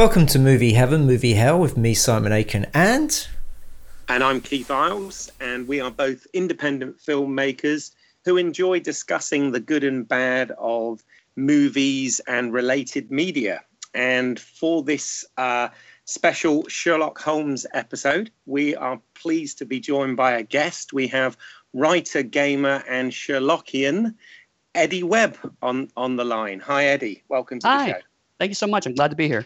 Welcome to Movie Heaven, Movie Hell with me, Simon Aiken, and. And I'm Keith Isles, and we are both independent filmmakers who enjoy discussing the good and bad of movies and related media. And for this uh, special Sherlock Holmes episode, we are pleased to be joined by a guest. We have writer, gamer, and Sherlockian Eddie Webb on, on the line. Hi, Eddie. Welcome to Hi. the show. Thank you so much. I'm glad to be here.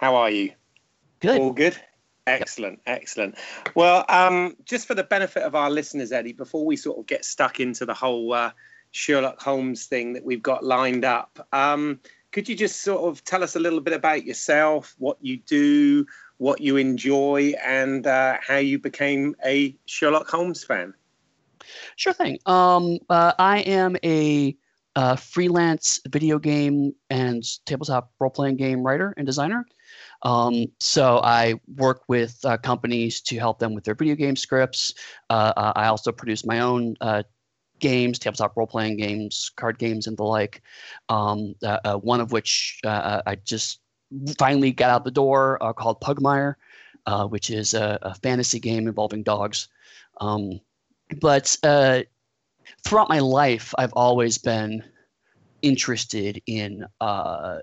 How are you? Good. All good? Excellent, excellent. Well, um, just for the benefit of our listeners, Eddie, before we sort of get stuck into the whole uh, Sherlock Holmes thing that we've got lined up, um, could you just sort of tell us a little bit about yourself, what you do, what you enjoy, and uh, how you became a Sherlock Holmes fan? Sure thing. Um, uh, I am a uh, freelance video game and tabletop role playing game writer and designer. Um, so I work with uh, companies to help them with their video game scripts. Uh, uh, I also produce my own uh, games, tabletop role playing games, card games, and the like. Um, uh, one of which I just finally got out the door called Pugmire, which is a, a fantasy game involving dogs. Um, but throughout my life, I've always been interested in uh, uh,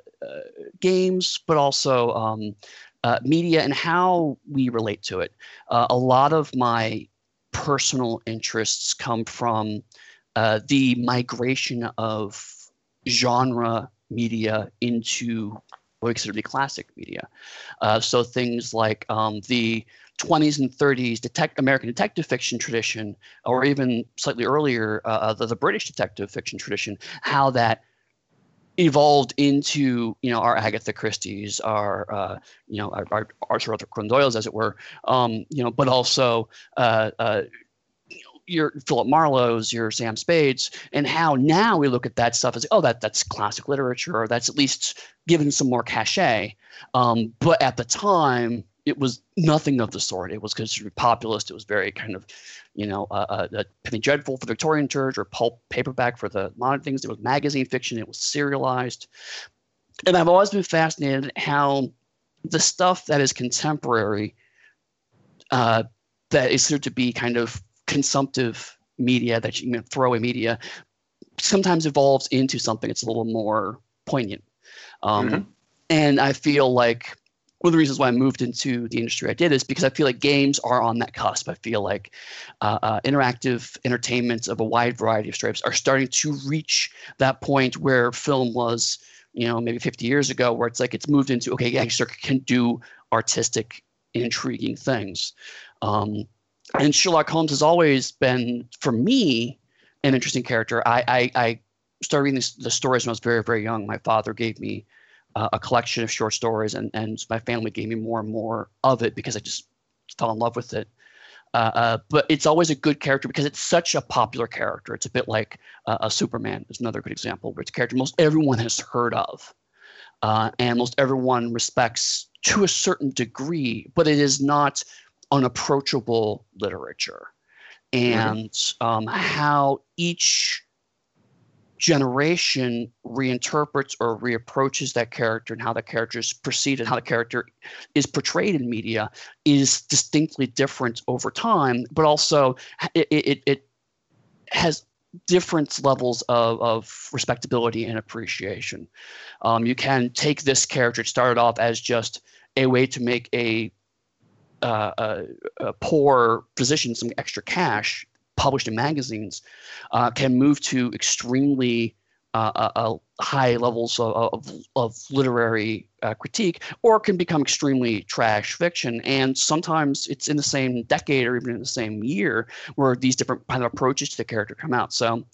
games, but also um, uh, media and how we relate to it. Uh, a lot of my personal interests come from uh, the migration of genre media into what we consider to be classic media. Uh, so things like um, the 20s and 30s detect American detective fiction tradition, or even slightly earlier, uh, the, the British detective fiction tradition, how that evolved into you know our Agatha Christie's, our uh, you know our, our Arthur Conan Doyle's, as it were, um, you know, but also uh, uh, your Philip Marlowe's, your Sam Spade's, and how now we look at that stuff as oh that that's classic literature, or that's at least given some more cachet. Um, but at the time, it was nothing of the sort. It was considered populist. It was very kind of, you know, uh, uh, uh, Penny Dreadful for the Victorian church or pulp paperback for the modern things. It was magazine fiction. It was serialized. And I've always been fascinated how the stuff that is contemporary, uh, that is considered to be kind of consumptive media, that you know, throwaway media, sometimes evolves into something that's a little more poignant. Um, Mhm. And I feel like one of the reasons why I moved into the industry I did is because I feel like games are on that cusp. I feel like uh, uh, interactive entertainments of a wide variety of stripes are starting to reach that point where film was, you know, maybe 50 years ago, where it's like it's moved into okay, yeah, you can do artistic, intriguing things. Um, and Sherlock Holmes has always been, for me, an interesting character. I I, I started reading the stories when I was very very young. My father gave me uh, a collection of short stories, and and my family gave me more and more of it because I just fell in love with it. Uh, uh, but it's always a good character because it's such a popular character. It's a bit like uh, a Superman is another good example, where it's a character most everyone has heard of, uh, and most everyone respects to a certain degree, but it is not unapproachable literature. And um, how each generation reinterprets or reapproaches that character and how the character is perceived and how the character is portrayed in media is distinctly different over time but also it, it, it has different levels of, of respectability and appreciation. Um, you can take this character, it started off as just a way to make a, uh, a, a poor physician some extra cash published in magazines, uh, can move to extremely uh, uh, uh high levels of, of, of literary uh, critique, or can become extremely trash fiction. And sometimes it's in the same decade or even in the same year where these different kind of approaches to the character come out. So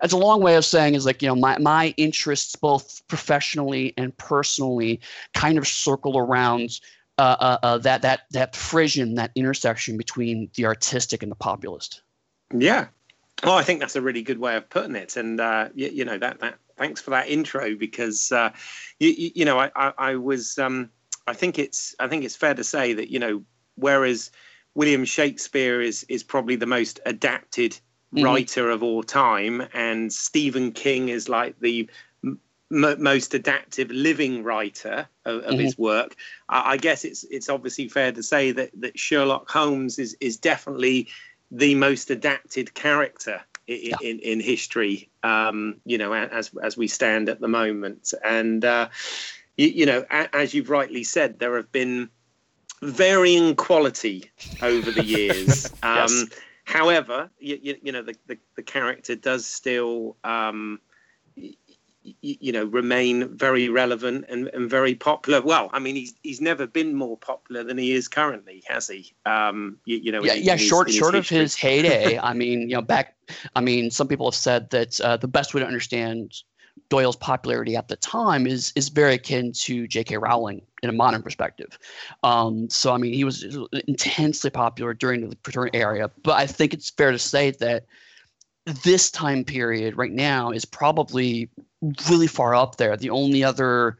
that's a long way of saying is like you know my my interests both professionally and personally kind of circle around uh, uh, uh, that that that frisson, that intersection between the artistic and the populist. Yeah. Oh, I think that's a really good way of putting it, and uh, you, you, know that that. Thanks for that intro because uh, you, you, know I, I, I was um, I think it's I think it's fair to say that you know whereas William Shakespeare is is probably the most adapted mm-hmm. writer of all time, and Stephen King is like the m- most adaptive living writer of, of mm-hmm. his work. I, I guess it's it's obviously fair to say that that Sherlock Holmes is is definitely the most adapted character in, yeah. in, in, history, um, you know, as, as we stand at the moment. And, uh, you, you, know, as you've rightly said, there have been varying quality over the years. yes. um, however, you, you know, the, the, the, character does still um, you know remain very relevant and, and very popular well i mean he's he's never been more popular than he is currently has he um you, you know yeah, yeah short short of his heyday i mean you know back i mean some people have said that uh, the best way to understand Doyle's popularity at the time is is very akin to J.K. Rowling in a modern perspective. Um, so I mean, he was intensely popular during the Victorian era, but I think it's fair to say that this time period right now is probably really far up there. The only other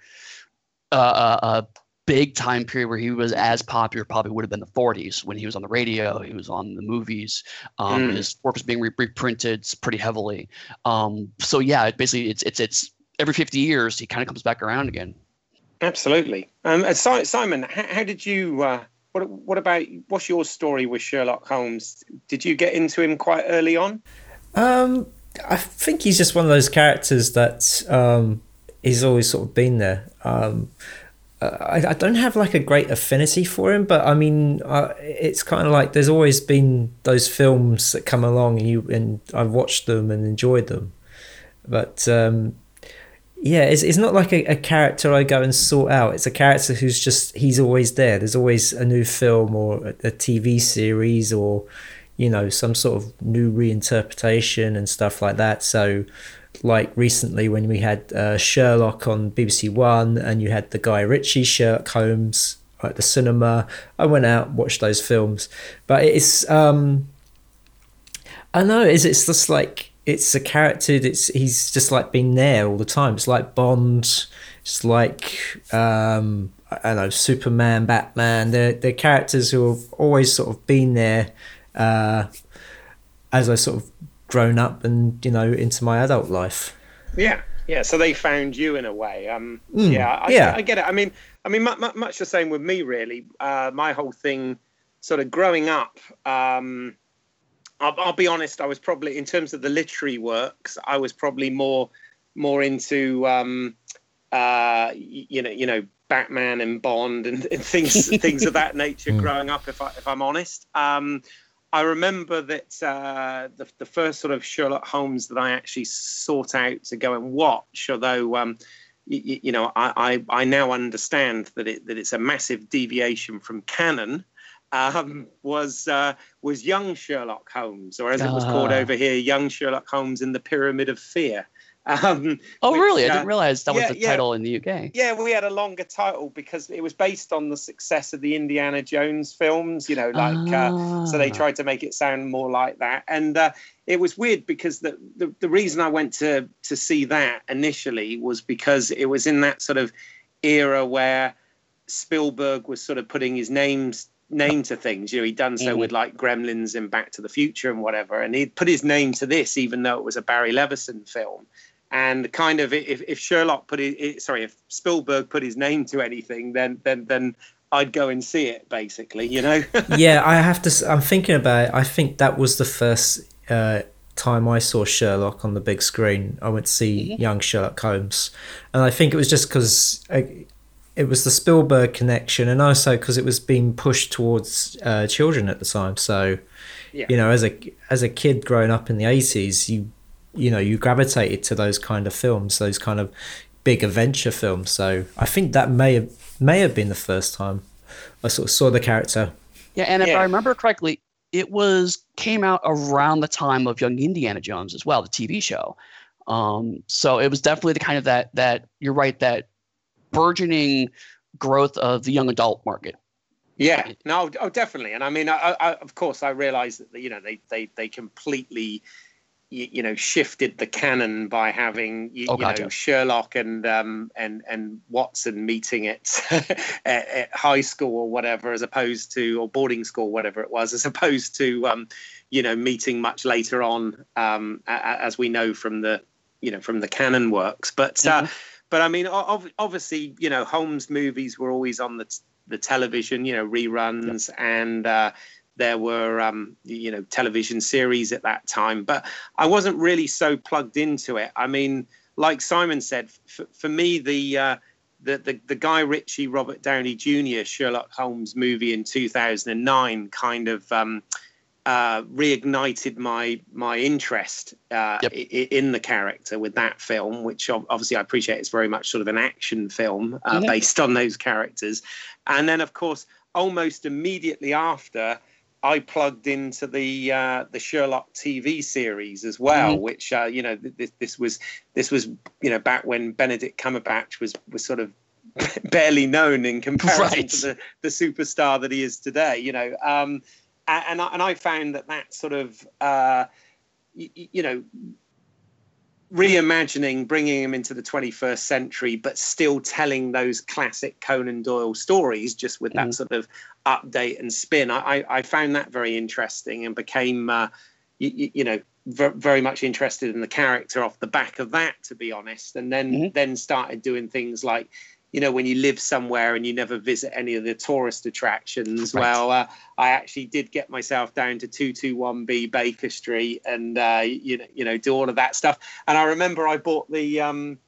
uh, uh, uh, big time period where he was as popular probably would have been the 40s when he was on the radio, he was on the movies. Um, mm. His work was being re- reprinted pretty heavily. Um, so yeah, it basically it's it's it's every 50 years he kind of comes back around again. Absolutely. Um, Simon, how, how did you? Uh, what what about what's your story with Sherlock Holmes? Did you get into him quite early on? Um, I think he's just one of those characters that um, he's always sort of been there. Um, I, I don't have like a great affinity for him, but I mean, uh, it's kind of like there's always been those films that come along and you and I've watched them and enjoyed them, but um, yeah, it's, it's not like a, a character I go and sort out. It's a character who's just he's always there. There's always a new film or a, a TV series or you know some sort of new reinterpretation and stuff like that. So like recently when we had uh, Sherlock on BBC One and you had the Guy Ritchie Sherlock Holmes at the cinema I went out watched those films. But it's um I know it's it's just like it's a character it's he's just like been there all the time. It's like Bond it's like um I don't know Superman Batman. They're, they're characters who have always sort of been there uh, as I sort of grown up and you know into my adult life. Yeah, yeah. So they found you in a way. Um, mm, yeah, I, yeah. I, I, get it. I mean, I mean, much, much the same with me. Really, uh, my whole thing, sort of growing up. Um, I'll, I'll, be honest. I was probably, in terms of the literary works, I was probably more, more into, um, uh, you know, you know, Batman and Bond and, and things, things of that nature. Mm. Growing up, if I, if I'm honest. Um, I remember that uh, the, the first sort of Sherlock Holmes that I actually sought out to go and watch, although um, you, you, know I, I, I, now understand that it that it's a massive deviation from canon, um, was uh, was Young Sherlock Holmes, or as it was called ah. over here, Young Sherlock Holmes in the Pyramid of Fear. Um, oh, which, really? I didn't uh, realize that yeah, was the yeah. title in the UK. Yeah, we had a longer title because it was based on the success of the Indiana Jones films. You know, like ah. uh, so they ah. tried to make it sound more like that, and uh, it was weird because the, the the reason I went to to see that initially was because it was in that sort of era where Spielberg was sort of putting his names name to things. You know, he'd done so mm-hmm. with like Gremlins and Back to the Future and whatever, and he'd put his name to this, even though it was a Barry Levinson film and kind of if, if Sherlock put it, sorry, if Spielberg put his name to anything, then then then I'd go and see it. Basically, you know. yeah, I have to. I'm thinking about it. I think that was the first uh, time I saw Sherlock on the big screen. I went to see Mhm. young Sherlock Holmes, and I think it was just because it was the Spielberg connection, and also because it was being pushed towards uh, children at the time. So, Yeah. you know, as a as a kid growing up in the eighties, you you know you gravitated to those kind of films, those kind of big adventure films. So I think that may have may have been the first time I sort of saw the character. Yeah, and if Yeah. I remember correctly, it was came out around the time of Young Indiana Jones as well, the TV show. Um, so it was definitely the kind of that that you're right that burgeoning growth of the young adult market. Yeah, no, oh, definitely. And I mean, I, I, of course, I realize that you know they they they completely you, you know shifted the canon by having you, Oh, you know. Sherlock and um and and Watson meeting at, at at high school or whatever, as opposed to or boarding school, whatever it was, as opposed to um you know meeting much later on, um a- a- as we know from the you know from the canon works. But uh, Mhm. but I mean, ov- obviously, you know, Holmes movies were always on the t- the television, you know, reruns, and uh, there were um, you know television series at that time. But I wasn't really so plugged into it. I mean, like Simon said, f- for me, the uh, the, the the Guy Ritchie, Robert Downey Jr. Sherlock Holmes movie in 2009 kind of um, uh, reignited my my interest uh, Yep. i- in the character with that film, which obviously I appreciate is very much sort of an action film uh, based on those characters. And then, of course, almost immediately after, I plugged into the uh, the Sherlock TV series as well, Mhm. which uh, you know th- this this was this was you know back when Benedict Cumberbatch was was sort of barely known in comparison Right. to the the superstar that he is today. You know, um, a- and I, and I found that that sort of uh, you know reimagining, bringing him into the 21st century, but still telling those classic Conan Doyle stories, just with that Mhm. sort of update and spin. I, I, found that very interesting and became, uh, you, you know, ver- very much interested in the character off the back of that, to be honest. And then Mhm. then started doing things like. You know, when you live somewhere and you never visit any of the tourist attractions, Right. well, uh, I actually did get myself down to 221B Baker Street and, uh, you, know, you know, do all of that stuff. And I remember I bought the, um,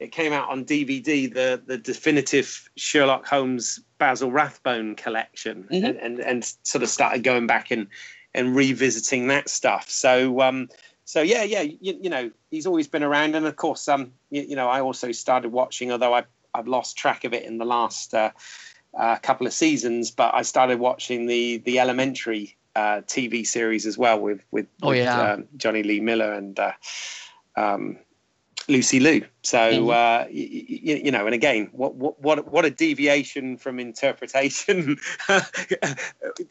it came out on DVD, the the definitive Sherlock Holmes Basil Rathbone collection, Mhm. and, and and sort of started going back and and revisiting that stuff. So um, so yeah, yeah, you, you know, he's always been around, and of course, um, you, you know, I also started watching, although I I've lost track of it in the last uh, uh, couple of seasons, but I started watching the the Elementary uh, TV series as well with with, Oh, with yeah. um, Jonny Lee Miller and. Uh, um, Lucy Liu. So Mhm. uh, y- y- you know, and again, what what what what a deviation from interpretation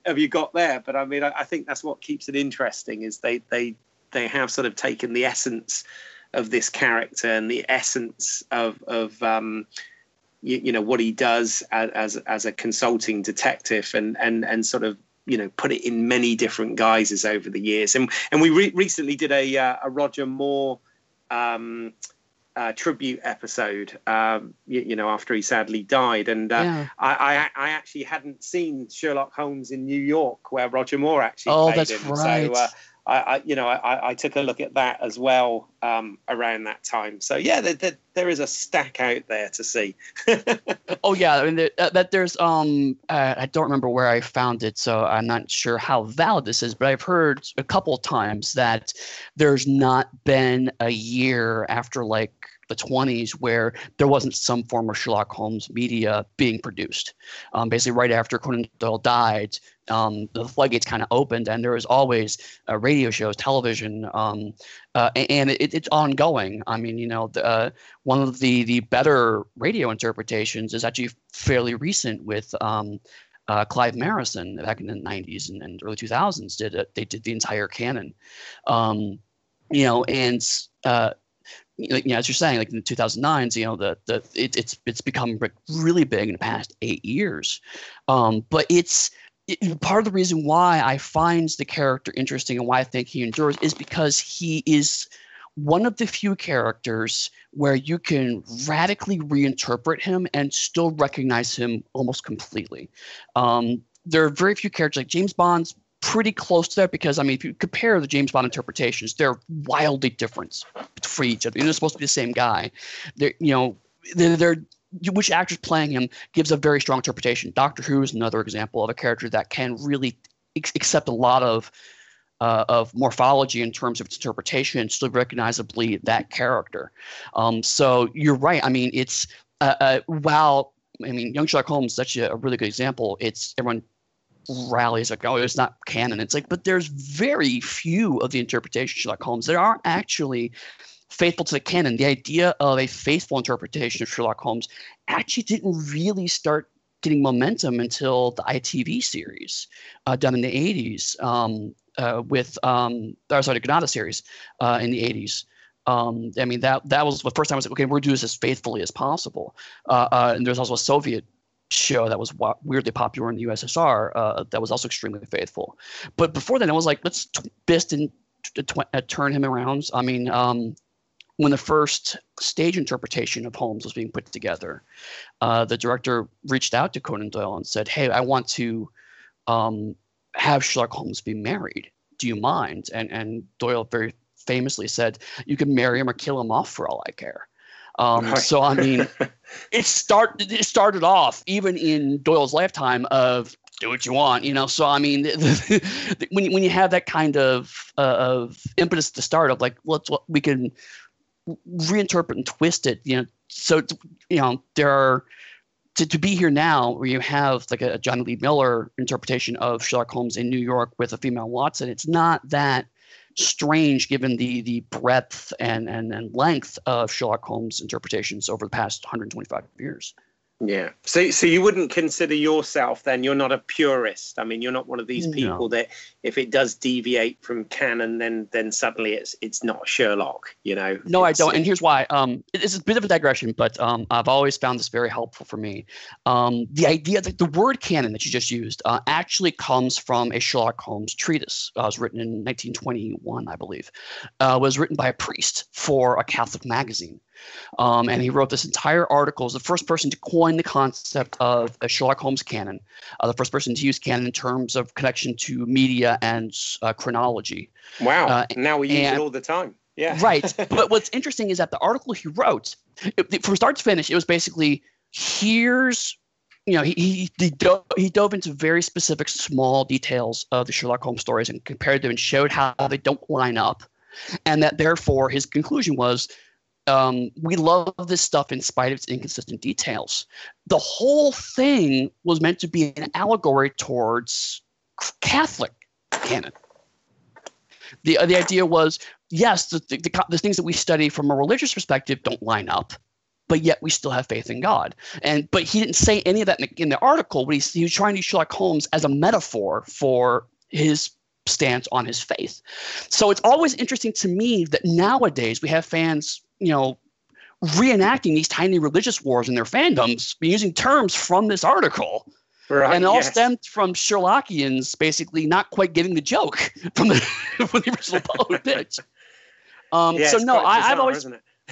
have you got there? But I mean, I, I think that's what keeps it interesting is they they they have sort of taken the essence of this character and the essence of of um, you, you know what he does as, as as a consulting detective and and and sort of you know put it in many different guises over the years and and we re- recently did a uh, a Roger Moore um, uh, tribute episode um, you, you know after he sadly died and uh, yeah. I, I I actually hadn't seen Sherlock Holmes in New York where Roger Moore actually Oh, played that's him right. so uh, I, I you know I, I took a look at that as well um, around that time. So yeah there, there, there is a stack out there to see. Oh yeah, I mean there, uh, that there's um uh, I don't remember where I found it, so I'm not sure how valid this is, but I've heard a couple times that there's not been a year after like the 20s where there wasn't some form of Sherlock Holmes media being produced. Um, basically, right after Conan Doyle died, um, the floodgates kind of opened, and there was always uh, radio shows, television, um, uh, and it, it's ongoing. I mean, you know, the, uh, one of the the better radio interpretations is actually fairly recent with um, uh, Clive Merrison back in the 90s and, and early 2000s did it. They did the entire canon, um, you know, and uh, you know, as you're saying, like in the 2009s, you know, the the it, it's it's become really big in the past eight years, um, but it's it, part of the reason why I find the character interesting and why I think he endures is because he is one of the few characters where you can radically reinterpret him and still recognize him almost completely. Um, there are very few characters like James Bond's pretty close to that because I mean, if you compare the James Bond interpretations, they're wildly different for each other. They're supposed to be the same guy. They're you know they're, they're which actor's playing him gives a very strong interpretation. Doctor Who is another example of a character that can really ex- accept a lot of uh, of morphology in terms of its interpretation and still recognizably that character. Um, so you're right. I mean, it's uh, uh, while I mean, Young Sherlock Holmes is such a, a really good example. It's everyone rallies like, oh, it's not canon. It's like, but there's very few of the interpretations of Sherlock Holmes that are actually faithful to the canon. The idea of a faithful interpretation of Sherlock Holmes actually didn't really start getting momentum until the ITV series uh, done in the 80s um, uh, with, um, or sorry, the Granada series uh, in the 80s. Um, I mean, that that was the first time I was like, okay, we're doing this as faithfully as possible. Uh, uh, and there's also a Soviet show that was weirdly popular in the USSR uh, that was also extremely faithful. But before then, I was like, let's twist and t- t- uh, turn him around. I mean, um, when the first stage interpretation of Holmes was being put together, uh, the director reached out to Conan Doyle and said, "Hey, I want to um, have Sherlock Holmes be married. Do you mind?" And and Doyle very famously said, "You can marry him or kill him off for all I care." Um, right. So I mean, it started. It started off even in Doyle's lifetime of do what you want, you know. So I mean, when you, when you have that kind of uh, of impetus to start of like, let's we can reinterpret and twist it, you know. So you know there are to, to be here now where you have like a John Lee Miller interpretation of Sherlock Holmes in New York with a female Watson. It's not that strange given the the breadth and, and, and length of Sherlock Holmes interpretations over the past 125 years. Yeah. So so you wouldn't consider yourself then you're not a purist. I mean, you're not one of these people no. that if it does deviate from canon then then suddenly it's it's not Sherlock, you know. No, I don't. And here's why. Um it's a bit of a digression, but um I've always found this very helpful for me. Um the idea that the word canon that you just used uh, actually comes from a Sherlock Holmes treatise. Uh, it was written in 1921, I believe. Uh, was written by a priest for a Catholic magazine. Um, and he wrote this entire article as the first person to coin the concept of a Sherlock Holmes canon, uh, the first person to use canon in terms of connection to media and uh, chronology. Wow. Uh, now we use and, it all the time. Yeah. right. But what's interesting is that the article he wrote, it, from start to finish, it was basically here's you know, he he he dove, he dove into very specific small details of the Sherlock Holmes stories and compared them and showed how they don't line up, and that therefore his conclusion was um, we love this stuff in spite of its inconsistent details. The whole thing was meant to be an allegory towards Catholic canon. The, uh, the idea was yes, the, the, the, the things that we study from a religious perspective don't line up, but yet we still have faith in God. And but he didn't say any of that in the, in the article. But he, he was trying to use Sherlock Holmes as a metaphor for his stance on his faith. So it's always interesting to me that nowadays we have fans you know, reenacting these tiny religious wars in their fandoms using terms from this article. Right, and it all yes. stemmed from Sherlockians basically not quite getting the joke from the, from the original pitch. Um, yeah, so no, I, have always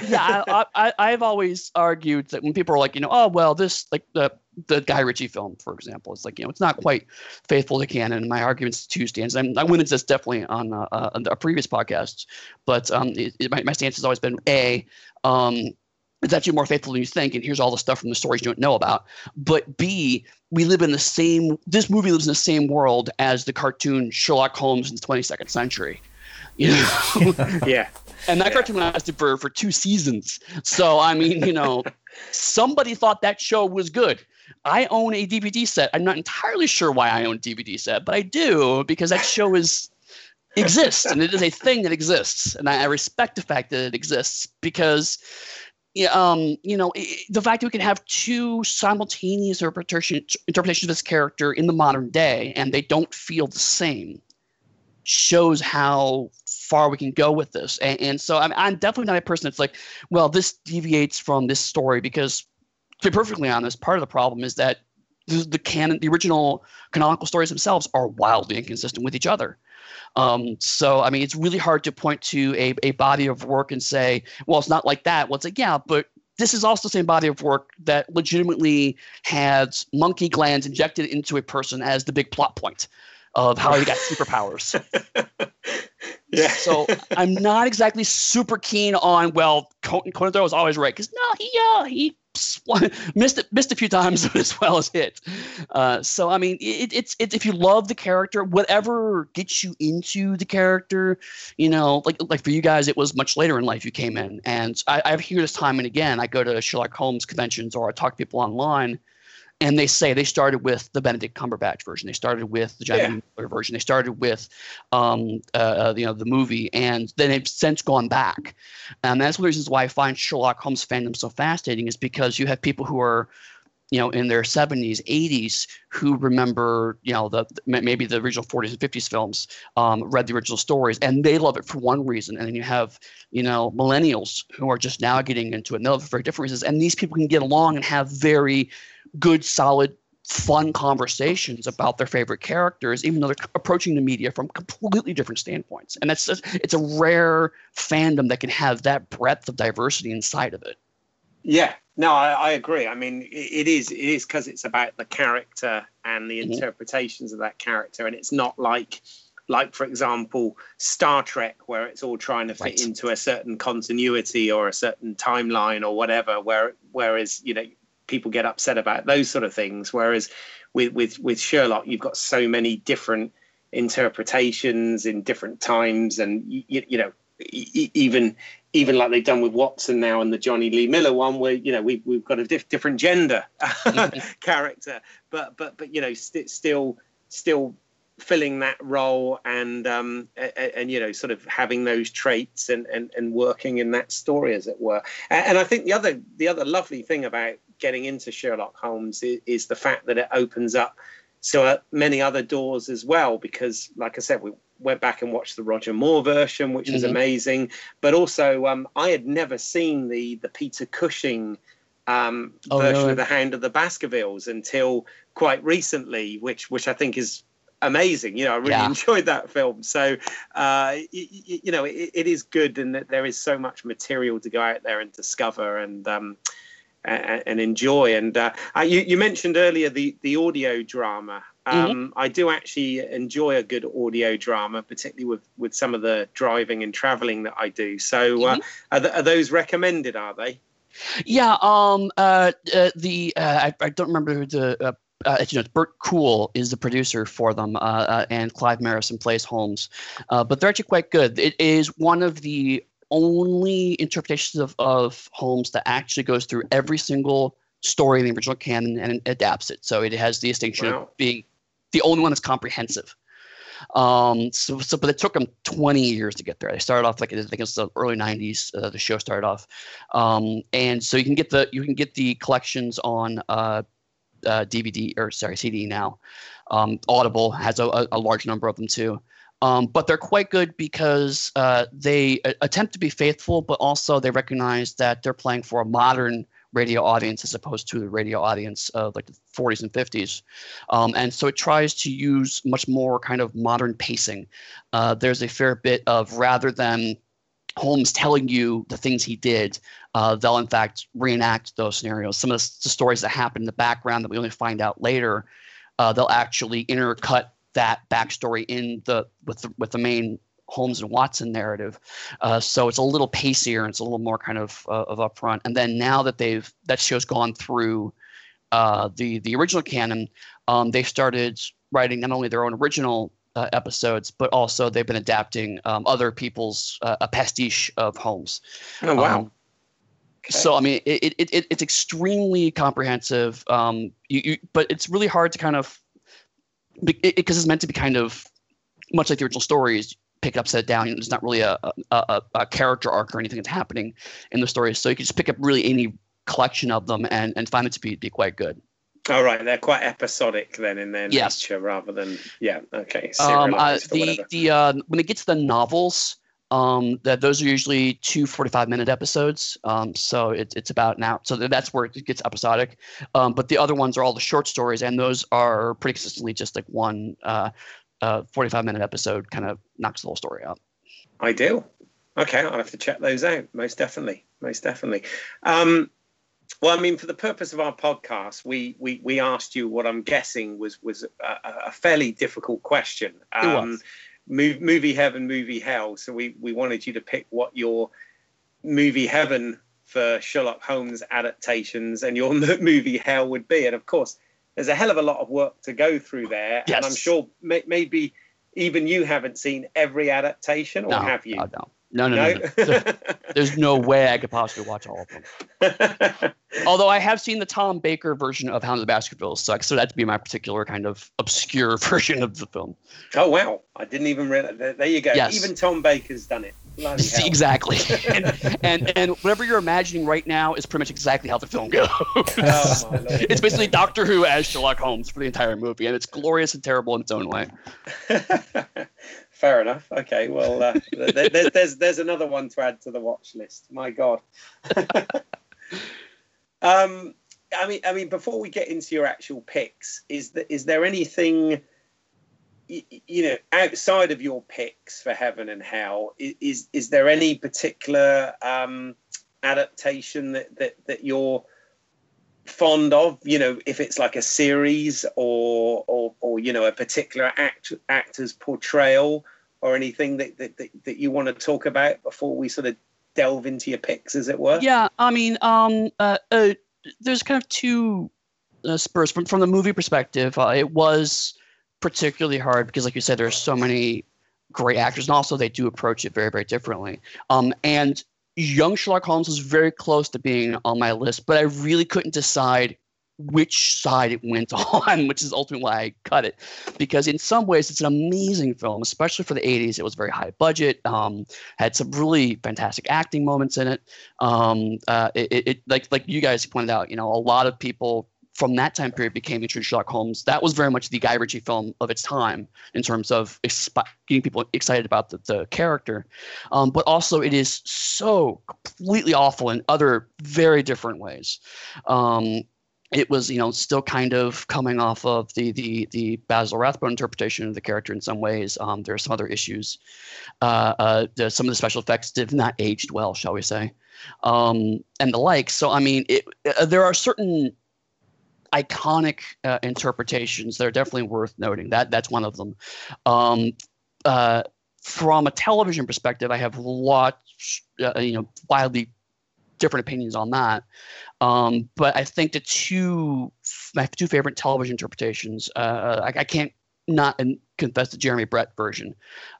yeah, I, I, have always argued that when people are like, you know, oh well, this like the the Guy Ritchie film, for example, it's like you know, it's not quite faithful to canon. My argument's two stands. I'm, I went into this definitely on, uh, uh, on a previous podcast, but um, it, it, my, my stance has always been a um, it's actually more faithful than you think, and here's all the stuff from the stories you don't know about. But B, we live in the same. This movie lives in the same world as the cartoon Sherlock Holmes in the 22nd century. You know? yeah. And that yeah. cartoon lasted for, for two seasons. So, I mean, you know, somebody thought that show was good. I own a DVD set. I'm not entirely sure why I own a DVD set, but I do because that show is exists and it is a thing that exists. And I, I respect the fact that it exists because um, you know, the fact that we can have two simultaneous interpretation, interpretations of this character in the modern day and they don't feel the same shows how far we can go with this. And, and so I'm, I'm definitely not a person that's like, well, this deviates from this story because, to be perfectly honest, part of the problem is that the, the canon, the original canonical stories themselves are wildly inconsistent with each other. Um, so, I mean, it's really hard to point to a, a body of work and say, well, it's not like that. Well, it's like, yeah, but this is also the same body of work that legitimately has monkey glands injected into a person as the big plot point. of how he got superpowers. yeah. So I'm not exactly super keen on well, Conan Doyle was always right because no, he uh, he missed it, missed a few times as well as hit. Uh, so I mean, it, it's it's if you love the character, whatever gets you into the character, you know, like like for you guys, it was much later in life you came in, and I, I hear this time and again. I go to Sherlock Holmes conventions or I talk to people online and they say they started with the Benedict Cumberbatch version. They started with the John yeah. Miller version. They started with, um, uh, uh, you know, the movie, and then they've since gone back. And that's one of the reasons why I find Sherlock Holmes fandom so fascinating is because you have people who are, you know, in their 70s, 80s, who remember, you know, the maybe the original 40s and 50s films, um, read the original stories, and they love it for one reason. And then you have, you know, millennials who are just now getting into it, and they love it for different reasons. And these people can get along and have very good, solid, fun conversations about their favorite characters, even though they're approaching the media from completely different standpoints. And that's just, it's a rare fandom that can have that breadth of diversity inside of it. Yeah, no, I, I agree. I mean, it, it is it is because it's about the character and the mm-hmm. interpretations of that character, and it's not like like for example star trek where it's all trying to fit right. into a certain continuity or a certain timeline or whatever where whereas you know people get upset about those sort of things. Whereas with with with Sherlock, you've got so many different interpretations in different times, and you, you know even even like they've done with Watson now and the Jonny Lee Miller one, where you know we we've got a diff- different gender mm-hmm. character, but but but you know st- still still filling that role and um and, and, you know sort of having those traits and, and and working in that story as it were and, and i think the other the other lovely thing about getting into Sherlock Holmes is, is the fact that it opens up so many other doors as well. Because, like I said, we went back and watched the Roger Moore version, which mm-hmm. was amazing. But also, um, I had never seen the the Peter Cushing um, oh, version no. of the Hound of the Baskervilles until quite recently, which which I think is amazing. You know, I really yeah. enjoyed that film. So, uh, you, you know, it, it is good, and that there is so much material to go out there and discover. And um, and, and enjoy. And uh, you, you, mentioned earlier the the audio drama. Mm-hmm. Um, mm-hmm. I do actually enjoy a good audio drama, particularly with, with some of the driving and traveling that I do. So, uh, mm-hmm. are, th- are, those recommended? Are they? Yeah. Um. Uh. uh the. Uh, I, I don't remember who the. Uh, uh, you know, Bert Coules is the producer for them, uh, uh, and Clive Merrison plays Holmes. Uh, but they're actually quite good. It is one of the only interpretations of, of Holmes that actually goes through every single story in the original canon and adapts it. So it has the distinction wow. of being the only one that's comprehensive. Um, so, so, but it took them 20 years to get there. They started off like I think it was the early 90s. Uh, the show started off, um, and so you can get the you can get the collections on uh, uh, DVD or sorry CD now. Um, Audible has a, a, large number of them too. Um, but they're quite good because uh, they attempt to be faithful, but also they recognize that they're playing for a modern radio audience as opposed to the radio audience of like the 40s and 50s. Um, and so it tries to use much more kind of modern pacing. Uh, there's a fair bit of rather than Holmes telling you the things he did, uh, they'll in fact reenact those scenarios. Some of the, the, stories that happen in the background that we only find out later, uh, they'll actually intercut that backstory in the with the, with the main Holmes and Watson narrative. Uh, so it's a little pacier and it's a little more kind of uh, of upfront. And then now that they've that show's gone through uh, the the original canon, um, they started writing not only their own original uh, episodes, but also they've been adapting um, other people's uh, a pastiche of Holmes. Oh wow. Um, Okay. So I mean, it, it, it, it's extremely comprehensive. Um, you, you, but it's really hard to kind of because it, it's meant to be kind of much like the original stories pick it up set it down there's not really a, a, a, character arc or anything that's happening in the stories so you can just pick up really any collection of them and, and find it to be, be quite good all oh, right, they're quite episodic then in their yes. nature, rather than yeah. Okay, um, uh, the the uh, when it gets to the novels, um, that those are usually two 45 minute episodes. Um, so it, it's about now. So that's where it gets episodic. Um, but the other ones are all the short stories, and those are pretty consistently just like one uh, uh, 45 minute episode kind of knocks the whole story out. Ideal. Okay, I'll have to check those out. Most definitely. Most definitely. Um, well, I mean, for the purpose of our podcast, we we, we asked you what I'm guessing was was a, a fairly difficult question. Um, it was. Movie heaven, movie hell. So we we wanted you to pick what your movie heaven for Sherlock Holmes adaptations and your movie hell would be. And of course, there's a hell of a lot of work to go through there. Yes. And I'm sure may, maybe even you haven't seen every adaptation, or no, have you? No, no. No, no, no. no. There's no way I could possibly watch all of them. Although I have seen the Tom Baker version of Hound of the Baskervilles, so I that'd be my particular kind of obscure version of the film. Oh wow! I didn't even realize. There you go. Yes. Even Tom Baker's done it. Exactly. and, and and whatever you're imagining right now is pretty much exactly how the film goes. Oh, it's basically Doctor Who as Sherlock Holmes for the entire movie, and it's glorious and terrible in its own way. Fair enough. Okay. Well, uh, there's there's there's another one to add to the watch list. My God. um, I mean, I mean, before we get into your actual picks, is there is there anything? you know, outside of your picks for Heaven and Hell, is is there any particular um, adaptation that, that that you're fond of? You know, if it's like a series or or, or you know a particular act, actor's portrayal or anything that, that, that, that you want to talk about before we sort of delve into your picks, as it were? Yeah, I mean, um, uh, uh, there's kind of two uh, spurs from from the movie perspective. Uh, it was particularly hard because, like you said, there's so many great actors, and also they do approach it very, very differently. Um, and young Sherlock Holmes was very close to being on my list, but I really couldn't decide which side it went on, which is ultimately why I cut it. Because in some ways, it's an amazing film, especially for the 80s. It was very high budget, um, had some really fantastic acting moments in it. Um, uh, it, it. Like like you guys pointed out, you know, a lot of people from that time period became interested in Sherlock Holmes. That was very much the Guy Ritchie film of its time in terms of getting people excited about the, the character. Um, but also, it is so completely awful in other very different ways. Um, it was, you know, still kind of coming off of the the the Basil Rathbone interpretation of the character in some ways. Um, there are some other issues. Uh, uh, the, some of the special effects did not aged well, shall we say, um, and the like. So, I mean, it, uh, there are certain iconic uh, interpretations that are definitely worth noting. That that's one of them. Um, uh, from a television perspective, I have lots, uh, you know, wildly different opinions on that. Um, but I think the two my two favorite television interpretations, uh, I, I, can't not confess the Jeremy Brett version.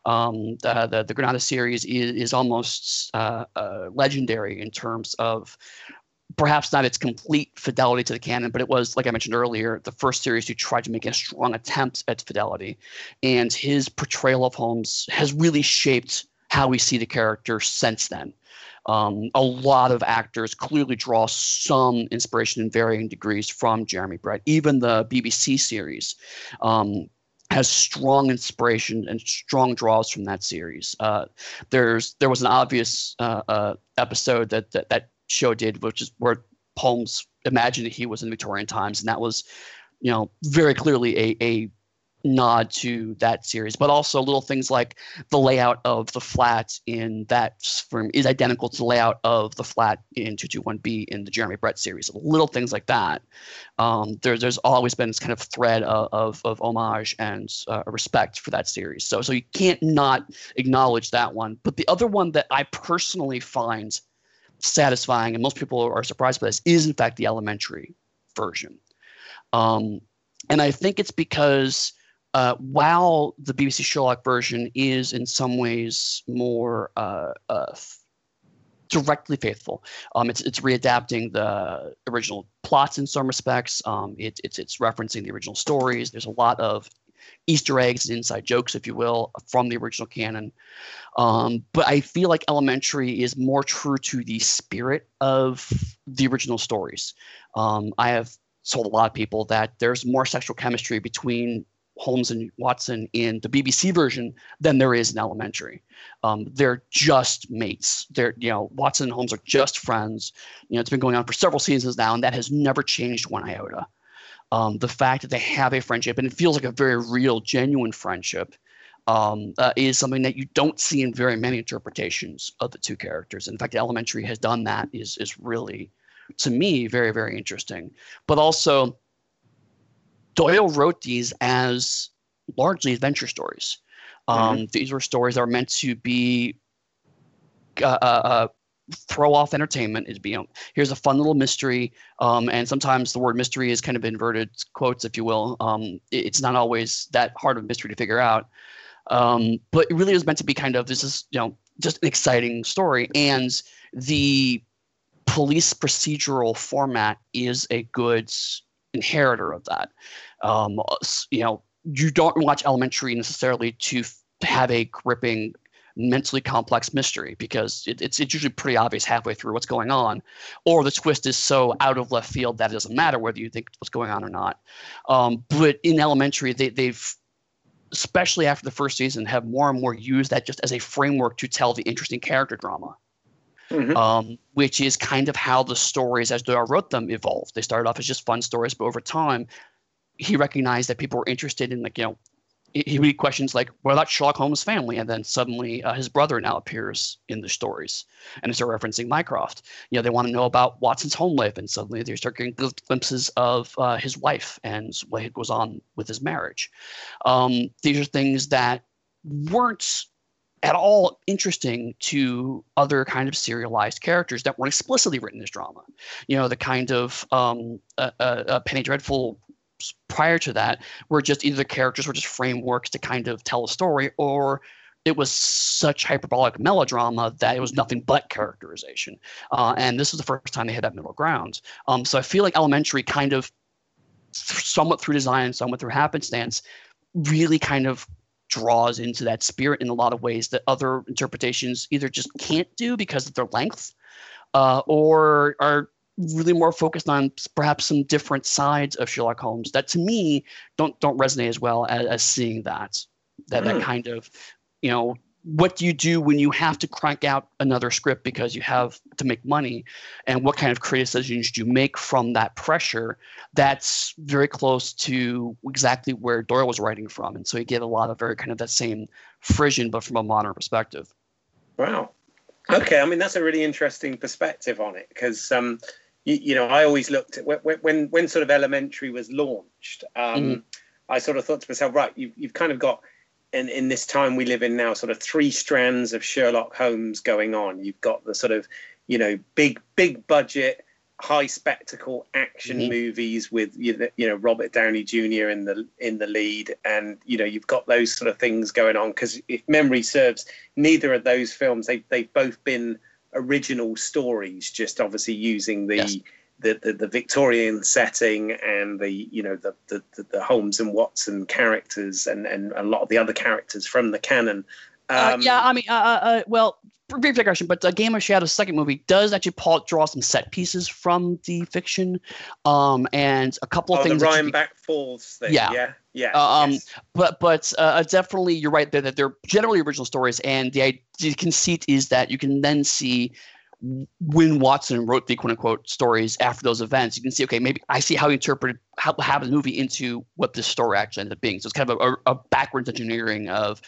Um, the, the, the Granada series is is almost uh, uh, legendary in terms of perhaps not its complete fidelity to the canon, but it was, like I mentioned earlier, the first series to try to make a strong attempt at fidelity. And his portrayal of Holmes has really shaped how we see the character since then. Um, a lot of actors clearly draw some inspiration in varying degrees from Jeremy Brett. Even the BBC series um, has strong inspiration and strong draws from that series. Uh, there's there was an obvious uh, uh, episode that, that that show did, which is where Holmes imagined that he was in Victorian times, and that was, you know, very clearly a, a nod to that series, but also little things like the layout of the flat in that firm is identical to the layout of the flat in 221B in the Jeremy Brett series. Little things like that. Um, there, there's always been this kind of thread of, of, of homage and uh, respect for that series. So, so you can't not acknowledge that one. But the other one that I personally find satisfying, and most people are surprised by this, is in fact the elementary version. Um, and I think it's because uh, while the BBC Sherlock version is in some ways more uh, uh, directly faithful, um, it's it's readapting the original plots in some respects. Um, it, it's it's referencing the original stories. There's a lot of Easter eggs and inside jokes, if you will, from the original canon. Um, but I feel like Elementary is more true to the spirit of the original stories. Um, I have told a lot of people that there's more sexual chemistry between Holmes and Watson in the BBC version than there is in Elementary. Um, they're just mates. They're you know Watson and Holmes are just friends. You know it's been going on for several seasons now, and that has never changed one iota. Um, the fact that they have a friendship and it feels like a very real, genuine friendship um, uh, is something that you don't see in very many interpretations of the two characters. In fact, Elementary has done that is is really to me very very interesting. But also, Doyle wrote these as largely adventure stories. Um, mm-hmm. These were stories that were meant to be uh, uh, uh throw off entertainment is know here's a fun little mystery um, and sometimes the word mystery is kind of inverted quotes if you will um, it's not always that hard of a mystery to figure out um, but it really was meant to be kind of this is you know just an exciting story and the police procedural format is a good inheritor of that um, you know you don't watch elementary necessarily to have a gripping mentally complex mystery because it, it's, it's usually pretty obvious halfway through what's going on, or the twist is so out of left field that it doesn't matter whether you think what's going on or not. Um, but in elementary, they, they've especially after the first season, have more and more used that just as a framework to tell the interesting character drama. Mm-hmm. Um, which is kind of how the stories, as Doyle wrote them, evolved. They started off as just fun stories, but over time, he recognized that people were interested in like you know he would questions like, "What about Sherlock Holmes' family?" And then suddenly, uh, his brother now appears in the stories, and they start referencing Mycroft. You know, they want to know about Watson's home life, and suddenly they start getting glimpses of uh, his wife and what goes on with his marriage. Um, these are things that weren't at all interesting to other kind of serialized characters that weren't explicitly written as drama. You know, the kind of um, uh, Penny Dreadful prior to that were just either the characters were just frameworks to kind of tell a story or it was such hyperbolic melodrama that it was nothing but characterization. Uh, and this is the first time they had that middle ground. Um, so I feel like Elementary kind of, somewhat through design, somewhat through happenstance, really kind of draws into that spirit in a lot of ways that other interpretations either just can't do because of their length uh, or are really more focused on perhaps some different sides of Sherlock Holmes that to me don't don't resonate as well as, as seeing that that mm. that kind of you know what do you do when you have to crank out another script because you have to make money and what kind of criticisms do you make from that pressure that's very close to exactly where doyle was writing from and so you get a lot of very kind of that same frisson but from a modern perspective wow okay i mean that's a really interesting perspective on it because um, you, you, know, I always looked at when, when, when sort of elementary was launched. Um, mm. I sort of thought to myself, right, you've, you've kind of got in, in this time we live in now, sort of three strands of Sherlock Holmes going on. You've got the sort of, you know, big, big budget, high spectacle action mm-hmm. movies with you know Robert Downey Jr. in the in the lead, and you know you've got those sort of things going on. Because if memory serves, neither of those films they they've both been original stories, just obviously using the, yes. The, the, the Victorian setting and the you know the, the the Holmes and Watson characters and and a lot of the other characters from the canon. Uh, um, uh, yeah, I mean, uh, uh, uh well, brief digression, but uh, Game of Shadows second movie does actually pull, draw some set pieces from the fiction, um, and a couple of oh, things. The Reichenbach Falls thing. Yeah, yeah, yeah. Uh, um, yes. but but uh, definitely, you're right there that they're generally original stories, and the, the conceit is that you can then see when Watson wrote the quote unquote stories after those events, you can see, okay, maybe I see how he interpreted how the movie into what this story actually ended up being. So it's kind of a, a backwards engineering of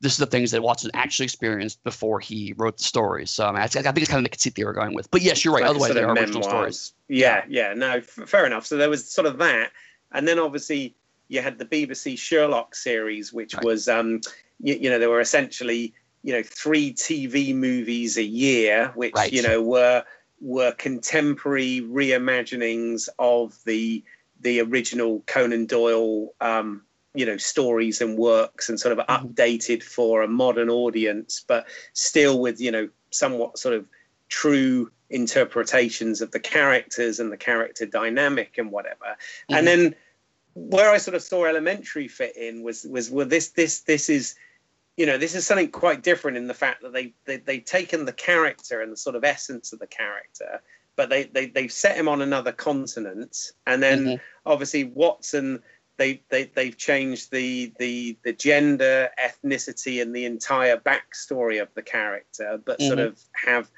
this is the things that Watson actually experienced before he wrote the stories. So I, mean, I, think it's kind of the conceit they were going with. But yes, you're right. Like Otherwise, they're original stories. Yeah, yeah. No, f- fair enough. So there was sort of that, and then obviously you had the BBC Sherlock series, which right. was, um, you, you know, there were essentially you know three TV movies a year, which right. you know were were contemporary reimaginings of the the original Conan Doyle um, you know stories and works and sort of mm-hmm. updated for a modern audience but still with you know somewhat sort of true interpretations of the characters and the character dynamic and whatever mm-hmm. and then where i sort of saw elementary fit in was was well this this this is you know this is something quite different in the fact that they, they they've taken the character and the sort of essence of the character but they, they they've set him on another continent and then mm-hmm. obviously watson they, they they've changed the the the gender, ethnicity, and the entire backstory of the character, but mm-hmm. sort of have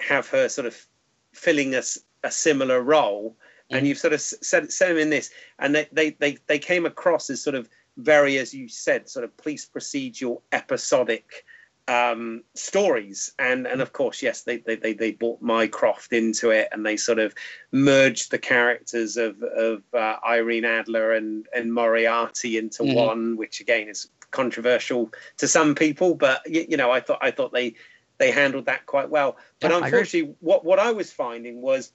have her sort of filling a, a similar role. Mm-hmm. And you've sort of set, set them in this, and they, they they they came across as sort of very, as you said, sort of police procedural, episodic um, stories. And and of course, yes, they, they they they brought Mycroft into it, and they sort of merged the characters of of uh, Irene Adler and and Moriarty into mm-hmm. one, which again is controversial to some people, but you, you, know, I thought I thought they they handled that quite well. But yeah, unfortunately, what what I was finding was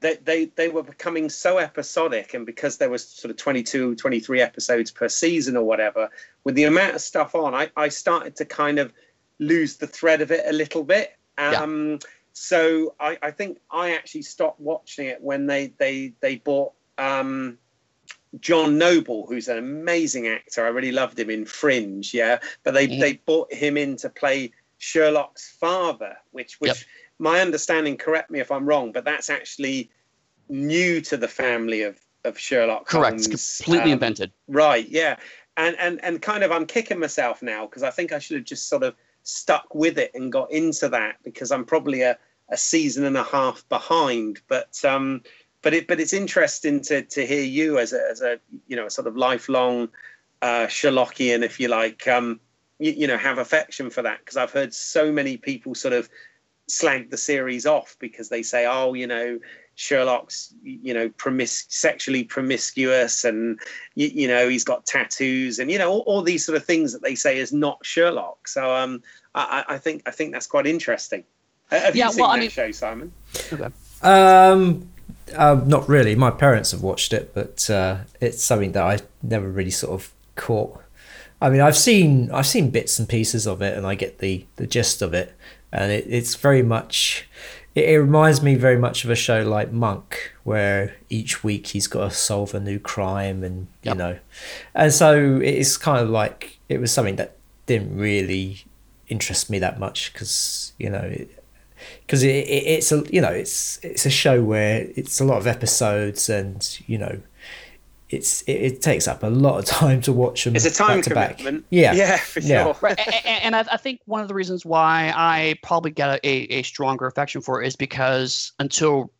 that they they were becoming so episodic and because there was sort of 22 23 episodes per season or whatever with the amount of stuff on i, I started to kind of lose the thread of it a little bit. Um, yeah. So I, I, think I actually stopped watching it when they they they bought um, John Noble, who's an amazing actor. I really loved him in Fringe, yeah. But they mm-hmm. they brought him in to play Sherlock's father, which which yep. My understanding, correct me if I'm wrong, but that's actually new to the family of of Sherlock. Correct, Holmes. completely um, invented. Right, yeah. And and and kind of I'm kicking myself now because I think I should have just sort of stuck with it and got into that because I'm probably a, a season and a half behind. But um, but it but it's interesting to to hear you as a as a you know a sort of lifelong uh, Sherlockian, if you like, um, you, you know, have affection for that because I've heard so many people sort of slag the series off because they say, oh, you know, Sherlock's, you know, promis- sexually promiscuous, and you, you, know he's got tattoos, and you know all, all, these sort of things that they say is not Sherlock. So um, I, I think I think that's quite interesting. Have yeah, you seen well, that I mean, show, Simon? Okay. Um, uh, not really. My parents have watched it, but uh, it's something that I never really sort of caught. I mean, I've seen I've seen bits and pieces of it, and I get the the gist of it, and it, it's very much it, it reminds me very much of a show like Monk, where each week he's got to solve a new crime, and you know, and so it's kind of like it was something that didn't really interest me that much because you know because it, it, it's a you know it's it's a show where it's a lot of episodes and you know it's it, it, takes up a lot of time to watch them. It's a time back commitment. Back. Yeah, yeah, for sure. Yeah. Right. and, and I, I, think one of the reasons why I probably get a, a, stronger affection for it is because until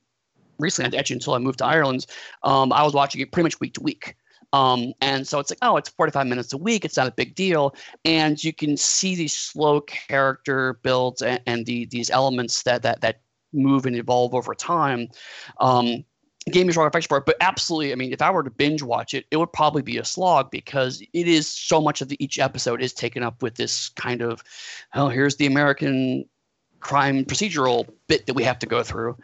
recently, actually until I moved to Ireland, um, I was watching it pretty much week to week. Um, and so it's like, oh, it's 45 minutes a week. It's not a big deal. And you can see these slow character builds and, and the, these elements that, that, that move and evolve over time. Um, Game is wrong affection for it, but absolutely. I mean, if I were to binge watch it, it would probably be a slog because it is so much of the, each episode is taken up with this kind of, oh, here's the American crime procedural bit that we have to go through.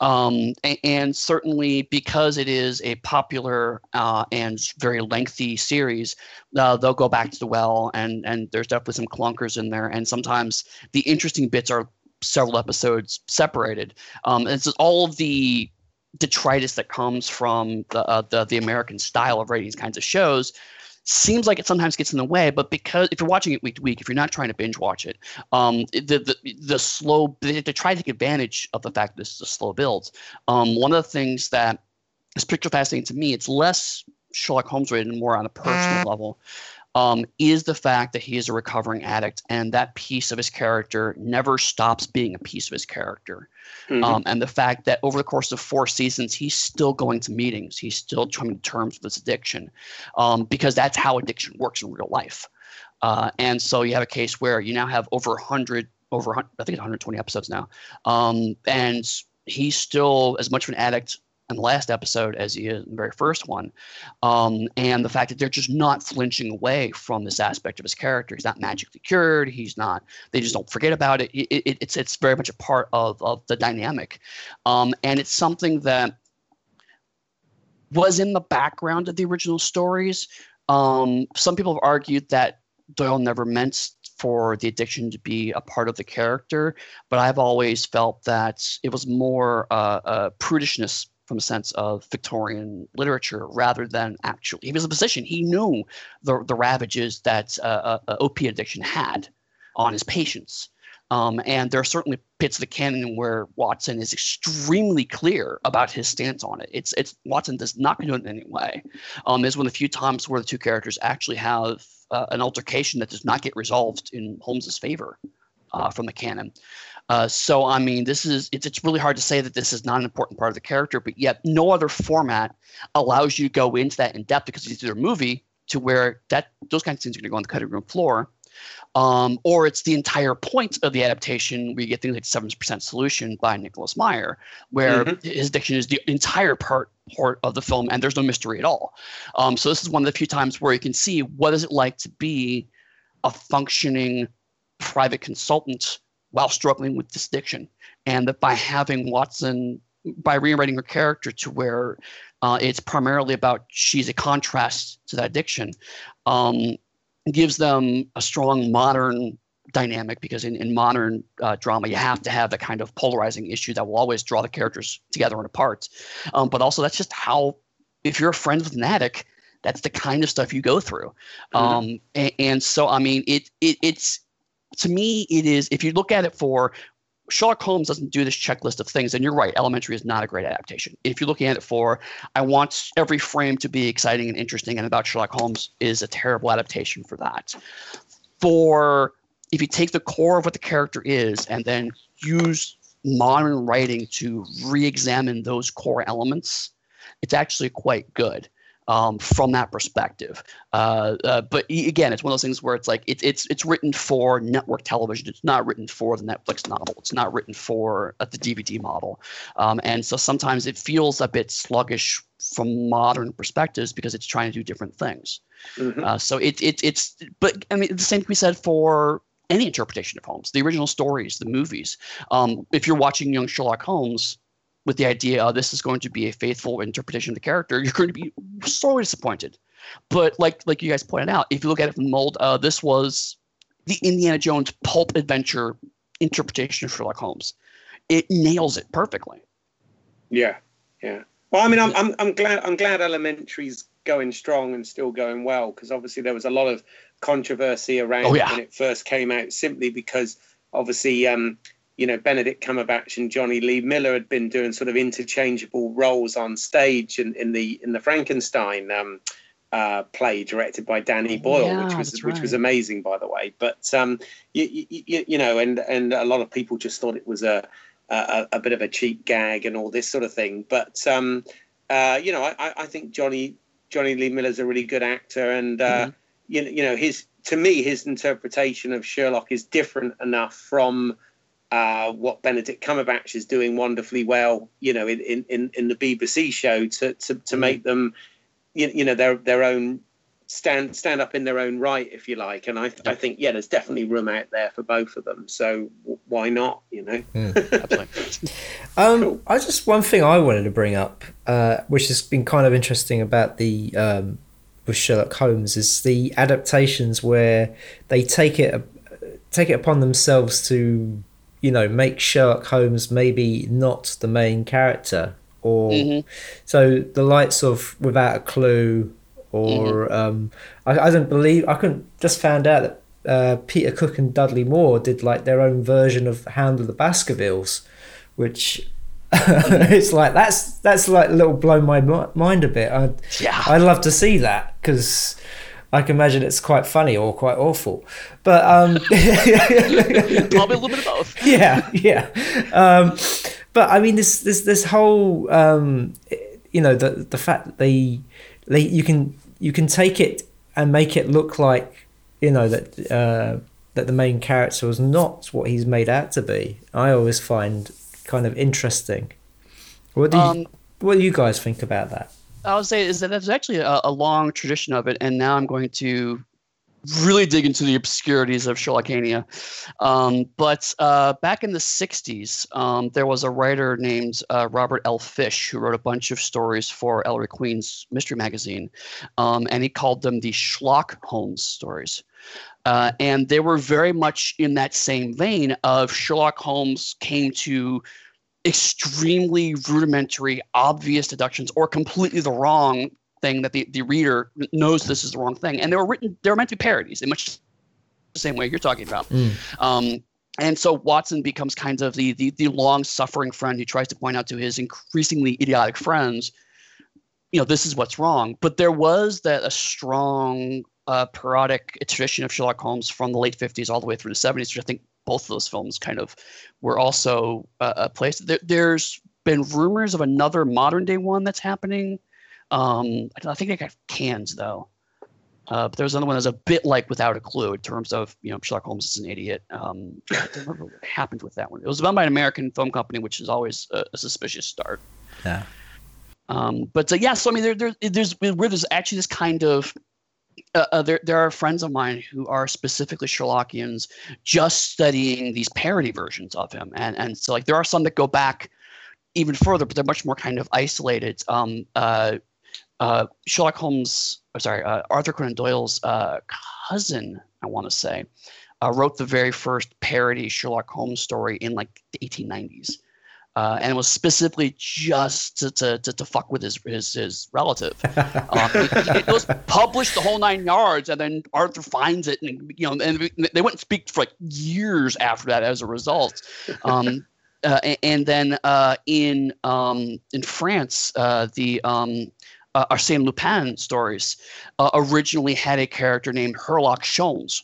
Um, and, and, certainly because it is a popular uh, and very lengthy series, uh, they'll go back to the well, and and there's definitely some clunkers in there, and sometimes the interesting bits are several episodes separated. Um, and so all of the detritus that comes from the, uh, the the American style of writing these kinds of shows seems like it sometimes gets in the way but because if you're watching it week to week if you're not trying to binge watch it um, the, the the slow they, they try to take advantage of the fact that this is a slow build um, one of the things that is picture fascinating to me it's less Sherlock Holmes rated and more on a personal mm. level um, is the fact that he is a recovering addict and that piece of his character never stops being a piece of his character. Mm-hmm. Um, and the fact that over the course of four seasons, he's still going to meetings, he's still coming to terms with his addiction um, because that's how addiction works in real life. Uh, and so you have a case where you now have over 100, over I think it's 120 episodes now. Um, and he's still as much of an addict in the last episode as he is in the very first one. Um, and the fact that they're just not flinching away from this aspect of his character. He's not magically cured. He's not, they just don't forget about it. it, it it's, it's very much a part of, of the dynamic. Um, and it's something that was in the background of the original stories. Um, some people have argued that Doyle never meant for the addiction to be a part of the character, but I've always felt that it was more uh, uh, prudishness from a sense of Victorian literature rather than actually. He was a physician. He knew the, the ravages that uh, uh, uh, opiate addiction had on his patients. Um, and there are certainly pits of the canon where Watson is extremely clear about his stance on it. It's it's Watson does not condone it in any way. Um, is one of the few times where the two characters actually have uh, an altercation that does not get resolved in Holmes's favor uh, from the canon. Uh, so I mean, this is it's, it's really hard to say that this is not an important part of the character, but yet no other format allows you to go into that in depth because it's either a movie to where that those kinds of things are going to go on the cutting room floor, Um, or it's the entire point of the adaptation where you get things like 7% Solution by Nicholas Meyer, where mm-hmm. his addiction is the entire part part of the film and there's no mystery at all. Um, so this is one of the few times where you can see what is it like to be a functioning private consultant while struggling with this addiction. And that by having Watson, by rewriting her character to where uh, it's primarily about she's a contrast to that addiction, um, gives them a strong modern dynamic because in, in modern uh, drama you have to have that kind of polarizing issue that will always draw the characters together and apart um, but also that's just how if you're a friend with an addict that's the kind of stuff you go through mm-hmm. um, and, and, so i mean it, it it's to me it is if you look at it for Sherlock Holmes doesn't do this checklist of things, and you're right. Elementary is not a great adaptation. If you're looking at it for, I want every frame to be exciting and interesting, and about Sherlock Holmes is a terrible adaptation for that. For if you take the core of what the character is and then use modern writing to re-examine those core elements, it's actually quite good um, from that perspective. Uh, uh, but again, it's one of those things where it's like it, it's it's written for network television. It's not written for the Netflix novel. It's not written for uh, the DVD model. Um, and so sometimes it feels a bit sluggish from modern perspectives because it's trying to do different things. Mm-hmm. Uh, so it, it it's but I mean the same can be said for any interpretation of Holmes, the original stories, the movies. Um, if you're watching Young Sherlock Holmes, with the idea of this is going to be a faithful interpretation of the character, you're going to be sorely disappointed. But like like you guys pointed out, if you look at it from the mold, uh, this was the Indiana Jones pulp adventure interpretation of Sherlock Holmes. It nails it perfectly. Yeah, yeah. Well, I mean, I'm I'm, I'm glad I'm glad Elementary's going strong and still going well because obviously there was a lot of controversy around oh, yeah. when it first came out simply because obviously um, you know, Benedict Cumberbatch and Jonny Lee Miller had been doing sort of interchangeable roles on stage in, in the in the Frankenstein um, uh, play directed by Danny Boyle, yeah, which was which was amazing, by the way. But um, you, you, you, know, and and a lot of people just thought it was a a, a bit of a cheap gag and all this sort of thing. But um, uh, you know, I, I think Johnny Jonny Lee Miller's a really good actor, and uh, mm-hmm. you you know his to me his interpretation of Sherlock is different enough from uh, what Benedict Cumberbatch is doing wonderfully well, you know, in, in, in the BBC show to, to, to mm-hmm. make them, you, you know, their their own stand stand up in their own right, if you like. And I I think yeah, there's definitely room out there for both of them. So w- why not? You know. Mm, um, cool. I just one thing I wanted to bring up, uh, which has been kind of interesting about the um, with Sherlock Holmes, is the adaptations where they take it take it upon themselves to you know make Sherlock Holmes maybe not the main character or mm-hmm. so the lights of Without a Clue or mm-hmm. um, I, I don't believe I couldn't just found out that uh, Peter Cook and Dudley Moore did like their own version of Hound of the Baskervilles, which it's like that's that's like a little blow my mind a bit. I yeah, I'd love to see that because I can imagine it's quite funny or quite awful. But um, probably a little bit of both. Yeah, yeah. Um, but I mean, this this this whole um, you know the the fact that they they you can you can take it and make it look like you know that uh, that the main character was not what he's made out to be. I always find kind of interesting. What do you, um, what do you guys think about that? I would say is that there's actually a, a, long tradition of it, and now I'm going to really dig into the obscurities of Sherlockiana. Um, but uh, back in the 60s, um, there was a writer named uh, Robert L. Fish who wrote a bunch of stories for Ellery Queen's mystery magazine, um, and he called them the Schlock Holmes stories. Uh, and they were very much in that same vein of Sherlock Holmes came to extremely rudimentary, obvious deductions or completely the wrong thing that the, the reader knows this is the wrong thing. And they were written, they were meant to be parodies in much the same way you're talking about. Mm. Um, and so Watson becomes kind of the, the, the long suffering friend who tries to point out to his increasingly idiotic friends, you know, this is what's wrong. But there was that a strong uh, parodic tradition of Sherlock Holmes from the late 50s all the way through the 70s, which I think both of those films kind of were also uh, place. There, there's been rumors of another modern day one that's happening. Um, I think they got cans though. Uh, but there was another one that was a bit like Without a Clue in terms of, you know, Sherlock Holmes is an idiot. Um, I don't remember what happened with that one. It was done by an American film company, which is always a, a suspicious start. Yeah. Um, but uh, yeah, so I mean, there, there, there's where there's actually this kind of uh, uh, there, there are friends of mine who are specifically Sherlockians, just studying these parody versions of him, and and so like there are some that go back even further, but they're much more kind of isolated. Um, uh, uh, Sherlock Holmes, or sorry, uh, Arthur Conan Doyle's uh, cousin, I want to say, uh, wrote the very first parody Sherlock Holmes story in like the 1890s. Uh, and it was specifically just to, to, to, to, fuck with his his, his relative. Um, it, it, was published the whole nine yards, and then Arthur finds it, and you know, and they wouldn't speak for like years after that as a result. Um, uh, and, and, then uh, in um, in France, uh, the um, uh, Arsène Lupin stories uh, originally had a character named Herlock Sholmes.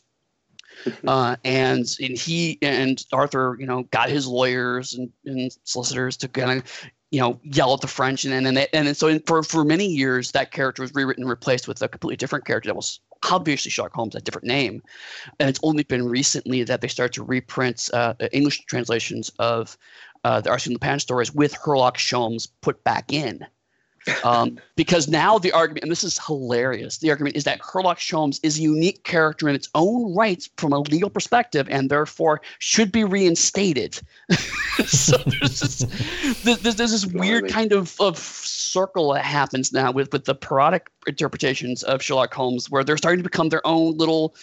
Uh, and and he and Arthur, you know, got his lawyers and, and solicitors to kind of, you know, yell at the French, and and and, and so in, for for many years that character was rewritten and replaced with a completely different character that was obviously Sherlock Holmes, a different name, and it's only been recently that they start to reprint uh, English translations of uh, the Arsène Lupin stories with Herlock Sholmes put back in um, because now the argument, and this is hilarious, the argument is that Herlock Sholmes is a unique character in its own rights from a legal perspective, and therefore should be reinstated. so there's this, there's, there's this weird kind of, of circle that happens now with, with the parodic interpretations of Sherlock Holmes, where they're starting to become their own little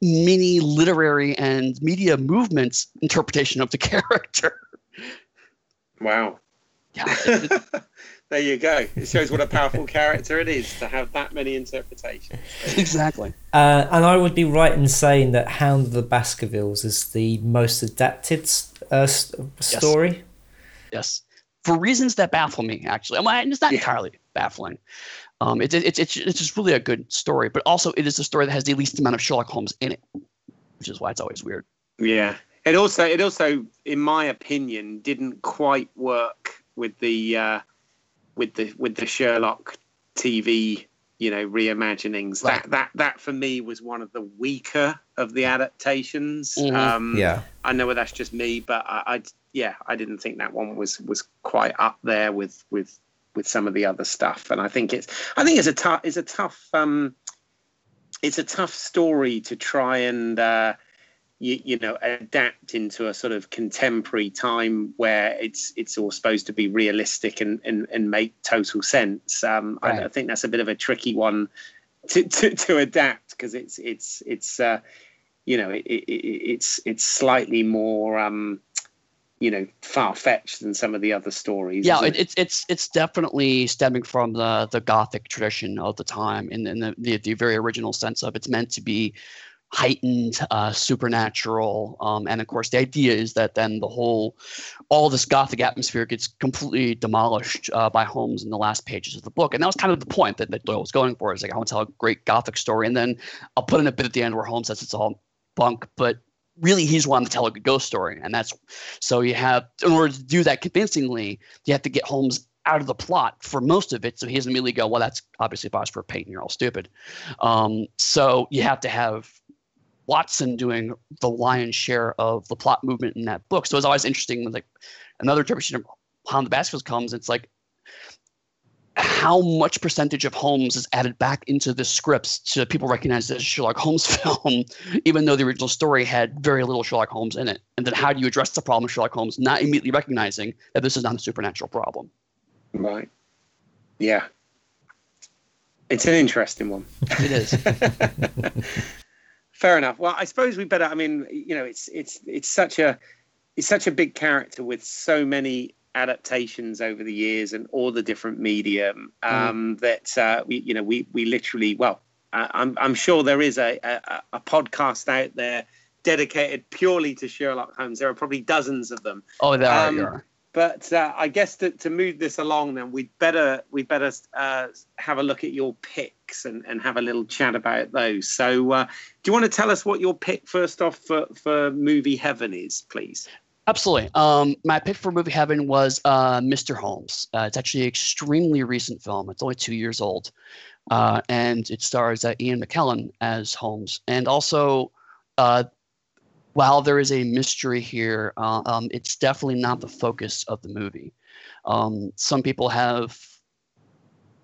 mini literary and media movements interpretation of the character. Wow. Yeah. There you go. It shows what a powerful character it is to have that many interpretations. Exactly. Uh, and I would be right in saying that Hound of the Baskervilles is the most adapted uh, story. Yes. yes. For reasons that baffle me, actually. I mean, it's not yeah. entirely baffling. Um, it, it, it, it's, it's just really a good story, but also it is a story that has the least amount of Sherlock Holmes in it, which is why it's always weird. Yeah. It also, it also, in my opinion, didn't quite work with the uh, with the with the Sherlock TV you know reimaginings right. that that that for me was one of the weaker of the adaptations mm-hmm. um yeah i know that's just me but I, I, yeah i didn't think that one was was quite up there with with with some of the other stuff and i think it's i think it's a tough it's a tough um it's a tough story to try and uh you, you know adapt into a sort of contemporary time where it's it's all supposed to be realistic and and, and make total sense um, right. I, I, think that's a bit of a tricky one to to, to adapt because it's it's it's uh, you know it, it, it's it's slightly more um, you know far fetched than some of the other stories. Yeah, it? it's it's it's definitely stemming from the the Gothic tradition of the time in, in the, the, the very original sense of it's meant to be heightened uh, supernatural um, and of course the idea is that then the whole all this gothic atmosphere gets completely demolished uh, by holmes in the last pages of the book. And that was kind of the point that, that doyle was going for is like i want to tell a great gothic story and then i'll put in a bit at the end where holmes says it's all bunk but really he's wanting to tell a good ghost story and that's so you have in order to do that convincingly you have to get holmes out of the plot for most of it so he doesn't immediately go well that's obviously phosphor paint you're all stupid. Um, so you have to have Watson doing the lion's share of the plot movement in that book. So it's always interesting. When like another interpretation of how the Baskervilles comes, it's like how much percentage of Holmes is added back into the scripts so people recognize this Sherlock Holmes film, even though the original story had very little Sherlock Holmes in it. And then how do you address the problem of Sherlock Holmes not immediately recognizing that this is not a supernatural problem? Right. Yeah. It's an interesting one. It is. fair enough. Well, I suppose we better. I mean, you know, it's it's it's such a it's such a big character with so many adaptations over the years and all the different medium um, mm. that uh, we you know we we literally well I'm I'm sure there is a, a, a podcast out there dedicated purely to Sherlock Holmes. There are probably dozens of them. Oh, there um, are. But uh, I guess to, to move this along, then we'd better we better uh, have a look at your picks and, and have a little chat about those. So, uh, do you want to tell us what your pick first off for, for movie heaven is, please? Absolutely. Um, my pick for movie heaven was uh, Mr. Holmes. Uh, it's actually an extremely recent film. It's only two years old. uh, and it stars uh, Ian McKellen as Holmes. And also, uh, while there is a mystery here, uh, um, it's definitely not the focus of the movie. Um, some people have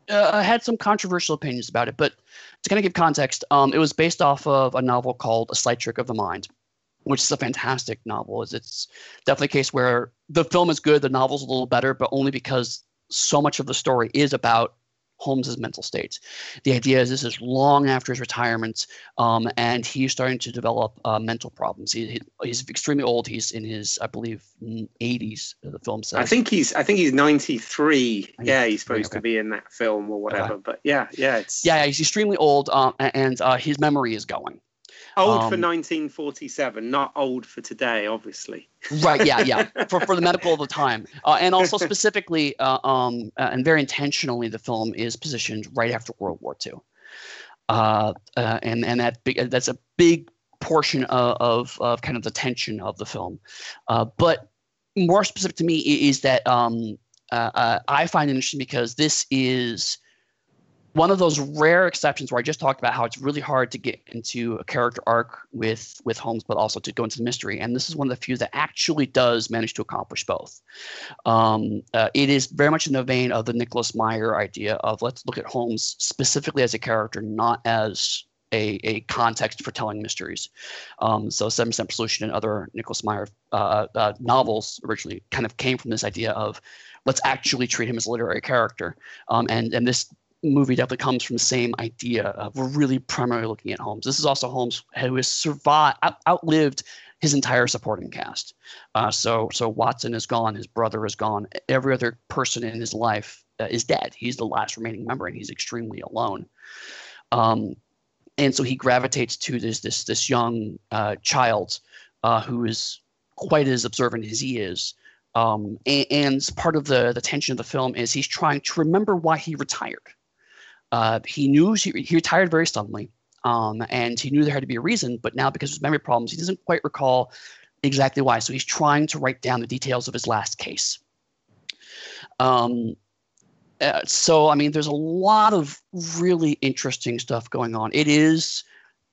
uh, had some controversial opinions about it, but to kind of give context, um, it was based off of a novel called A Slight Trick of the Mind, which is a fantastic novel. It's, it's definitely a case where the film is good, the novel's a little better, but only because so much of the story is about Holmes's mental state. The idea is this is long after his retirement, um, and he's starting to develop uh, mental problems. He, he, he's extremely old. He's in his, I believe, 80s. The film says. I think he's, I think he's 93. Yeah, he's supposed okay. to be in that film or whatever. Okay. But yeah, yeah, it's yeah, he's extremely old, uh, and uh, his memory is going. Old um, for 1947, not old for today, obviously. right. Yeah. Yeah. For, for the medical of the time, uh, and also specifically, uh, um, uh, and very intentionally, the film is positioned right after World War II, uh, uh, and and that big, that's a big portion of, of, of kind of the tension of the film. Uh, but more specific to me is that um, I find it interesting because this is one of those rare exceptions where I just talked about how it's really hard to get into a character arc with with Holmes, but also to go into the mystery. And this is one of the few that actually does manage to accomplish both. Um, uh, it is very much in the vein of the Nicholas Meyer idea of let's look at Holmes specifically as a character, not as a, a context for telling mysteries. Um, so Seven Percent Solution and other Nicholas Meyer uh, uh, novels originally kind of came from this idea of let's actually treat him as a literary character. Um, and and this movie definitely comes from the same idea of we're really primarily looking at Holmes. This is also Holmes who has survived, out, outlived his entire supporting cast. Uh, so, so Watson is gone, his brother is gone, every other person in his life uh, is dead. He's the last remaining member, and he's extremely alone. Um, and so he gravitates to this this this young uh, child uh, who is quite as observant as he is. Um, and, and part of the the tension of the film is he's trying to remember why he retired uh, he knew he, he retired very suddenly, um, and he knew there had to be a reason. But now, because of his memory problems, he doesn't quite recall exactly why. So he's trying to write down the details of his last case. Um, uh, so I mean, there's a lot of really interesting stuff going on. It is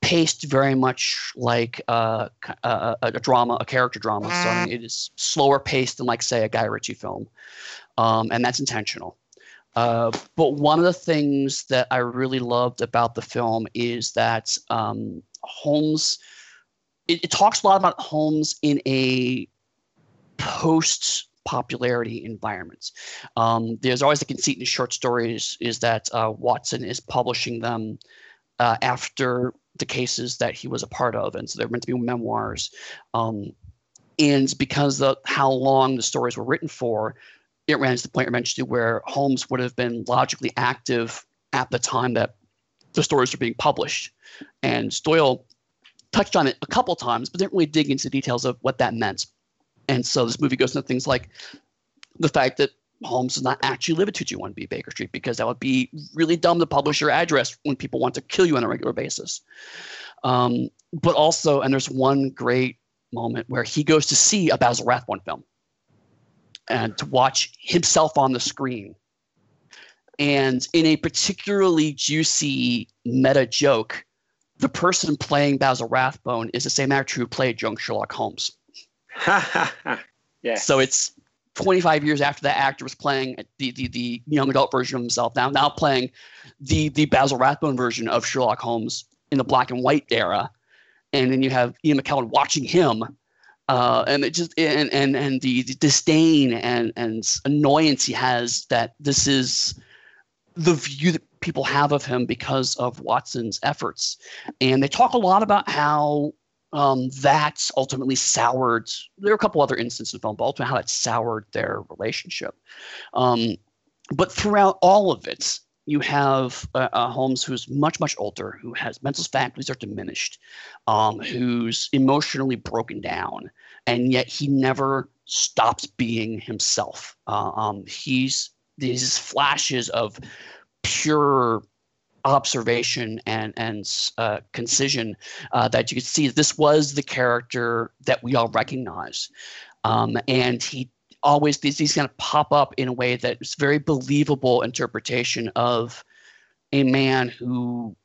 paced very much like uh, a, a, drama, a character drama. So I mean, it is slower paced than, like, say, a Guy Ritchie film, um, and that's intentional. Uh, but one of the things that I really loved about the film is that um, Holmes, it, it, talks a lot about Holmes in a post popularity environment. Um, there's always the conceit in short stories is that uh, Watson is publishing them uh, after the cases that he was a part of, and so they're meant to be memoirs. Um, and because of how long the stories were written for, it ran to the point eventually where Holmes would have been logically active at the time that the stories were being published. And Doyle touched on it a couple times, but didn't really dig into details of what that meant. And so this movie goes into things like the fact that Holmes does not actually live at 221B Baker Street because that would be really dumb to publish your address when people want to kill you on a regular basis. Um, but also, and there's one great moment where he goes to see a Basil Rathbone film and to watch himself on the screen. And in a particularly juicy meta joke, the person playing Basil Rathbone is the same actor who played young Sherlock Holmes. yeah. So it's 25 years after that actor was playing the, the, the young adult version of himself, now now playing the, the Basil Rathbone version of Sherlock Holmes in the black and white era. And then you have Ian McKellen watching him uh, and it just and and and the, the, disdain and and annoyance he has that this is the view that people have of him because of Watson's efforts, and they talk a lot about how um, that's ultimately soured. There are a couple other instances in the film, but ultimately how that soured their relationship. Um, but throughout all of it, you have uh, uh, Holmes who's much, much older, who has mental faculties are diminished, um, who's emotionally broken down, and yet he never stops being himself. Uh, um, he's these flashes of pure observation and and uh, concision uh, that you could see. This was the character that we all recognize, um, and he always these these kind of pop up in a way that is very believable interpretation of a man who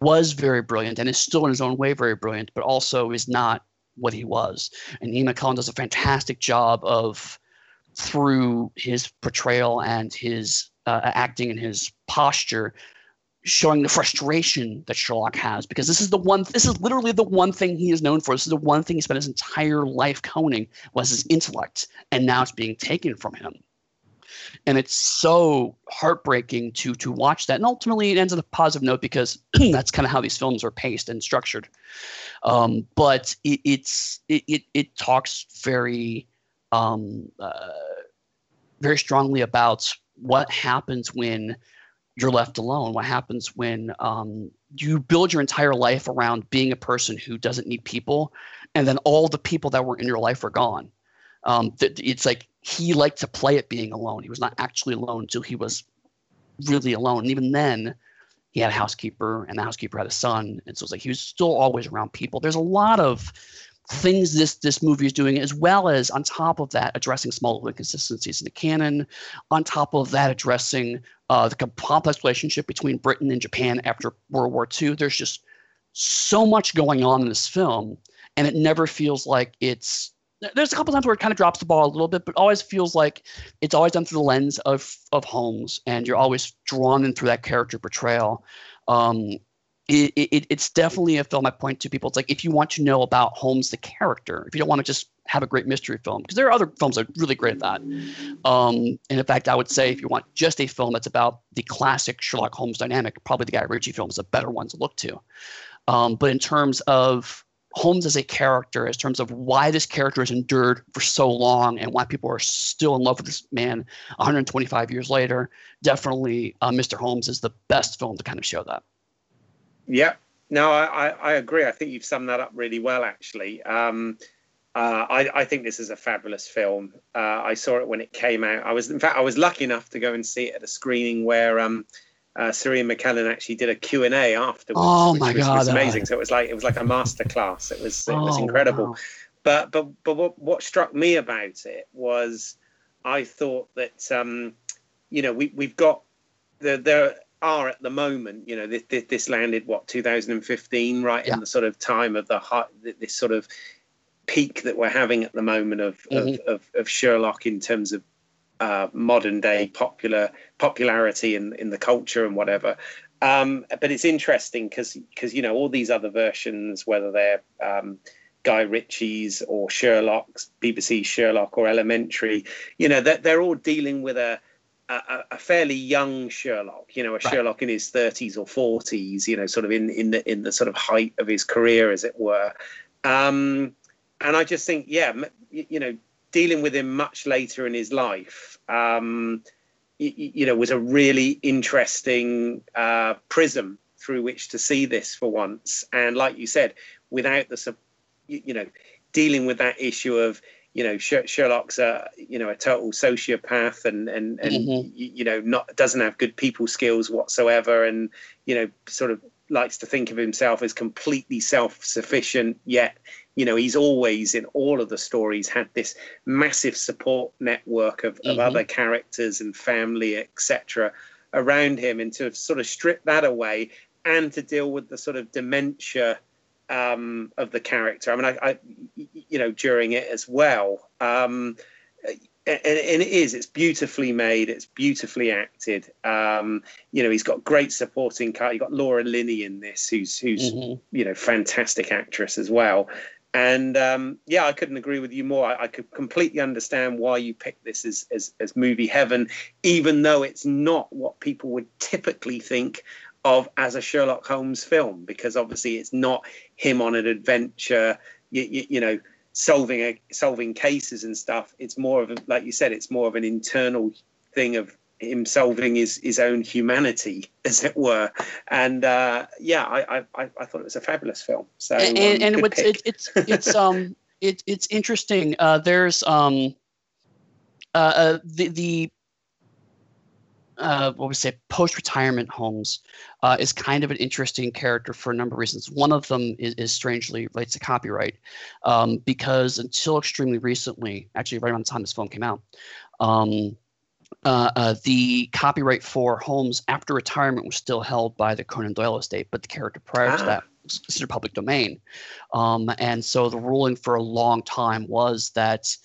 was very brilliant and is still in his own way very brilliant, but also is not what he was. And Ian McKellen does a fantastic job of through his portrayal and his uh, acting and his posture showing the frustration that Sherlock has because this is the one this is literally the one thing he is known for this is the one thing he spent his entire life coning was his intellect and now it's being taken from him and it's so heartbreaking to to watch that. And ultimately it ends on a positive note because that's kind of how these films are paced and structured. Um, but it, it's it, it, it talks very um, uh, very strongly about what happens when you're left alone what happens when um, you build your entire life around being a person who doesn't need people and then all the people that were in your life are gone um, th- it's like he liked to play at being alone. He was not actually alone until he was really alone. And even then, he had a housekeeper, and the housekeeper had a son, and so it's like he was still always around people. There's a lot of things this this movie is doing, as well as on top of that, addressing small inconsistencies in the canon. On top of that, addressing uh, the complex relationship between Britain and Japan after World War II. There's just so much going on in this film, and it never feels like it's there's a couple times where it kind of drops the ball a little bit, but always feels like it's always done through the lens of of Holmes, and you're always drawn in through that character portrayal. Um, it, it, it's definitely a film I point to people. It's like if you want to know about Holmes the character, if you don't want to just have a great mystery film, because there are other films that are really great at that. Um, and in fact, I would say if you want just a film that's about the classic Sherlock Holmes dynamic, probably the Guy Ritchie film is a better one to look to. Um, but in terms of Holmes as a character, in terms of why this character has endured for so long and why people are still in love with this man 125 years later, definitely uh, Mr. Holmes is the best film to kind of show that. Yeah, no, I, I agree. I think you've summed that up really well, actually. Um, uh, I, I, think this is a fabulous film. Uh, I saw it when it came out. I was, in fact, I was lucky enough to go and see it at a screening where um, uh, Sir McKellen actually did a Q and A afterwards. Oh my which god, was amazing! So it was like it was like a master class. It was it was Oh, incredible. wow. But but but what, what struck me about it was I thought that um, you know we we've got the there are at the moment you know this this, this landed what 2015 right Yeah. in the sort of time of the this sort of peak that we're having at the moment of Mhm. of, of, of Sherlock in terms of uh, modern day popular popularity in in the culture and whatever. Um, but it's interesting because because you know all these other versions, whether they're um, Guy Ritchie's or Sherlock's, BBC Sherlock or Elementary, you know that they're, all dealing with a, a a fairly young Sherlock, you know, a Right. Sherlock in his 30s or 40s, you know, sort of in in the in the sort of height of his career, as it were. Um, and I just think, yeah, you know, dealing with him much later in his life, um, y- y- you know, was a really interesting uh, prism through which to see this for once. And like you said, without the, you, you know, dealing with that issue of, you know, Sherlock's a, you know, a total sociopath and and and Mhm. you know, not doesn't have good people skills whatsoever, and you know, sort of likes to think of himself as completely self-sufficient yet you know he's always in all of the stories had this massive support network of, of Mhm. other characters and family etc around him and to sort of strip that away and to deal with the sort of dementia um, of the character. I mean I, I you know during it as well. Um, and, and it is it's beautifully made it's beautifully acted. Um, you know he's got great supporting cast you've got laura linney in this who's who's Mhm. you know fantastic actress as well and um, yeah i couldn't agree with you more. I, I could completely understand why you picked this as, as as movie heaven even though it's not what people would typically think of as a sherlock holmes film because obviously it's not him on an adventure you, you, you know solving a, solving cases and stuff. It's more of a, like you said it's more of an internal thing of him solving his his own humanity as it were and uh yeah i i i I thought it was a fabulous film so and, um, and, what's it, it's it's um it, it's interesting. Uh, there's um uh, uh the the uh, what we say post retirement Holmes uh, is kind of an interesting character for a number of reasons. One of them is, is strangely relates to copyright um, because until extremely recently, actually right around the time this film came out, um, uh, uh, the copyright for Holmes after retirement was still held by the Conan Doyle estate, but the character prior Ah. to that was considered public domain. Um, and so the ruling for a long time was that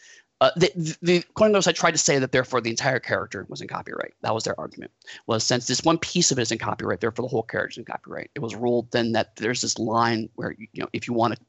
uh, the, the, the Conan Doyle side tried to say that therefore the entire character was in copyright. That was their argument. Was since this one piece of it is in copyright, therefore the whole character is in copyright. It was ruled then that there's this line where you, you know if you want to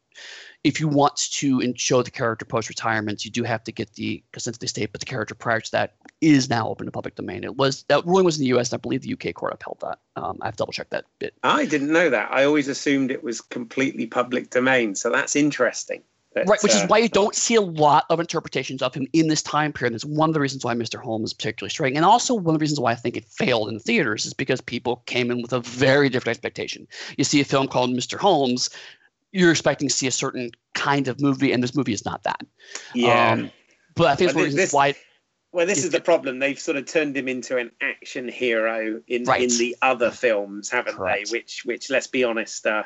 if you want to show the character post retirement, you do have to get the consent of the state, but the character prior to that is now open to public domain. It was that ruling was in the U.S. and I believe the UK court upheld that. Um, I've double checked that bit. I didn't know that. I always assumed it was completely public domain. So that's interesting. That, right, which is uh, why you don't see a lot of interpretations of him in this time period. That's one of the reasons why Mr. Holmes is particularly striking, and also one of the reasons why I think it failed in the theaters is because people came in with a very different expectation. You see a film called Mr. Holmes, you're expecting to see a certain kind of movie, and this movie is not that. Yeah. Um, but I think it's Well, one of the this- why. Well, this is the problem. They've sort of turned him into an action hero in Right. in the other films, haven't Correct. they? Which, which, let's be honest, uh,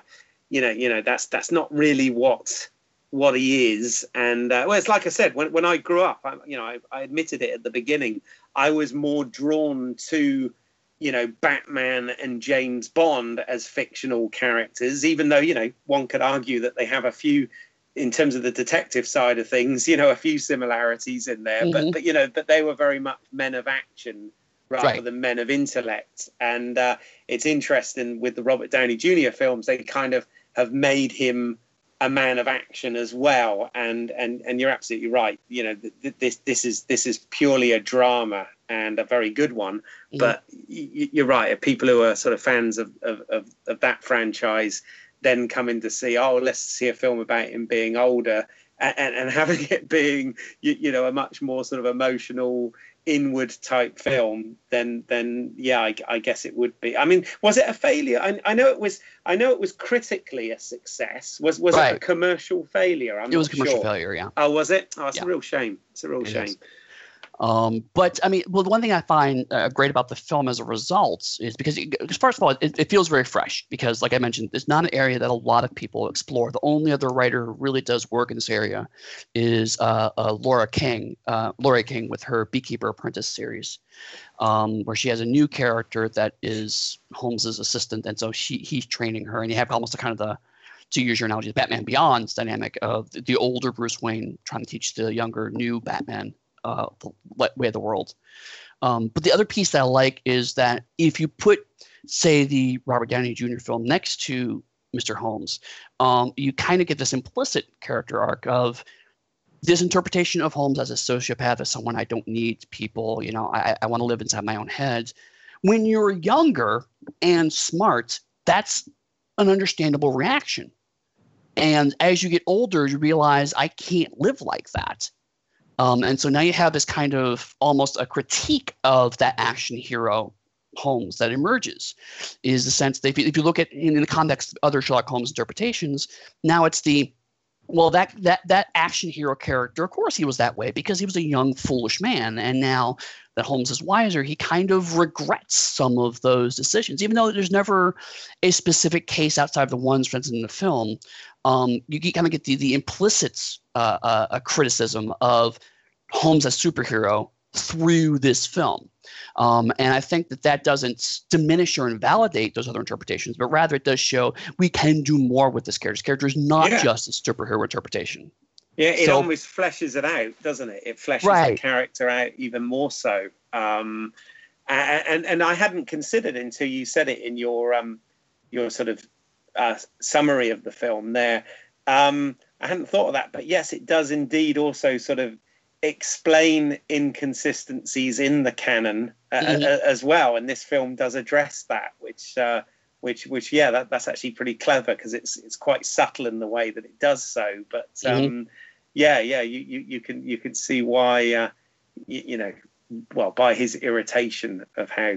you know, you know, that's that's not really what what he is. And uh, well, it's like I said, when when I grew up, I, you know, I, I admitted it at the beginning. I was more drawn to, you know, Batman and James Bond as fictional characters, even though you know one could argue that they have a few in terms of the detective side of things, you know, a few similarities in there, Mhm. but but you know, but they were very much men of action rather Right. than men of intellect. And uh, it's interesting with the Robert Downey Jr. films, they kind of have made him a man of action as well. And and and you're absolutely right. You know, th- th- this this is this is purely a drama and a very good one. Mhm. But you're right. People who are sort of fans of, of, of, of that franchise then come in to see, oh, let's see a film about him being older and, and, having it being, you, you know, a much more sort of emotional, inward type film, then then yeah, I, I guess it would be. I mean, was it a failure? I, I know it was. I know it was critically a success. Was was it a commercial failure? I'm it was a commercial sure. failure, yeah. Oh, was it? Oh, it's Yeah. a real shame. It's a real It shame. is. Um, but I mean, well, the one thing I find uh, great about the film as a result is because, it, first of all, it, it feels very fresh. Because, like I mentioned, it's not an area that a lot of people explore. The only other writer who really does work in this area is uh, uh, Laura King, uh, Laura King, with her Beekeeper Apprentice series, um, where she has a new character that is Holmes's assistant, and so she he's training her, and you have almost a kind of the to use your analogy, the Batman Beyond's dynamic of the older Bruce Wayne trying to teach the younger new Batman uh, the way of the world. Um, but the other piece that I like is that if you put, say, the Robert Downey Jr. film next to Mr. Holmes, um, you kind of get this implicit character arc of this interpretation of Holmes as a sociopath, as someone I don't need people. You know, I, I want to live inside my own head. When you're younger and smart, that's an understandable reaction. And as you get older, you realize I can't live like that. Um, and so now you have this kind of almost a critique of that action hero Holmes that emerges, is the sense that if you, if you look at in, in the context of other Sherlock Holmes interpretations, now it's the well that that that action hero character, of course he was that way because he was a young foolish man, and now that Holmes is wiser, he kind of regrets some of those decisions, even though there's never a specific case outside of the ones, for instance, in the film. Um, you kind of get the the implicit uh, uh, criticism of Holmes as superhero through this film. Um, and I think that that doesn't diminish or invalidate those other interpretations, but rather it does show we can do more with this character. This character is not Yeah. just a superhero interpretation. Yeah, it So- almost fleshes it out, doesn't it? It fleshes the character out even more so. Um, and and I hadn't considered until you said it in your um, your sort of uh, summary of the film there. Um, I hadn't thought of that, but yes, it does indeed also sort of explain inconsistencies in the canon uh, uh, as well, and this film does address that, which. Uh, which, which, yeah, that, that's actually pretty clever because it's it's quite subtle in the way that it does so. But um, yeah, yeah, you, you, you can you can see why, uh, you, you know, well, by his irritation of how,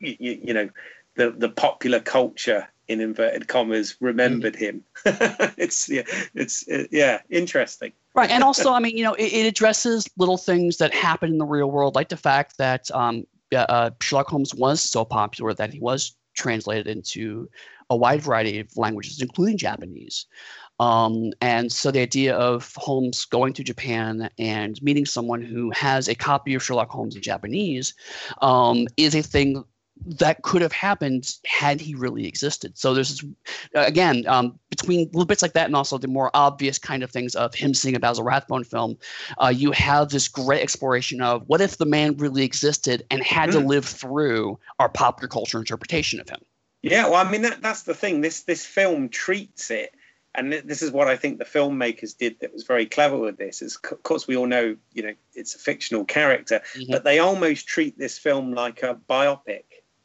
you, you, you know, the the popular culture in inverted commas remembered him. it's yeah, it's uh, yeah, interesting. Right, and also, I mean, you know, it, it addresses little things that happen in the real world, like the fact that um, uh, Sherlock Holmes was so popular that he was translated into a wide variety of languages, including Japanese. Um, and so the idea of Holmes going to Japan and meeting someone who has a copy of Sherlock Holmes in Japanese um, is a thing that could have happened had he really existed. So there's this, again um, between little bits like that and also the more obvious kind of things of him seeing a Basil Rathbone film, uh, you have this great exploration of what if the man really existed and had mm. to live through our popular culture interpretation of him. Yeah, well, I mean that that's the thing. This this film treats it, and this is what I think the filmmakers did that was very clever with this. Is of course we all know, you know, it's a fictional character, mm-hmm. but they almost treat this film like a biopic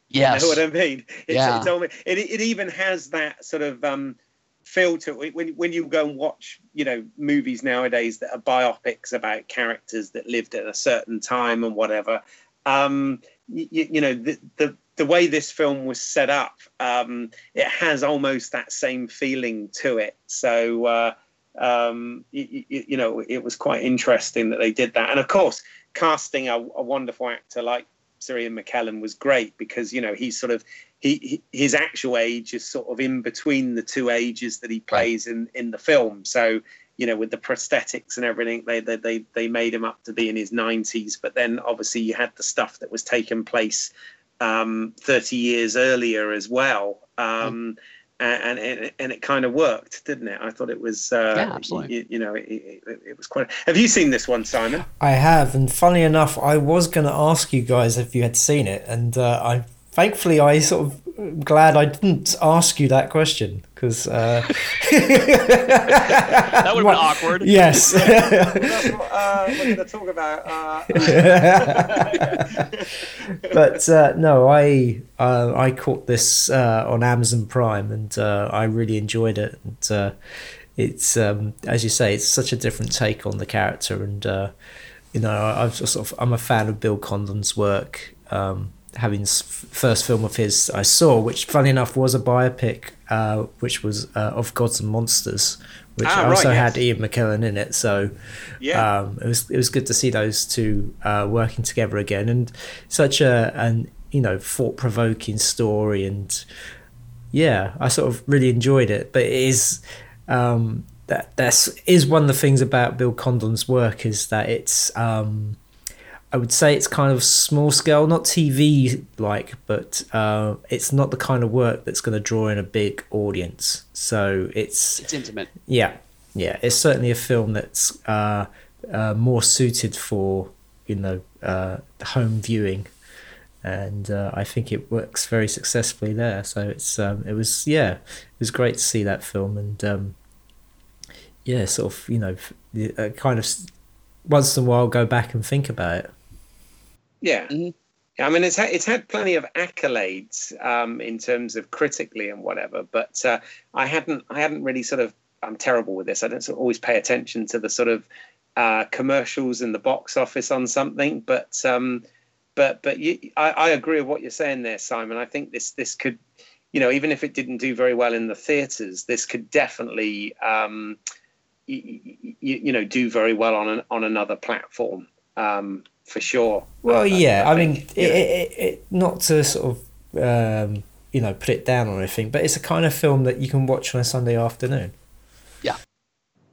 Yes. You know what I mean? It's, yeah. It's it, it even has that sort of um, feel to it. When, when you go and watch, you know, movies nowadays that are biopics about characters that lived at a certain time and whatever, um, you, you know, the, the, the way this film was set up, um, it has almost that same feeling to it. So, uh, um, you, you, know, it was quite interesting that they did that. And of course, casting a, a wonderful actor like Sir Ian McKellen was great because you know he's sort of he, he, his actual age is sort of in between the two ages that he plays right. in in the film. So you know with the prosthetics and everything, they they they they made him up to be in his nineties. But then obviously you had the stuff that was taking place um, thirty years earlier as well. Um, mm and and, and it kind of worked, didn't it? I thought it was. Uh, yeah, absolutely. You, you know, it, it, it, was quite. Have you seen this one, Simon? I have, and funny enough, I was going to ask you guys if you had seen it, and uh, I thankfully I sort of glad I didn't ask you that question because uh... that would have been awkward. Yes. What uh, we're going to talk about. Uh, but uh, no, I uh, I caught this uh, on Amazon Prime and I really enjoyed it. And it's um, as you say, it's such a different take on the character, and you know, I've sort of I'm a fan of Bill Condon's work. Um, having first film of his I saw, which funny enough was a biopic, uh, which was uh, of Gods and Monsters, which ah, also right, yes. had Ian McKellen in it. So yeah, um, it was it was good to see those two uh, working together again, and such a an you know thought provoking story, and yeah, I sort of really enjoyed it. But it is. Um, that that's is one of the things about Bill Condon's work is that it's um, I would say it's kind of small scale, not TV like, but uh, it's not the kind of work that's going to draw in a big audience. So it's it's intimate. Yeah, yeah, it's certainly a film that's uh, uh, more suited for you know uh, home viewing, and uh, I think it works very successfully there. So it's um, it was yeah, it was great to see that film and um, yeah, sort of you know uh, kind of once in a while go back and think about it. Yeah. Mm-hmm. I mean, it's had, it's had plenty of accolades um, in terms of critically and whatever, but uh, I hadn't I hadn't really sort of I'm terrible with this. I don't sort of always pay attention to the sort of uh, commercials in the box office on something, but um, but but you, I, I agree with what you're saying there, Simon. I think this this could, you know, even if it didn't do very well in the theaters, this could definitely um, you, you, know do very well on an, on another platform. Um, for sure. Well, yeah, I, I, I mean, it, it, it, not to sort of um, you know put it down or anything, but it's a kind of film that you can watch on a Sunday afternoon. Yeah.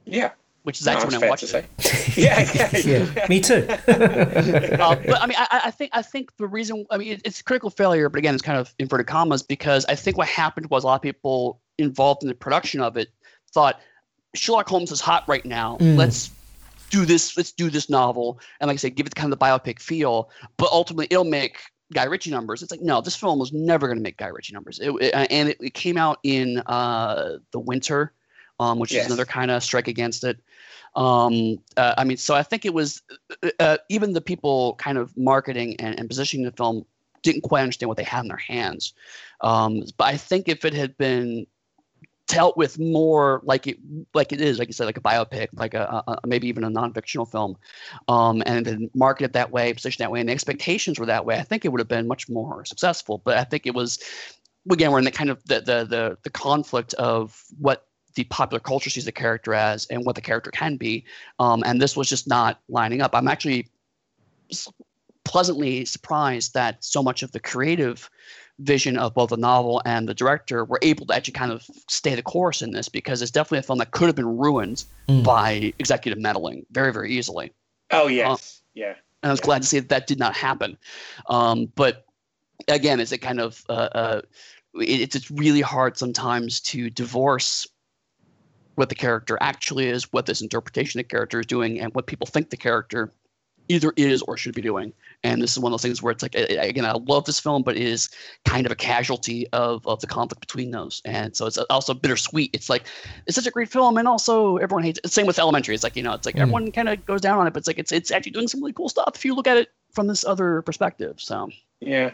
Yeah. Which is actually no, when I watched it. yeah, yeah, yeah, yeah, me too. uh, but I mean, I, I, think I think the reason I mean it's critical failure, but again, it's kind of inverted commas because I think what happened was a lot of people involved in the production of it thought Sherlock Holmes is hot right now. Mm. Let's do this, let's do this novel, and like I said, give it kind of the biopic feel. But ultimately, it'll make Guy Ritchie numbers. It's like no, this film was never going to make Guy Ritchie numbers. It, it, and it, it, came out in uh, the winter, um, which yes. is another kind of strike against it. Um, uh, I mean, so I think it was uh, uh, even the people kind of marketing and, and, positioning the film didn't quite understand what they had in their hands. Um, but I think if it had been dealt with more like it like it is like you said like a biopic like a, a maybe even a non-fictional film um, and then marketed that way positioned that way and the expectations were that way. I think it would have been much more successful but i think it was again we're in the kind of the the the, the conflict of what the popular culture sees the character as and what the character can be um, and this was just not lining up. I'm actually pleasantly surprised that so much of the creative vision of both the novel and the director were able to actually kind of stay the course in this because it's definitely a film that could have been ruined Mm. by executive meddling very very easily. Oh yes, yeah. And I was Yeah. glad to see that that did not happen. Um, but again, is it kind of uh, uh, it, it's it's really hard sometimes to divorce what the character actually is, what this interpretation of the character is doing, and what people think the character either is or should be doing. And this is one of those things where it's like, a- a- again, I love this film, but it is kind of a casualty of, of the conflict between those. And so it's also bittersweet. It's like, it's such a great film, and also everyone hates it. Same with Elementary. It's like, you know, it's like Mm. everyone kind of goes down on it, but it's like, it's, it's actually doing some really cool stuff if you look at it from this other perspective. So, Yeah.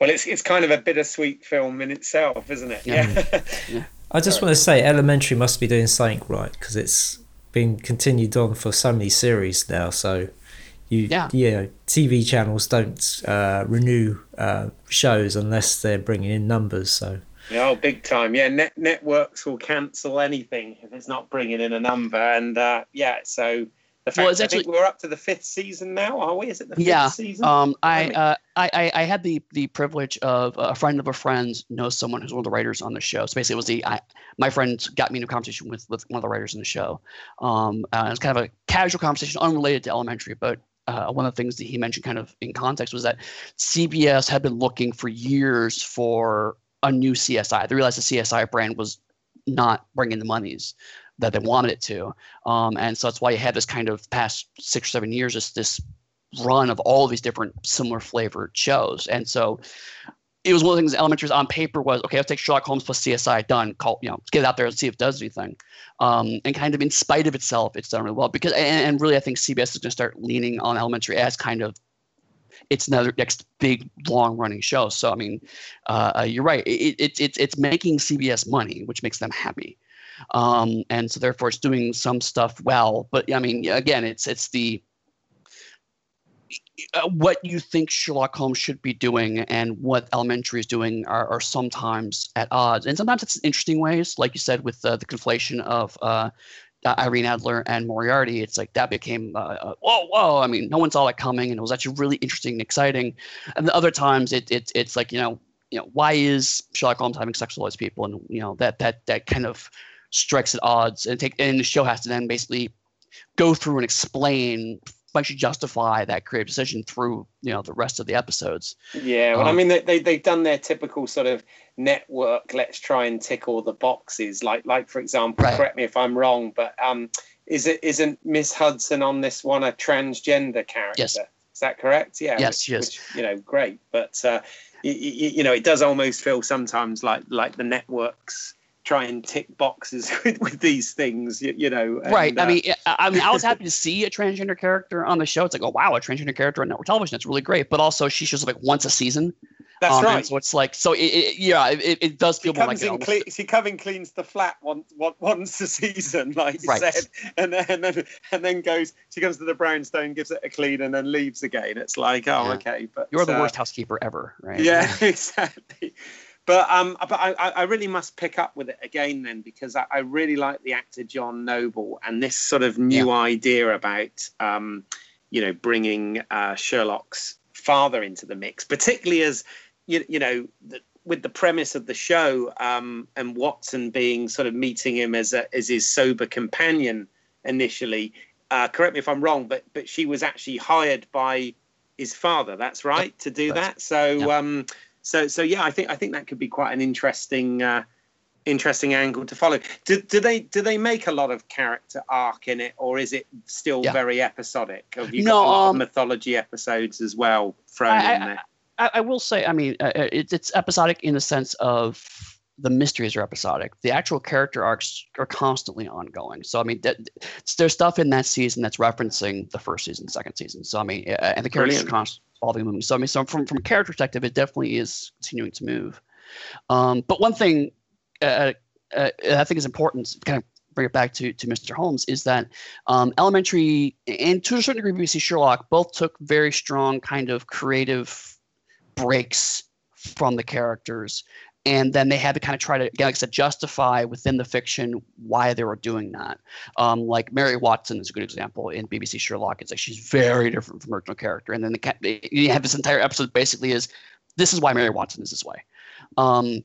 Well, it's it's kind of a bittersweet film in itself, isn't it? Yeah. Yeah. I just want to say, Elementary must be doing something right because it's been continued on for so many series now. So, you Yeah. TV channels don't uh, renew uh, shows unless they're bringing in numbers. So, oh, big time. Yeah. Net networks will cancel anything if it's not bringing in a number, and uh, yeah. So the fact Well, it's I actually- think we're up to the fifth season now, are we? Is it the fifth Yeah, season? Um, I, Right. uh, I, I I had the the privilege of a friend of a friend knows someone who's one of the writers on the show. So basically, it was the I, my friend got me into a conversation with with one of the writers in the show. Um, uh, it was kind of a casual conversation, unrelated to Elementary, but. Uh, one of the things that he mentioned, kind of in context, was that CBS had been looking for years for a new CSI. They realized the CSI brand was not bringing the monies that they wanted it to, um, and so that's why you had this kind of past six or seven years, just this run of all these different similar flavored shows. And so it was one of the things Elementary's on paper was okay, let's take Sherlock Holmes plus CSI done, call you know, get it out there and see if it does anything. Um, and kind of in spite of itself, it's done really well because and, and really I think CBS is gonna start leaning on Elementary as kind of it's another next big long running show. So I mean, uh, uh, you're right. It, it, it's it's making CBS money, which makes them happy, um, and so therefore it's doing some stuff well. But I mean, again, it's it's the what you think Sherlock Holmes should be doing and what Elementary is doing are, are sometimes at odds, and sometimes it's in interesting ways, like you said with uh, the conflation of uh, uh, Irene Adler and Moriarty. It's like that became uh, uh, whoa, whoa. I mean, no one saw that coming, and it was actually really interesting and exciting. And the other times, it, it it's like you know, you know, why is Sherlock Holmes having sex with all these people, and you know that that that kind of strikes at odds, and take and the show has to then basically go through and explain actually justify that creative decision through you know the rest of the episodes. Yeah, well, I Um, mean, they, they they've done their typical sort of network. Let's try and tick all the boxes. Like like for example, Right. correct me if I'm wrong, but um, is it isn't Miss Hudson on this one a transgender character? Yes. Is that correct? Yeah. Yes, which, is. Which, you know, great, but uh, you, you know, it does almost feel sometimes like like the networks try and tick boxes with, with these things. You, you know. and, right. I uh, mean, I, I mean, I was happy to see a transgender character on the show. It's like, oh wow, a transgender character on network television. That's really great. But also, she shows up like once a season. that's Um, right. So it's like, so it, it, yeah, it, it does She feel more comes like in, cle- she comes and cleans the flat once, once a season, like you Right. said, and then, and then and then goes. She comes to the brownstone, gives it a clean, and then leaves again. It's like, oh, Yeah. okay, but You're the uh, worst housekeeper ever, right? Yeah, exactly. But um, but I, I really must pick up with it again then because I, I really like the actor John Noble and this sort of new idea about um, you know, bringing uh, Sherlock's father into the mix, particularly as you you know. The, with the premise of the show um, and Watson being sort of meeting him as a, as his sober companion initially, uh, correct me if I'm wrong, but but she was actually hired by his father. That's right to do that. So um, so so yeah, I think I think that could be quite an interesting uh, interesting angle to follow. Do, do they do they make a lot of character arc in it, or is it still Yeah. very episodic? Have you No, got a lot um, of mythology episodes as well thrown I- in there? I, I will say, I mean, uh, uh, it's it's episodic in the sense of the mysteries are episodic. The actual character arcs are constantly ongoing. So I mean, that, there's stuff in that season that's referencing the first season, second season. So I mean, uh, and the characters Brilliant. are constantly evolving, moving. So I mean, so from from a character perspective, it definitely is continuing to move. Um, but one thing uh, uh, I think is important, to kind of bring it back to to Mr. Holmes, is that um, Elementary and to a certain degree, BBC Sherlock both took very strong kind of creative breaks from the characters. And then they had to kind of try to, again, like I said, justify within the fiction why they were doing that. Um, like Mary Watson is a good example in BBC Sherlock. It's like she's very different from her original character. And then the, you have this entire episode basically is this is why Mary Watson is this way. Um,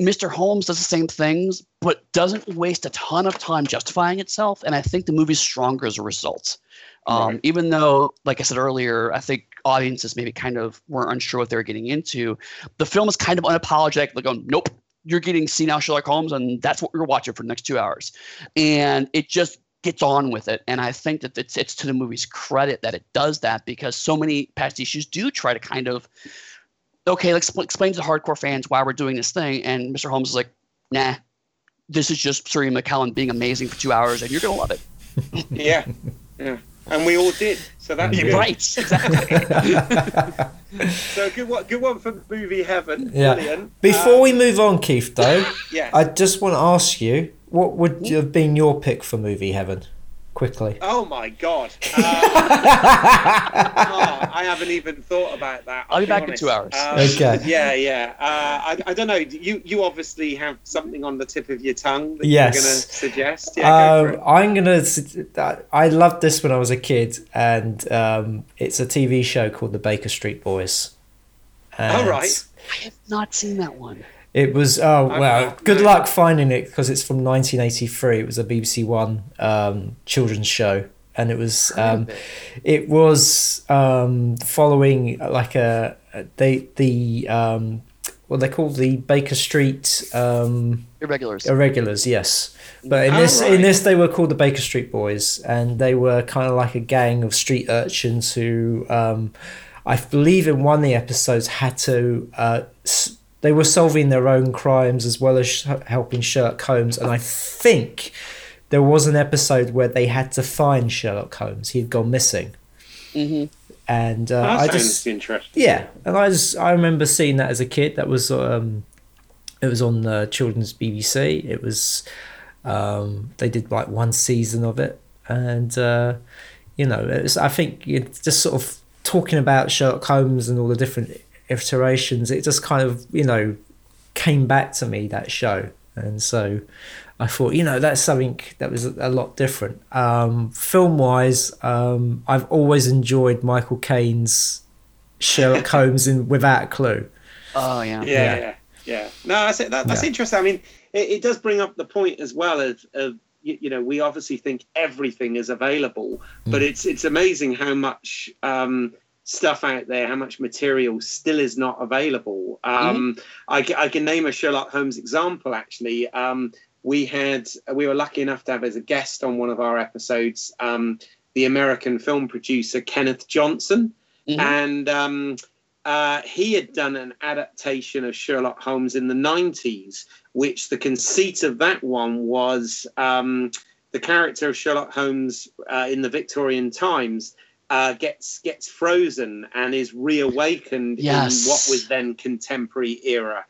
Mr. Holmes does the same things, but doesn't waste a ton of time justifying itself. And I think the movie's stronger as a result. Um, Right. Even though, like I said earlier, I think audiences maybe kind of weren't unsure what they were getting into. The film is kind of unapologetic. Like, going, nope, you're getting senile Sherlock Holmes, and that's what you're watching for the next two hours. And it just gets on with it. And I think that it's, it's to the movie's credit that it does that because so many past issues do try to kind of, okay, let's expl- explain to the hardcore fans why we're doing this thing. And Mr. Holmes is like, nah, this is just Sir Ian McKellen being amazing for two hours, and you're going to love it. Yeah, yeah, and we all did. So that's good. Right, exactly. So good one, good one for movie heaven. Yeah. Brilliant. Before Um, we move on, Keith, though, yeah. I just want to ask you, what would have been your pick for movie heaven? Quickly. Oh my god! Uh, oh, I haven't even thought about that. I'll be back in two hours. Um, Okay. Yeah, yeah. Uh, I, I don't know. You you obviously have something on the tip of your tongue that Yes. you're going to suggest. Yeah, go Um, it. I'm gonna. s- I loved this when I was a kid, and um, it's a TV show called The Baker Street Boys. And Oh, right. I have not seen that one. It was. Oh well. Good luck finding it because it's from 1983. It was a BBC One um, children's show, and it was. Um, it was um, following like a they the um, what they call the Baker Street. Um, Irregulars. Irregulars, yes. But in Oh, this right. in this they were called the Baker Street Boys and they were kind of like a gang of street urchins who um I believe in one of the episodes had to uh they were solving their own crimes as well as sh- helping Sherlock Holmes and I think there was an episode where they had to find Sherlock Holmes. He'd gone missing. hmm And uh, that I sounds just interesting. yeah, and I just I remember seeing that as a kid. That was um, it was on uh, children's BBC. It was um, they did like one season of it, and uh, you know, it was, I think it's just sort of talking about Sherlock Holmes and all the different iterations. It just kind of you know came back to me that show, and so. I thought, you know, that's something that was a lot different. Um, film wise, um, I've always enjoyed Michael Caine's Sherlock Holmes in Without a Clue. Oh yeah. yeah, Yeah. yeah, yeah. No, that's. That, that's Yeah. interesting. I mean, it, it does bring up the point as well of, of you, you know, we obviously think everything is available, but it's it's amazing how much um, stuff out there, how much material still is not available. Um, I, ca- I can name a Sherlock Holmes example. Actually, um, we had we were lucky enough to have as a guest on one of our episodes um, the American film producer Kenneth Johnson Mhm. and um, uh, he had done an adaptation of Sherlock Holmes in the 90s, which the conceit of that one was um, the character of Sherlock Holmes uh, in the Victorian times uh, gets gets frozen and is reawakened Yes. in what was then contemporary era,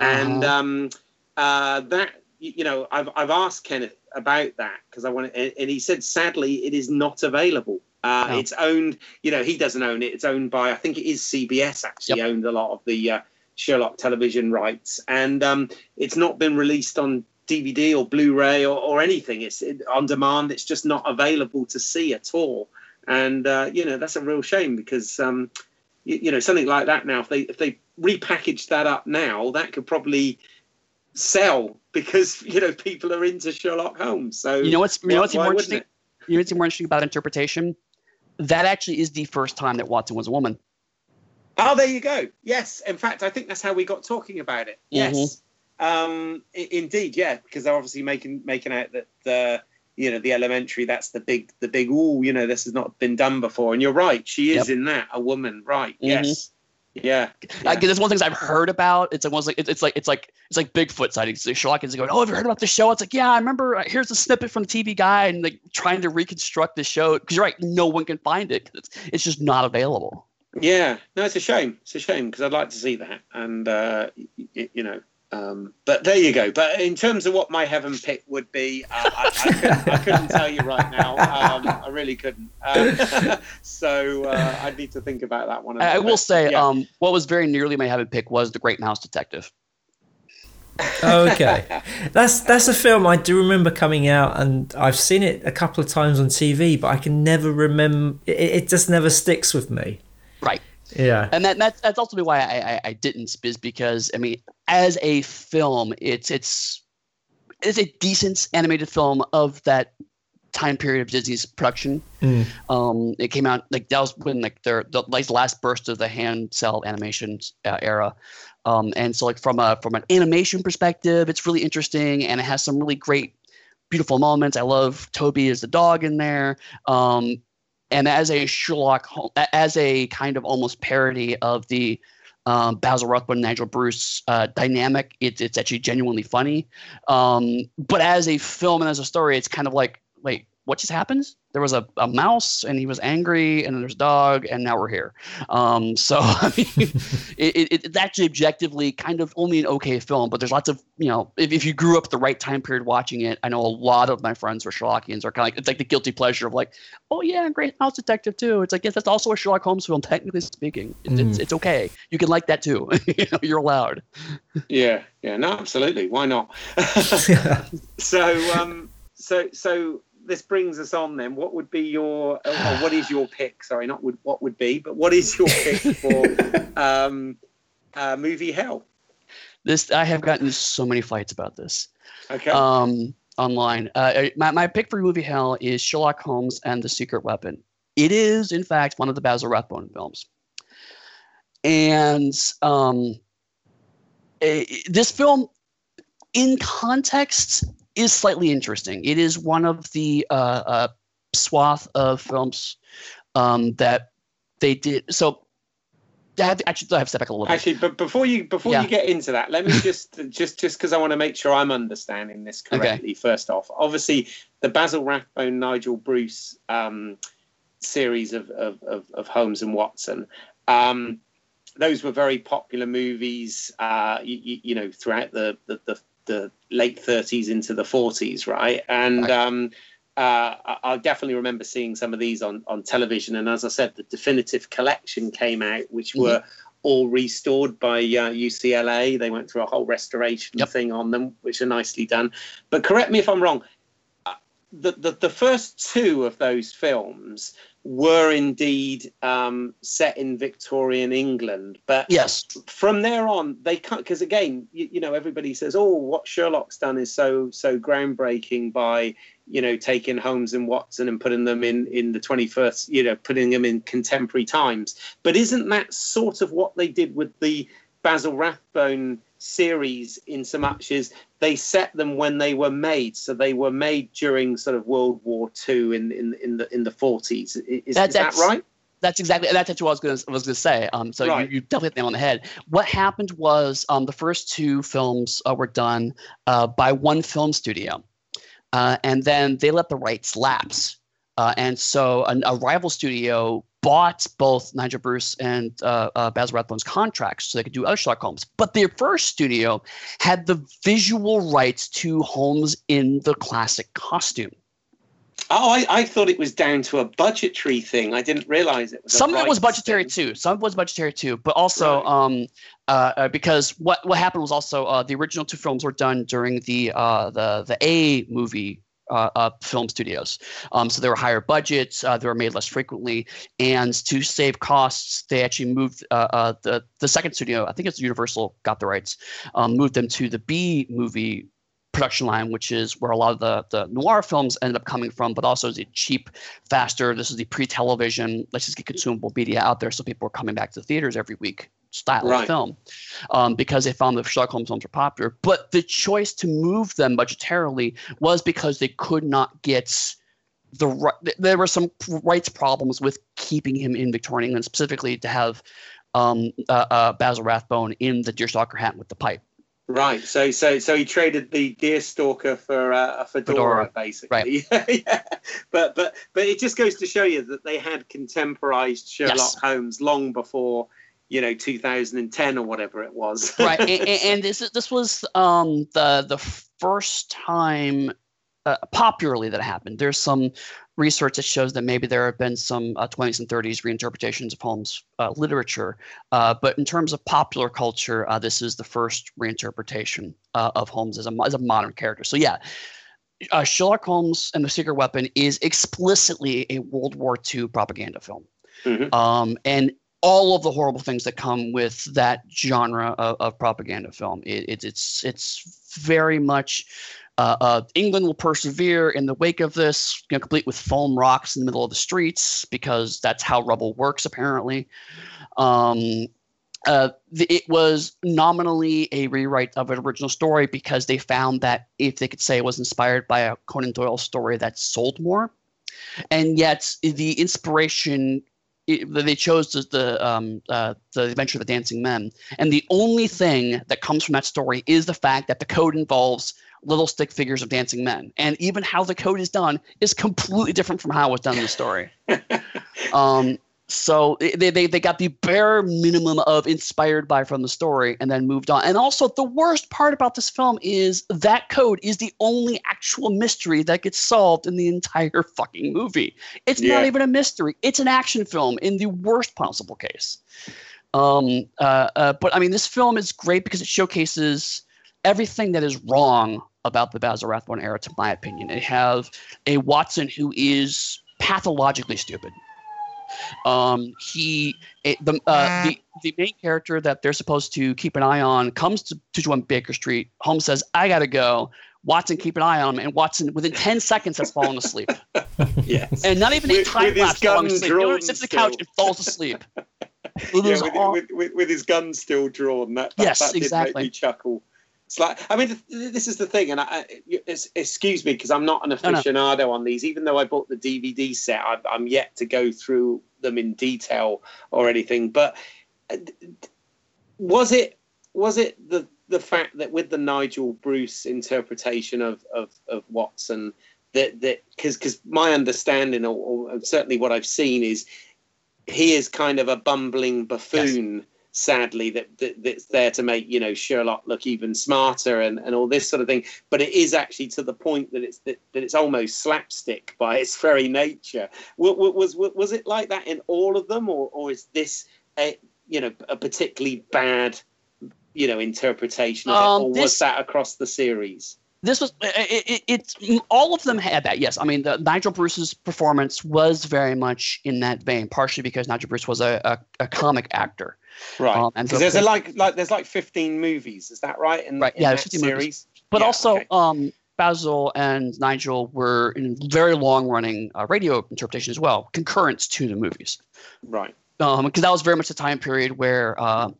and Uh-huh. um, uh, that you know I've I've asked Kenneth about that because I want and and he said sadly it is not available. Uh, No. It's owned, you know, he doesn't own it. It's owned by, I think it is CBS actually owned a lot of the uh, Sherlock television rights, and um, it's not been released on DVD or Blu-ray or, or anything. It's it, on demand. It's just not available to see at all, and uh, you know that's a real shame because um, you, you know something like that now, if they if they repackaged that up now, that could probably sell because you know people are into Sherlock Holmes. So You know what's you know what's more interesting? You know what's more interesting about interpretation? That actually is the first time that Watson was a woman. Oh, there you go. Yes, in fact, I think that's how we got talking about it. Yes, um, i- indeed, yeah, because they're obviously making making out that the you know the elementary that's the big the big oh you know this has not been done before, and you're right, she is Yep. in that a woman, right? Mhm. Yes, yeah, Like, there's one of the things I've heard about. It's almost like it's, it's like it's like it's like Bigfoot sightings. So Sherlock is going, "Oh, have you heard about the show?" It's like, "Yeah, I remember. uh, Here's a snippet from the TV guy," and like trying to reconstruct the show because you're right, no one can find it. It's it's just not available. yeah. No, it's a shame. It's a shame because I'd like to see that, and uh, y- y- you know. Um, but there you go. But in terms of what my heaven pick would be, uh, I, I, couldn't, I couldn't tell you right now. Um, I really couldn't. Um, so uh, I'd need to think about that one. I, little will say, Yeah. um, what was very nearly my heaven pick was The Great Mouse Detective. Okay, that's that's a film I do remember coming out, and I've seen it a couple of times on TV, but I can never remember. It, it just never sticks with me. Yeah. And that, that's that's ultimately why I, I, I didn't is because I mean as a film it's it's it's a decent animated film of that time period of Disney's production. Mm. Um, it came out like that was when like their the like last burst of the hand cel animation uh, era. Um, and so like from a from an animation perspective, it's really interesting and it has some really great, beautiful moments. I love Toby as the dog in there. Um, and as a Sherlock, as a kind of almost parody of the um, Basil Rathbone, Nigel Bruce uh, dynamic, it, it's actually genuinely funny. Um, but as a film and as a story, it's kind of like, wait, what just happened? There was a, a mouse and he was angry, and then there's a dog, and now we're here. Um, so I mean, it, it, it's actually objectively kind of only an okay film, but there's lots of you know, if, if you grew up the right time period watching it, I know a lot of my friends who are Sherlockians are kind of like it's like the guilty pleasure of like, oh yeah, great Mouse Detective too. It's like yes, that's also a Sherlock Holmes film, technically speaking. It, Mm. It's it's okay. You can like that too. you know, you're allowed. Yeah, yeah, no, absolutely. Why not? so, um, so, so this brings us on then. What would be your, or what is your pick? Sorry, not would what would be, but what is your pick for um, uh, movie Hell? This I have gotten so many fights about this. Okay. um, online. Uh, my, my pick for movie hell is Sherlock Holmes and the Secret Weapon. It is, in fact, one of the Basil Rathbone films. And um, eh, this film, in context, is slightly interesting. It is one of the uh, uh, swath of films um, that they did. So, I have, actually, I have to step back a little bit. Actually, but before you before Yeah. you get into that, let me just just just because I want to make sure I'm understanding this correctly. Okay. First off, obviously the Basil Rathbone, Nigel Bruce um, series of, of, of, of Holmes and Watson. Um, those were very popular movies, uh, you, you know, throughout the, the, the, the late 30s into the 40s, right? And Right. um, uh, I, definitely remember seeing some of these on, on television. And as I said, the definitive collection came out, which Mhm. were all restored by uh, UCLA. They went through a whole restoration Yep. thing on them, which are nicely done. But correct me if I'm wrong. The, the, the first two of those films were indeed um, set in Victorian England, but yes. from there on they can't because again you, you know everybody says oh what sherlock's done is so so groundbreaking by you know taking holmes and watson and putting them in in the 21st you know putting them in contemporary times but isn't that sort of what they did with the basil rathbone series in so much as they set them when they were made so they were made during sort of world war ii in in, in the in the 40s is, That- is that that's- right That's exactly that's what I was gonna was gonna say. Um, so Right. you, you definitely hit the nail on the head. What happened was um, the first two films uh, were done uh, by one film studio, uh, and then they let the rights lapse, uh, and so an, a rival studio bought both Nigel Bruce and uh, uh, Basil Rathbone's contracts so they could do other Sherlock Holmes. But their first studio had the visual rights to Holmes in the classic costume. Oh, I, I thought it was down to a budgetary thing. I didn't realize it was. some of it was budgetary thing. too. Some of it was budgetary too, but also Right. um, uh, uh, because what what happened was also uh, the original two films were done during the uh, the the A movie. Uh, uh, film studios, um, so there were higher budgets. Uh, they were made less frequently, and to save costs, they actually moved uh, uh, the the second studio. I think it's Universal got the rights, um, moved them to the B movie production line, which is where a lot of the, the noir films ended up coming from, but also is a cheap, faster. This is the pre-television. Let's just get consumable media out there, so people are coming back to the theaters every week style Right. of film, um, because they found the Sherlock Holmes films were popular. But the choice to move them budgetarily was because they could not get the right. there were some rights problems with keeping him in Victorian England, specifically to have um, uh, uh, Basil Rathbone in the deerstalker hat with the pipe. Right. So so so he traded the deerstalker for uh, a fedora, Fedora. basically. yeah. But but but it just goes to show you that they had contemporized Sherlock Yes. Holmes long before you know 2010 or whatever it was. right and, and- this this was um the the first time uh, popularly that happened there's some research that shows that maybe there have been some uh, 20s and 30s reinterpretations of holmes uh, literature uh, but in terms of popular culture uh, this is the first reinterpretation uh, of holmes as a, as a modern character so yeah uh, Sherlock Holmes and the Secret Weapon is explicitly a World War II propaganda film. Mhm. Um, and all of the horrible things that come with that genre of, of propaganda film. It, it, it's it's very much uh, uh, England will persevere in the wake of this, you know, complete with foam rocks in the middle of the streets because that's how rubble works apparently. Um, uh, it was nominally a rewrite of an original story because they found that if they could say it was inspired by a Conan Doyle story that sold more, and yet the inspiration it, they chose the the, um, uh, the Adventure of the Dancing Men, and the only thing that comes from that story is the fact that the code involves little stick figures of dancing men, and even how the code is done is completely different from how it was done in the story. um, so they, they, they got the bare minimum of inspired by from the story and then moved on. And also the worst part about this film is that code is the only actual mystery that gets solved in the entire fucking movie. It's yeah. not even a mystery. It's an action film in the worst possible case. Um, uh, uh, but i mean this film is great because it showcases everything that is wrong about the basil rathbone era to my opinion. They have a watson who is pathologically stupid um, he it, the uh, the the main character that they're supposed to keep an eye on comes to to one Baker Street. Holmes says, "I gotta go." Watson keep an eye on him, and Watson within ten seconds has fallen asleep. yes, and not even a time lapse falling asleep. He sits on the couch and falls asleep. yeah, with, all... with, with, with, his gun still drawn. That, that yes, that exactly. make me chuckle. It's like I mean, this is the thing, and I, excuse me because I'm not an aficionado no, no. on these. Even though I bought the DVD set, I, I'm yet to go through them in detail or anything. But uh, was it was it the the fact that with the Nigel Bruce interpretation of of, of Watson that that because because my understanding or, or, certainly what I've seen is he is kind of a bumbling buffoon. Yes sadly that, that, that's there to make you know Sherlock look even smarter and, and all this sort of thing. But it is actually to the point that it's that, that it's almost slapstick by its very nature. Was, was was it like that in all of them, or or is this a you know a particularly bad you know interpretation of um, it, or this, was that across the series? This was it, it, it, all of them had that yes. I mean the, nigel bruce's performance was very much in that vein partially because nigel bruce was a, a, a comic actor. Right. Um, and so there's a, like like there's like 15 movies is that right in, right. in yeah that 15 series? Movies. but yeah, also okay. um basil and nigel were in very long running uh, radio interpretation as well concurrent to the movies. Right. Because um, that was very much the time period where uh,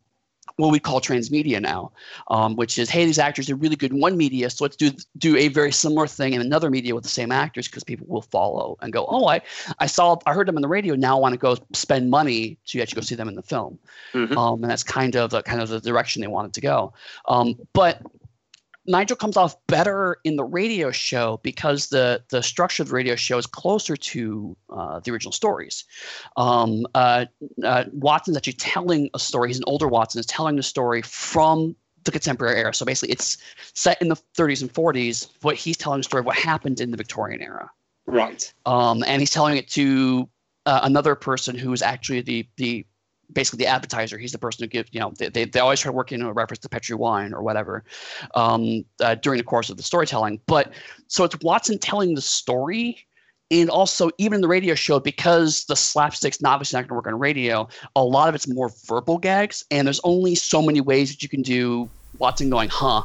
what we call transmedia now, um, which is hey, these actors are really good in one media, so let's do do a very similar thing in another media with the same actors because people will follow and go, oh, I I saw I heard them on the radio, now I want to go spend money to actually go see them in the film, mm-hmm. um, and that's kind of the kind of the direction they wanted to go. Um, but Nigel comes off better in the radio show because the the structure of the radio show is closer to uh, the original stories. Um, uh, uh, Watson's actually telling a story. He's an older Watson. Is telling the story from the contemporary era. So basically, it's set in the 30s and 40s, but he's telling the story of what happened in the Victorian era. Right. Um, and he's telling it to uh, another person who is actually the the basically the advertiser. He's the person who gives, you know, they, they, they always try working in a reference to Petri wine or whatever um, uh, during the course of the storytelling. But so it's Watson telling the story. And also, even in the radio show, because the slapstick's not obviously not going to work on radio, a lot of it's more verbal gags. And there's only so many ways that you can do Watson going, huh,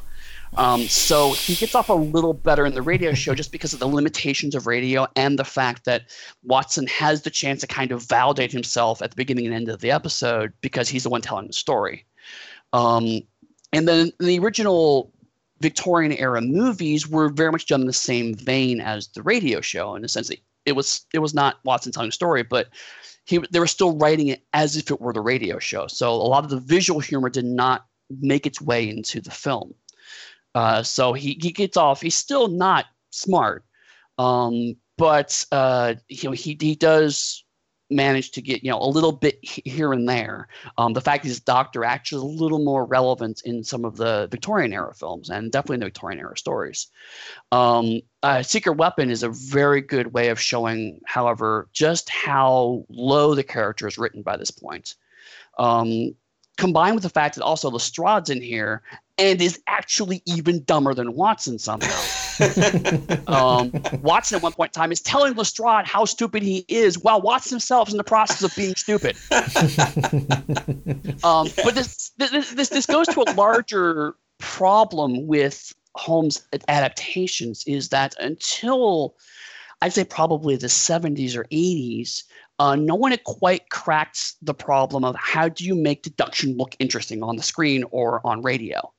um, so he gets off a little better in the radio show just because of the limitations of radio and the fact that Watson has the chance to kind of validate himself at the beginning and end of the episode because he's the one telling the story. Um, and then the original Victorian era movies were very much done in the same vein as the radio show in the sense that it was it was not Watson telling a story, but he they were still writing it as if it were the radio show. So a lot of the visual humor did not make its way into the film. Uh, so he, he gets off. He's still not smart, um, but uh, you know he he does manage to get you know a little bit here and there. Um, the fact he's a doctor actually is a little more relevant in some of the Victorian era films and definitely in the Victorian era stories. Um, uh, Secret Weapon is a very good way of showing, however, just how low the character is written by this point. Um, combined with the fact that also Lestrade's in here and is actually even dumber than Watson somehow. um, Watson at one point in time is telling Lestrade how stupid he is while Watson himself is in the process of being stupid. um, but this, this, this, this goes to a larger problem with Holmes' adaptations is that until I'd say probably the 70s or 80s, uh, no one quite cracked the problem of how do you make deduction look interesting on the screen or on radio.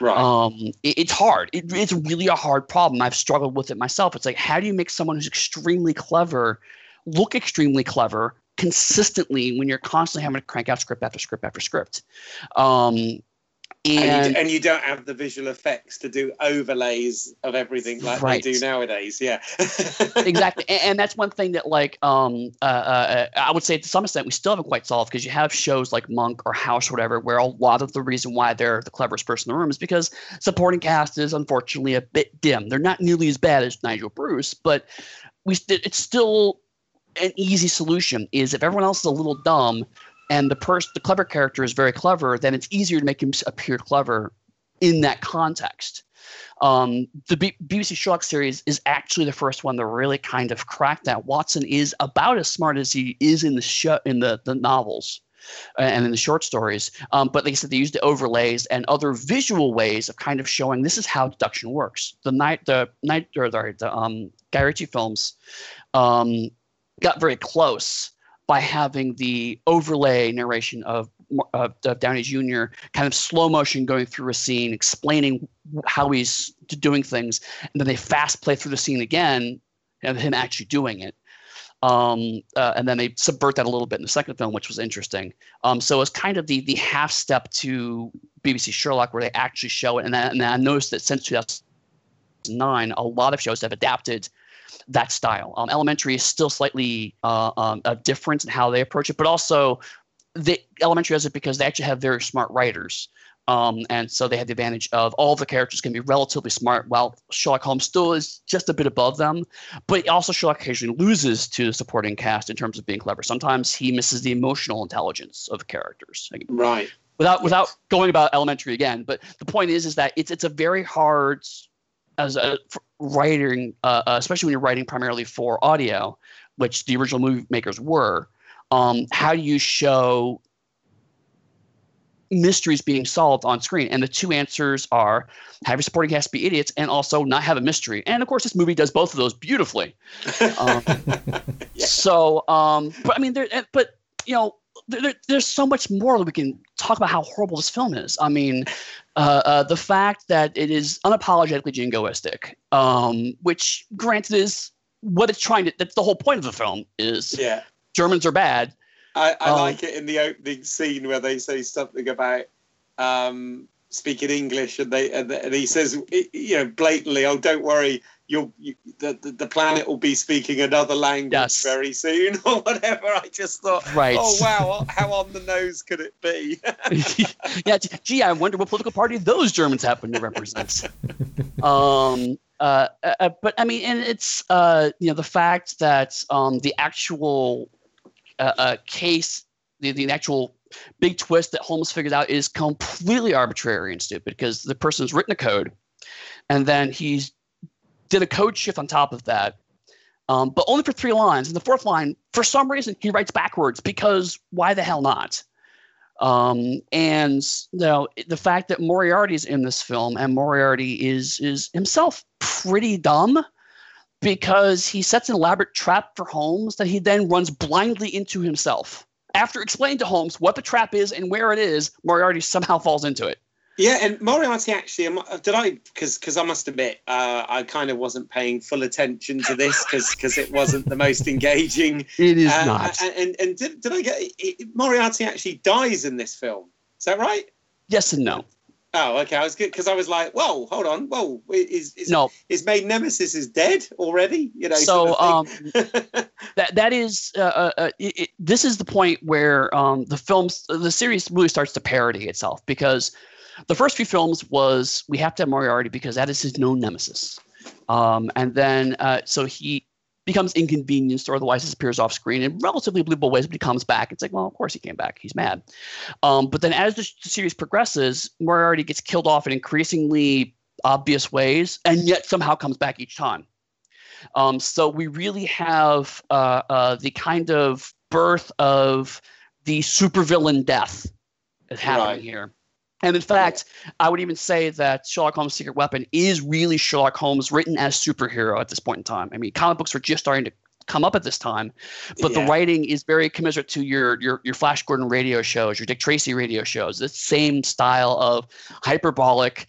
Right. Um, it, it's hard. It, it's really a hard problem. I've struggled with it myself. It's like, how do you make someone who's extremely clever look extremely clever consistently when you're constantly having to crank out script after script after script? Um, and, and, you, and, you, don't have the visual effects to do overlays of everything like right. they do nowadays. Yeah, exactly. And, and, that's one thing that, like, um, uh, uh, I would say to some extent we still haven't quite solved because you have shows like Monk or House or whatever, where a lot of the reason why they're the cleverest person in the room is because supporting cast is unfortunately a bit dim. They're not nearly as bad as Nigel Bruce, but we it's still an easy solution. Is if everyone else is a little dumb and the person the clever character is very clever then it's easier to make him appear clever in that context. Um, the B- bbc sherlock series is actually the first one that really kind of cracked that. Watson is about as smart as he is in the show in the, the novels uh, and in the short stories. Um, but i said they used the overlays and other visual ways of kind of showing this is how deduction works. The night the night or the, the um, guy ritchie films um, got very close by having the overlay narration of, of, of Downey Jr. kind of slow motion going through a scene, explaining how he's doing things, and then they fast play through the scene again of him actually doing it. Um, uh, and then they subvert that a little bit in the second film, which was interesting. Um, so it's kind of the the half step to BBC Sherlock, where they actually show it. And, that, and I noticed that since 2009, a lot of shows have adapted that style. Um, elementary is still slightly uh, um, different in how they approach it, but also the elementary does it because they actually have very smart writers. Um, and so they have the advantage of all the characters can be relatively smart, while Sherlock Holmes still is just a bit above them. But also, Sherlock occasionally loses to the supporting cast in terms of being clever. Sometimes he misses the emotional intelligence of characters. Right. Without yes. without going about elementary again, but the point is is that it's it's a very hard as a writing, uh, uh, especially when you're writing primarily for audio, which the original movie makers were, um, how do you show mysteries being solved on screen? And the two answers are have your supporting cast be idiots and also not have a mystery. And of course, this movie does both of those beautifully. Um, yeah. So, um, but I mean, there, but you know, there, there's so much more that we can talk about how horrible this film is. I mean, uh, uh, the fact that it is unapologetically jingoistic, um, which granted is what it's trying to. That's the whole point of the film. Is yeah, Germans are bad. I, I um, like it in the opening scene where they say something about um, speaking English, and they and, and, he says, you know, blatantly, "Oh, don't worry, you'll you, the, the, the planet will be speaking another language yes. very soon or whatever. I just thought, right. oh wow, how on the nose could it be? yeah, gee, I wonder what political party those Germans happen to represent. um, uh, uh, but I mean, and it's uh, you know the fact that um, the actual uh, uh case, the, the actual big twist that Holmes figures out is completely arbitrary and stupid because the person's written a code and then he's did a code shift on top of that, um, but only for three lines. And the fourth line, for some reason, he writes backwards because why the hell not? Um, and you know, the fact that Moriarty is in this film and Moriarty is is himself pretty dumb because he sets an elaborate trap for Holmes that he then runs blindly into himself. After explaining to Holmes what the trap is and where it is, Moriarty somehow falls into it. Yeah, and Moriarty actually, did I? Because because I must admit, uh, I kind of wasn't paying full attention to this because because it wasn't the most engaging. It is uh, not. And, and, and did, did I get it, Moriarty actually dies in this film? Is that right? Yes and no. Oh, okay. I was good because I was like, "Whoa, hold on, whoa, is is no. his main nemesis is dead already?" You know. So um, that that is uh, uh, uh, it, it, this is the point where um, the films the series really starts to parody itself because the first few films was we have to have Moriarty because that is his known nemesis. Um, and then uh, so he becomes inconvenienced or otherwise disappears off screen in relatively believable ways, but he comes back. It's like, well, of course he came back. He's mad. Um, but then as the, the series progresses, Moriarty gets killed off in increasingly obvious ways, and yet somehow comes back each time. Um, so we really have uh, uh, the kind of birth of the supervillain death happening right. here. And in fact, I would even say that Sherlock Holmes' Secret Weapon is really Sherlock Holmes written as superhero at this point in time. I mean, comic books were just starting to come up at this time, but yeah. the writing is very commiserate to your your your Flash Gordon radio shows, your Dick Tracy radio shows. The same style of hyperbolic.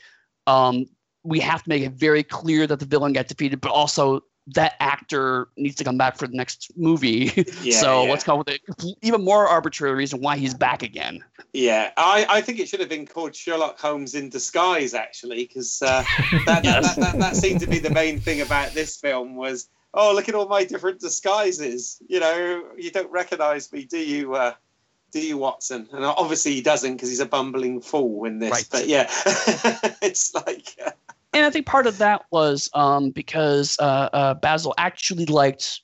Um, we have to make it very clear that the villain got defeated, but also that actor needs to come back for the next movie. Yeah, so yeah. let's come with it. Even more arbitrary reason why he's back again. Yeah, I, I think it should have been called Sherlock Holmes in disguise, actually, because uh, that, yes. that, that, that, that seemed to be the main thing about this film was, oh, look at all my different disguises. You know, you don't recognise me, do you? Uh, do you, Watson? And obviously he doesn't because he's a bumbling fool in this. Right. But yeah, it's like. Uh, and I think part of that was um, because uh, uh, Basil actually liked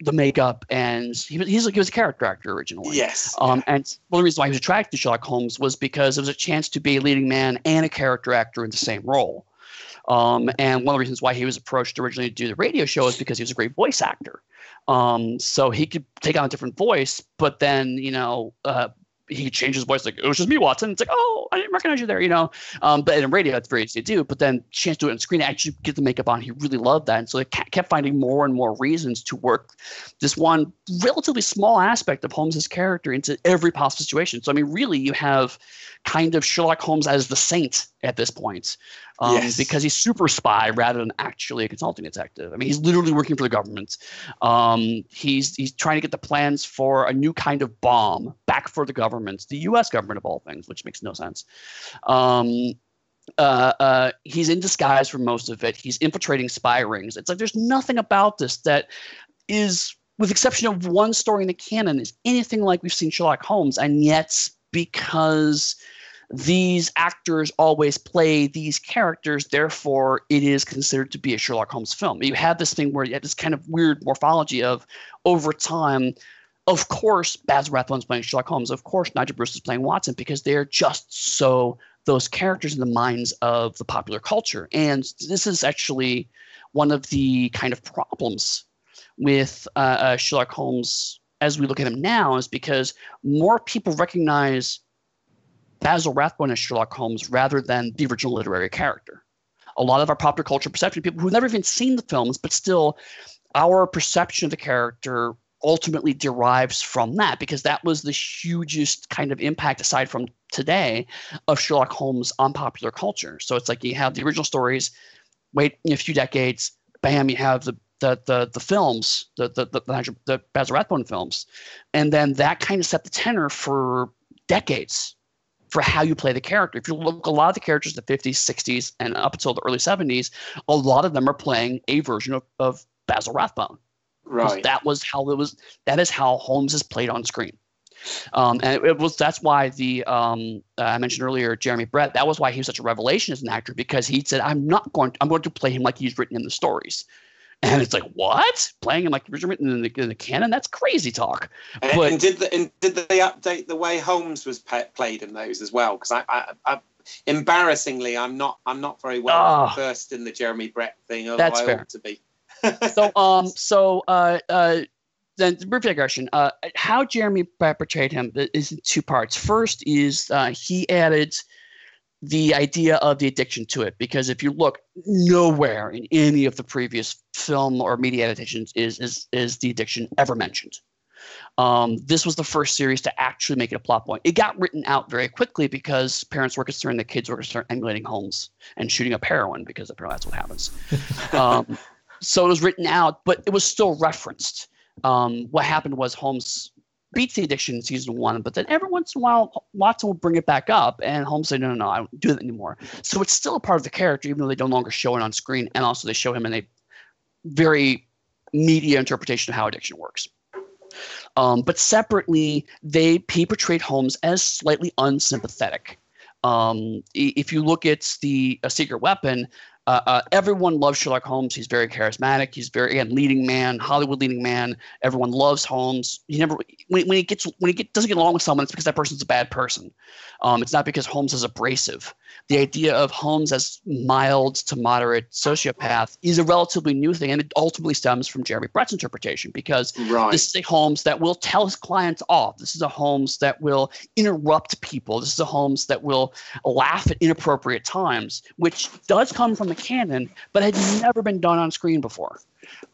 the makeup, and he was he's like he was a character actor originally. Yes. Um, and one of the reasons why he was attracted to Sherlock Holmes was because it was a chance to be a leading man and a character actor in the same role. Um, and one of the reasons why he was approached originally to do the radio show is because he was a great voice actor. Um, so he could take on a different voice, but then you know, uh, he changed his voice like it was just me watson. It's like oh i didn't recognize you there you know? Um, but in radio it's very easy to do but then chance to do it on screen actually get the makeup on he really loved that and so they kept finding more and more reasons to work this one relatively small aspect of holmes's character into every possible situation. So i mean really you have kind of Sherlock Holmes as the saint at this point, um, yes. because he's super spy rather than actually a consulting detective. I mean, he's literally working for the government. Um, he's he's trying to get the plans for a new kind of bomb back for the government, the U.S. government of all things, which makes no sense. Um, uh, uh, he's in disguise for most of it. He's infiltrating spy rings. It's like there's nothing about this that is, with exception of one story in the canon, is anything like we've seen Sherlock Holmes, and yet because these actors always play these characters, therefore it is considered to be a Sherlock Holmes film. You have this thing where you have this kind of weird morphology of over time. Of course, Baz Rathbone's playing Sherlock Holmes. Of course, Nigel Bruce is playing Watson because they're just so those characters in the minds of the popular culture. And this is actually one of the kind of problems with uh, uh, Sherlock Holmes as we look at him now is because more people recognize Basil Rathbone as Sherlock Holmes rather than the original literary character. A lot of our popular culture perception, people who've never even seen the films, but still, our perception of the character ultimately derives from that because that was the hugest kind of impact aside from today of Sherlock Holmes on popular culture. So it's like you have the original stories, wait a few decades, bam, you have the the the, the films, the the the, the, the Basil Rathbone films, and then that kind of set the tenor for decades for how you play the character. If you look a lot of the characters in the 50s, 60s, and up until the early 70s, a lot of them are playing a version of, of Basil Rathbone. Right. That was how it was. That is how Holmes is played on screen. Um, and it, it, was that's why the um, uh, I mentioned earlier Jeremy Brett. That was why he was such a revelation as an actor because he said, "I'm not going. To, I'm going to play him like he's written in the stories." And it's like, what? Playing in like Richard in the, in the canon? That's crazy talk. And, but, and did the, and did they update the way Holmes was pe- played in those as well? Because I, I, I, embarrassingly, I'm not I'm not very well oh, versed in the Jeremy Brett thing. That's I fair. to be. so um so uh uh then brief digression. Uh, how Jeremy portrayed him is in two parts. First is uh, he added the idea of the addiction to it because if you look nowhere in any of the previous film or media adaptations is is is the addiction ever mentioned um, this was the first series to actually make it a plot point. It got written out very quickly because parents were concerned that kids were going to start emulating Holmes and shooting up heroin because apparently that's what happens. um, so it was written out, but it was still referenced. Um, what happened was Holmes beats the addiction in season one, but then every once in a while, Watson will bring it back up, and Holmes say, "No, no, no, I don't do that anymore." So it's still a part of the character, even though they no longer show it on screen, and also they show him in a very media interpretation of how addiction works. Um, but separately, they he portrayed Holmes as slightly unsympathetic. Um, if you look at the a secret weapon, uh, uh, everyone loves Sherlock Holmes. He's very charismatic. He's very again leading man, Hollywood leading man. Everyone loves Holmes. He never when, when he gets when he get, doesn't get along with someone, it's because that person's a bad person. Um, it's not because Holmes is abrasive. The idea of Holmes as mild to moderate sociopath is a relatively new thing, and it ultimately stems from Jeremy Brett's interpretation because Right. this is a Holmes that will tell his clients off. This is a Holmes that will interrupt people. This is a Holmes that will laugh at inappropriate times, which does come from the canon, but had never been done on screen before.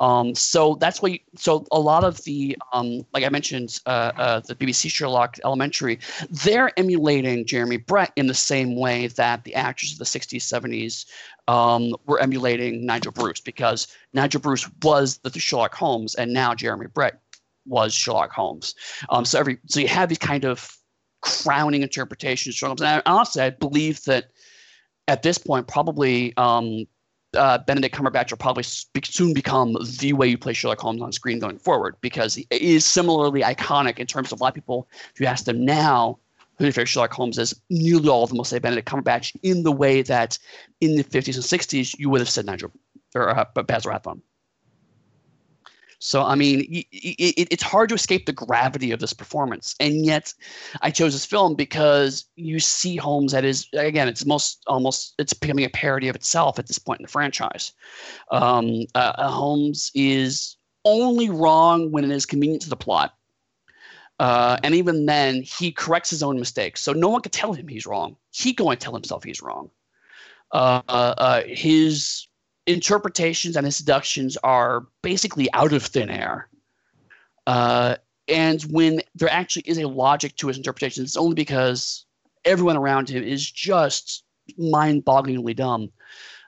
Um, so that's why. So a lot of the, um, like I mentioned, uh, uh, the BBC Sherlock Elementary, they're emulating Jeremy Brett in the same way that the actors of the '60s, '70s um, were emulating Nigel Bruce, because Nigel Bruce was the Sherlock Holmes, and now Jeremy Brett was Sherlock Holmes. Um, so every so you have these kind of crowning interpretations. And I, honestly, I believe that at this point, probably um, uh, Benedict Cumberbatch will probably soon become the way you play Sherlock Holmes on screen going forward because he is similarly iconic in terms of a lot of people. If you ask them now who their favorite Sherlock Holmes is, nearly all of them will say Benedict Cumberbatch in the way that in the 50s and 60s you would have said Nigel or uh, Basil Rathbone. So I mean, y- it, it's hard to escape the gravity of this performance, and yet I chose this film because you see Holmes at his again. It's most almost it's becoming a parody of itself at this point in the franchise. Um, uh, uh, Holmes is only wrong when it is convenient to the plot, uh, and even then he corrects his own mistakes. So no one can tell him he's wrong. He going to tell himself he's wrong. Uh, uh, uh, his interpretations and his seductions are basically out of thin air. Uh, and when there actually is a logic to his interpretations, it's only because everyone around him is just mind-bogglingly dumb.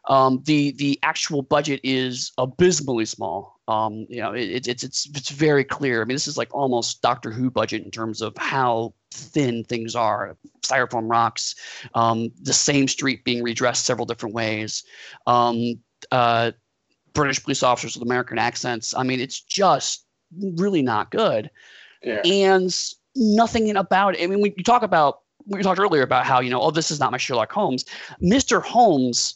Um, the the actual budget is abysmally small. Um, you know, it, it's it's it's very clear. I mean, this is like almost Doctor Who budget in terms of how thin things are. Styrofoam rocks, um, the same street being redressed several different ways. Uh, British police officers with American accents. I mean, it's just really not good. Yeah. And nothing about it. I mean, we you talk about we talked earlier about how you know, oh, this is not my Sherlock Holmes. Mister Holmes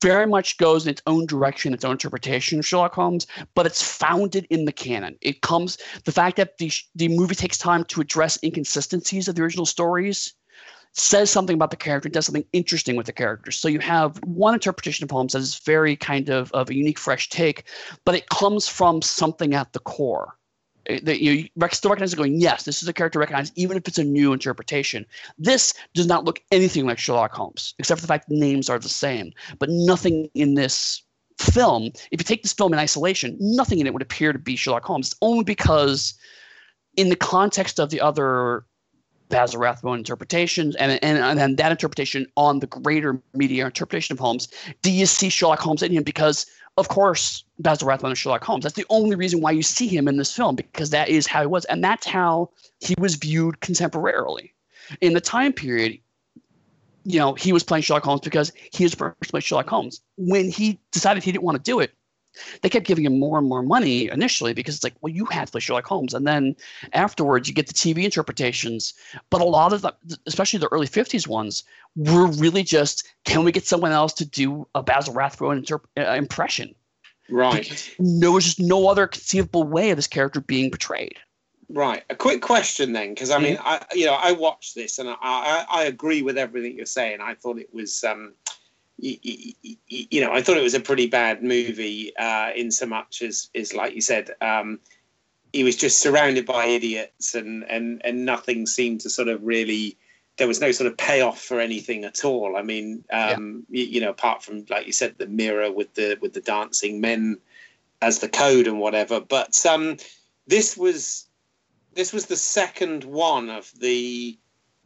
very much goes in its own direction, its own interpretation of Sherlock Holmes, but it's founded in the canon. It comes the fact that the the movie takes time to address inconsistencies of the original stories says something about the character, does something interesting with the character. So you have one interpretation of Holmes that is very kind of, of a unique, fresh take, but it comes from something at the core. That you still recognize it going, yes, this is a character recognized, even if it's a new interpretation. This does not look anything like Sherlock Holmes, except for the fact the names are the same. But nothing in this film, if you take this film in isolation, nothing in it would appear to be Sherlock Holmes, only because in the context of the other Basil Rathbone interpretations and, and, and then that interpretation on the greater media interpretation of Holmes, do you see Sherlock Holmes in him? Because, of course, Basil Rathbone is Sherlock Holmes. That's the only reason why you see him in this film, because that is how he was. And that's how he was viewed contemporarily. In the time period, you know, he was playing Sherlock Holmes because he was first to Sherlock Holmes. When he decided he didn't want to do it, they kept giving him more and more money initially because it's like, well, you had to play Sherlock Holmes. And then afterwards, you get the TV interpretations. But a lot of them, especially the early 50s ones, were really just can we get someone else to do a Basil Rathbone interp- uh, impression? Right. Because there was just no other conceivable way of this character being portrayed. Right. A quick question then, because I mean, I you know I watched this and I, I I agree with everything you're saying. I thought it was um, you know, I thought it was a pretty bad movie uh, in so much as is like you said. Um, he was just surrounded by idiots and and and nothing seemed to sort of really there was no sort of payoff for anything at all i mean um you, you know apart from like you said the mirror with the with the dancing men as the code and whatever but um this was this was the second one of the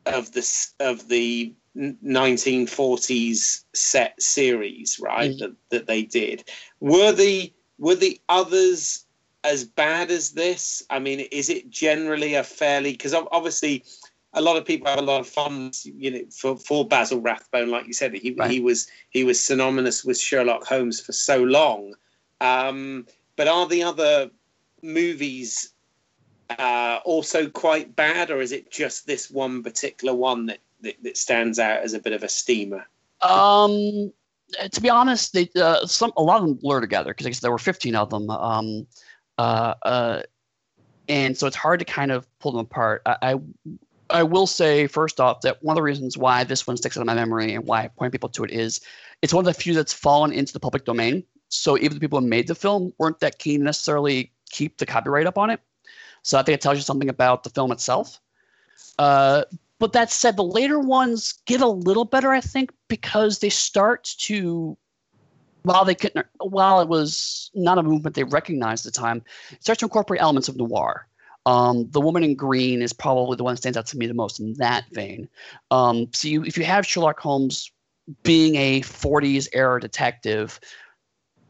of the of the 1940s set series right Mhm. that, that they did were the were the others as bad as this i mean is it generally a fairly because obviously a lot of people have a lot of fun you know for, for basil rathbone like you said he, Right. he was he was synonymous with sherlock holmes for so long um, but are the other movies uh, also quite bad, or is it just this one particular one that, that, that stands out as a bit of a steamer? Um, to be honest, they uh, some a lot of them blur together because I guess there were 15 of them. Um, uh, uh, and so it's hard to kind of pull them apart. I, I, I will say first off that one of the reasons why this one sticks out in my memory and why I point people to it is it's one of the few that's fallen into the public domain. So even the people who made the film weren't that keen necessarily keep the copyright up on it. So I think it tells you something about the film itself. Uh, but that said, the later ones get a little better, I think, because they start to, while they couldn't, while it was not a movement they recognized at the time, it starts to incorporate elements of noir. Um, the woman in green is probably the one that stands out to me the most in that vein. Um, so you, if you have Sherlock Holmes being a 40s era detective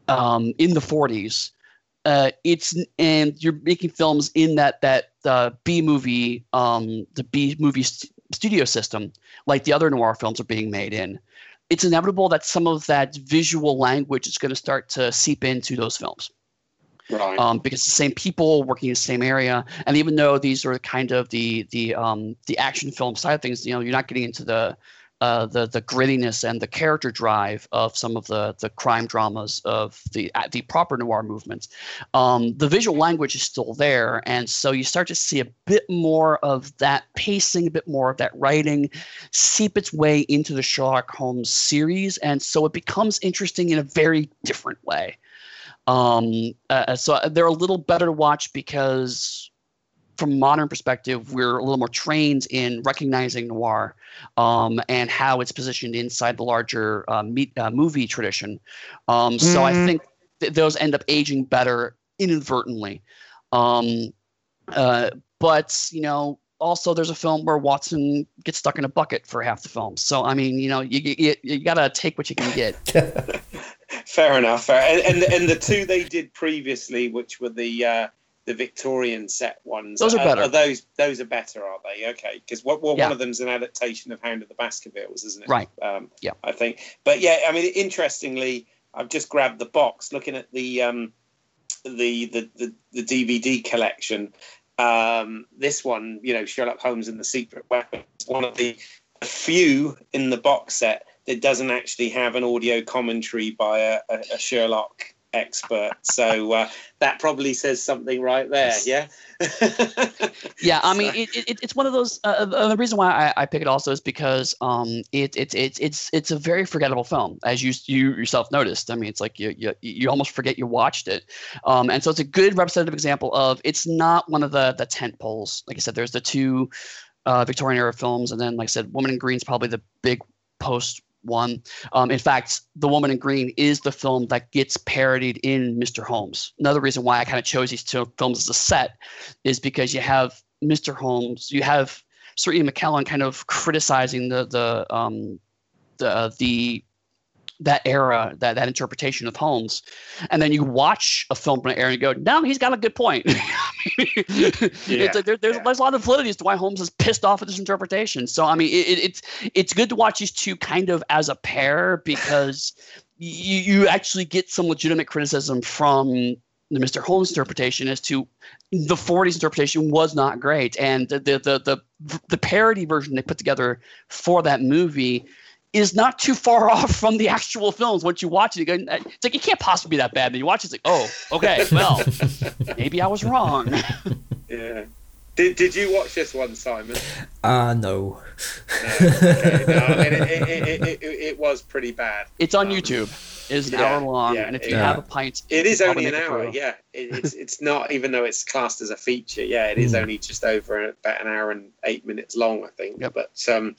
um, in the 40s, uh, it's and you're making films in that that uh, B movie, um, the B movie st- studio system, like the other noir films are being made in. It's inevitable that some of that visual language is going to start to seep into those films. Right. Um, because the same people working in the same area, and even though these are kind of the the um, the action film side of things, you know, you're not getting into the uh, the the grittiness and the character drive of some of the the crime dramas of the uh, the proper noir movements. Um, the visual language is still there, and so you start to see a bit more of that pacing, a bit more of that writing, seep its way into the Sherlock Holmes series, and so it becomes interesting in a very different way. Um, uh, so they're a little better to watch because from a modern perspective, we're a little more trained in recognizing noir um, and how it's positioned inside the larger uh, me- uh, movie tradition. Um, mm. So I mm-hmm. think th- those end up aging better inadvertently. Um, uh, but you know, also there's a film where Watson gets stuck in a bucket for half the film. So I mean, you know, you you, you gotta take what you can get. fair enough. Fair. And, and, and the two they did previously, which were the uh, the Victorian set ones. Those are, better. Are those those are better, are they? Okay, because what, well, yeah. one of them's an adaptation of Hound of the Baskervilles, isn't it? Right. Um, yeah. I think, but yeah, I mean, interestingly, I've just grabbed the box, looking at the um, the, the the the DVD collection. Um, this one, you know, Sherlock Holmes and the Secret Weapon, one of the few in the box set that doesn't actually have an audio commentary by a, a, a Sherlock expert. So uh, that probably says something right there. Yeah. yeah, I mean, it, it, it's one of those. Uh, uh, the reason why I, I, pick it also is because um, it, it, it, it's it's a very forgettable film, as you you yourself noticed. I mean, it's like you you, you almost forget you watched it, um, and so it's a good representative example of it's not one of the the tent poles. Like I said, there's the two uh, Victorian era films, and then like I said, Woman in Green is probably the big post one. Um, in fact, The Woman in Green is the film that gets parodied in Mr. Holmes. Another reason why I kind of chose these two films as a set is because you have Mr. Holmes, you have Sir Ian McKellen kind of criticizing the the um, the the that era, that that interpretation of Holmes, and then you watch a film from an era and go, "No, he's got a good point." yeah, it's like there, there's yeah. there's a lot of validity as to why Holmes is pissed off at this interpretation. So I mean, it, it's it's good to watch these two kind of as a pair because you you actually get some legitimate criticism from the Mr. Holmes interpretation as to the 40s interpretation was not great, and the the the the, the parody version they put together for that movie is not too far off from the actual films. Once you watch it, you go, it's like it can't possibly be that bad. Then you watch it, it's like, oh, okay, well, maybe I was wrong. yeah. Did, did you watch this one, Simon? Uh, no. no, okay. no I mean, it, it, it, it, was pretty bad. It's on um, YouTube. It's an yeah, hour long, yeah, and if you yeah. have a pint, it is only an hour. Yeah, it's it's not even though it's classed as a feature. Yeah, it is mm. only just over about an hour and eight minutes long, I think. Yep. But um,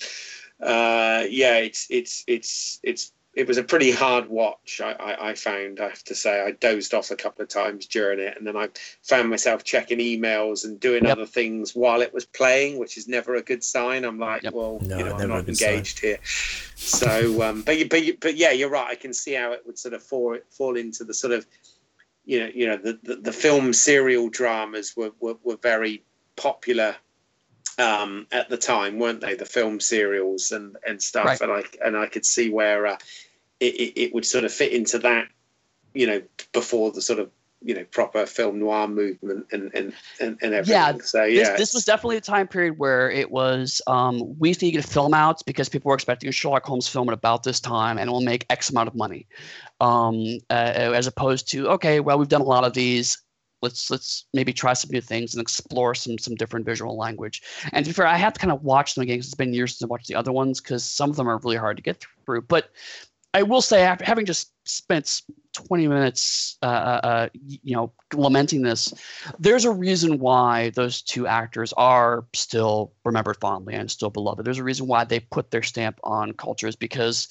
uh, yeah, it's it's it's it's it was a pretty hard watch. I, I, I, found I have to say I dozed off a couple of times during it, and then I found myself checking emails and doing yep. other things while it was playing, which is never a good sign. I'm like, yep. well, no, you know, I'm not engaged sign. here. So, um, but but but yeah, you're right. I can see how it would sort of fall fall into the sort of you know you know the the, the film serial dramas were, were were very popular um, at the time, weren't they? The film serials and and stuff, right. and I and I could see where uh, it, it, it would sort of fit into that, you know, before the sort of you know proper film noir movement and and and, and everything. Yeah, so yeah, this, this was definitely a time period where it was um, we need to get a film out because people were expecting a Sherlock Holmes film at about this time and it will make X amount of money, um, uh, as opposed to okay, well we've done a lot of these. Let's let's maybe try some new things and explore some some different visual language. And to be fair, I have to kind of watch them again because it's been years since I watched the other ones because some of them are really hard to get through. But I will say, after having just spent 20 minutes, uh, uh, uh, you know, lamenting this, there's a reason why those two actors are still remembered fondly and still beloved. There's a reason why they put their stamp on cultures because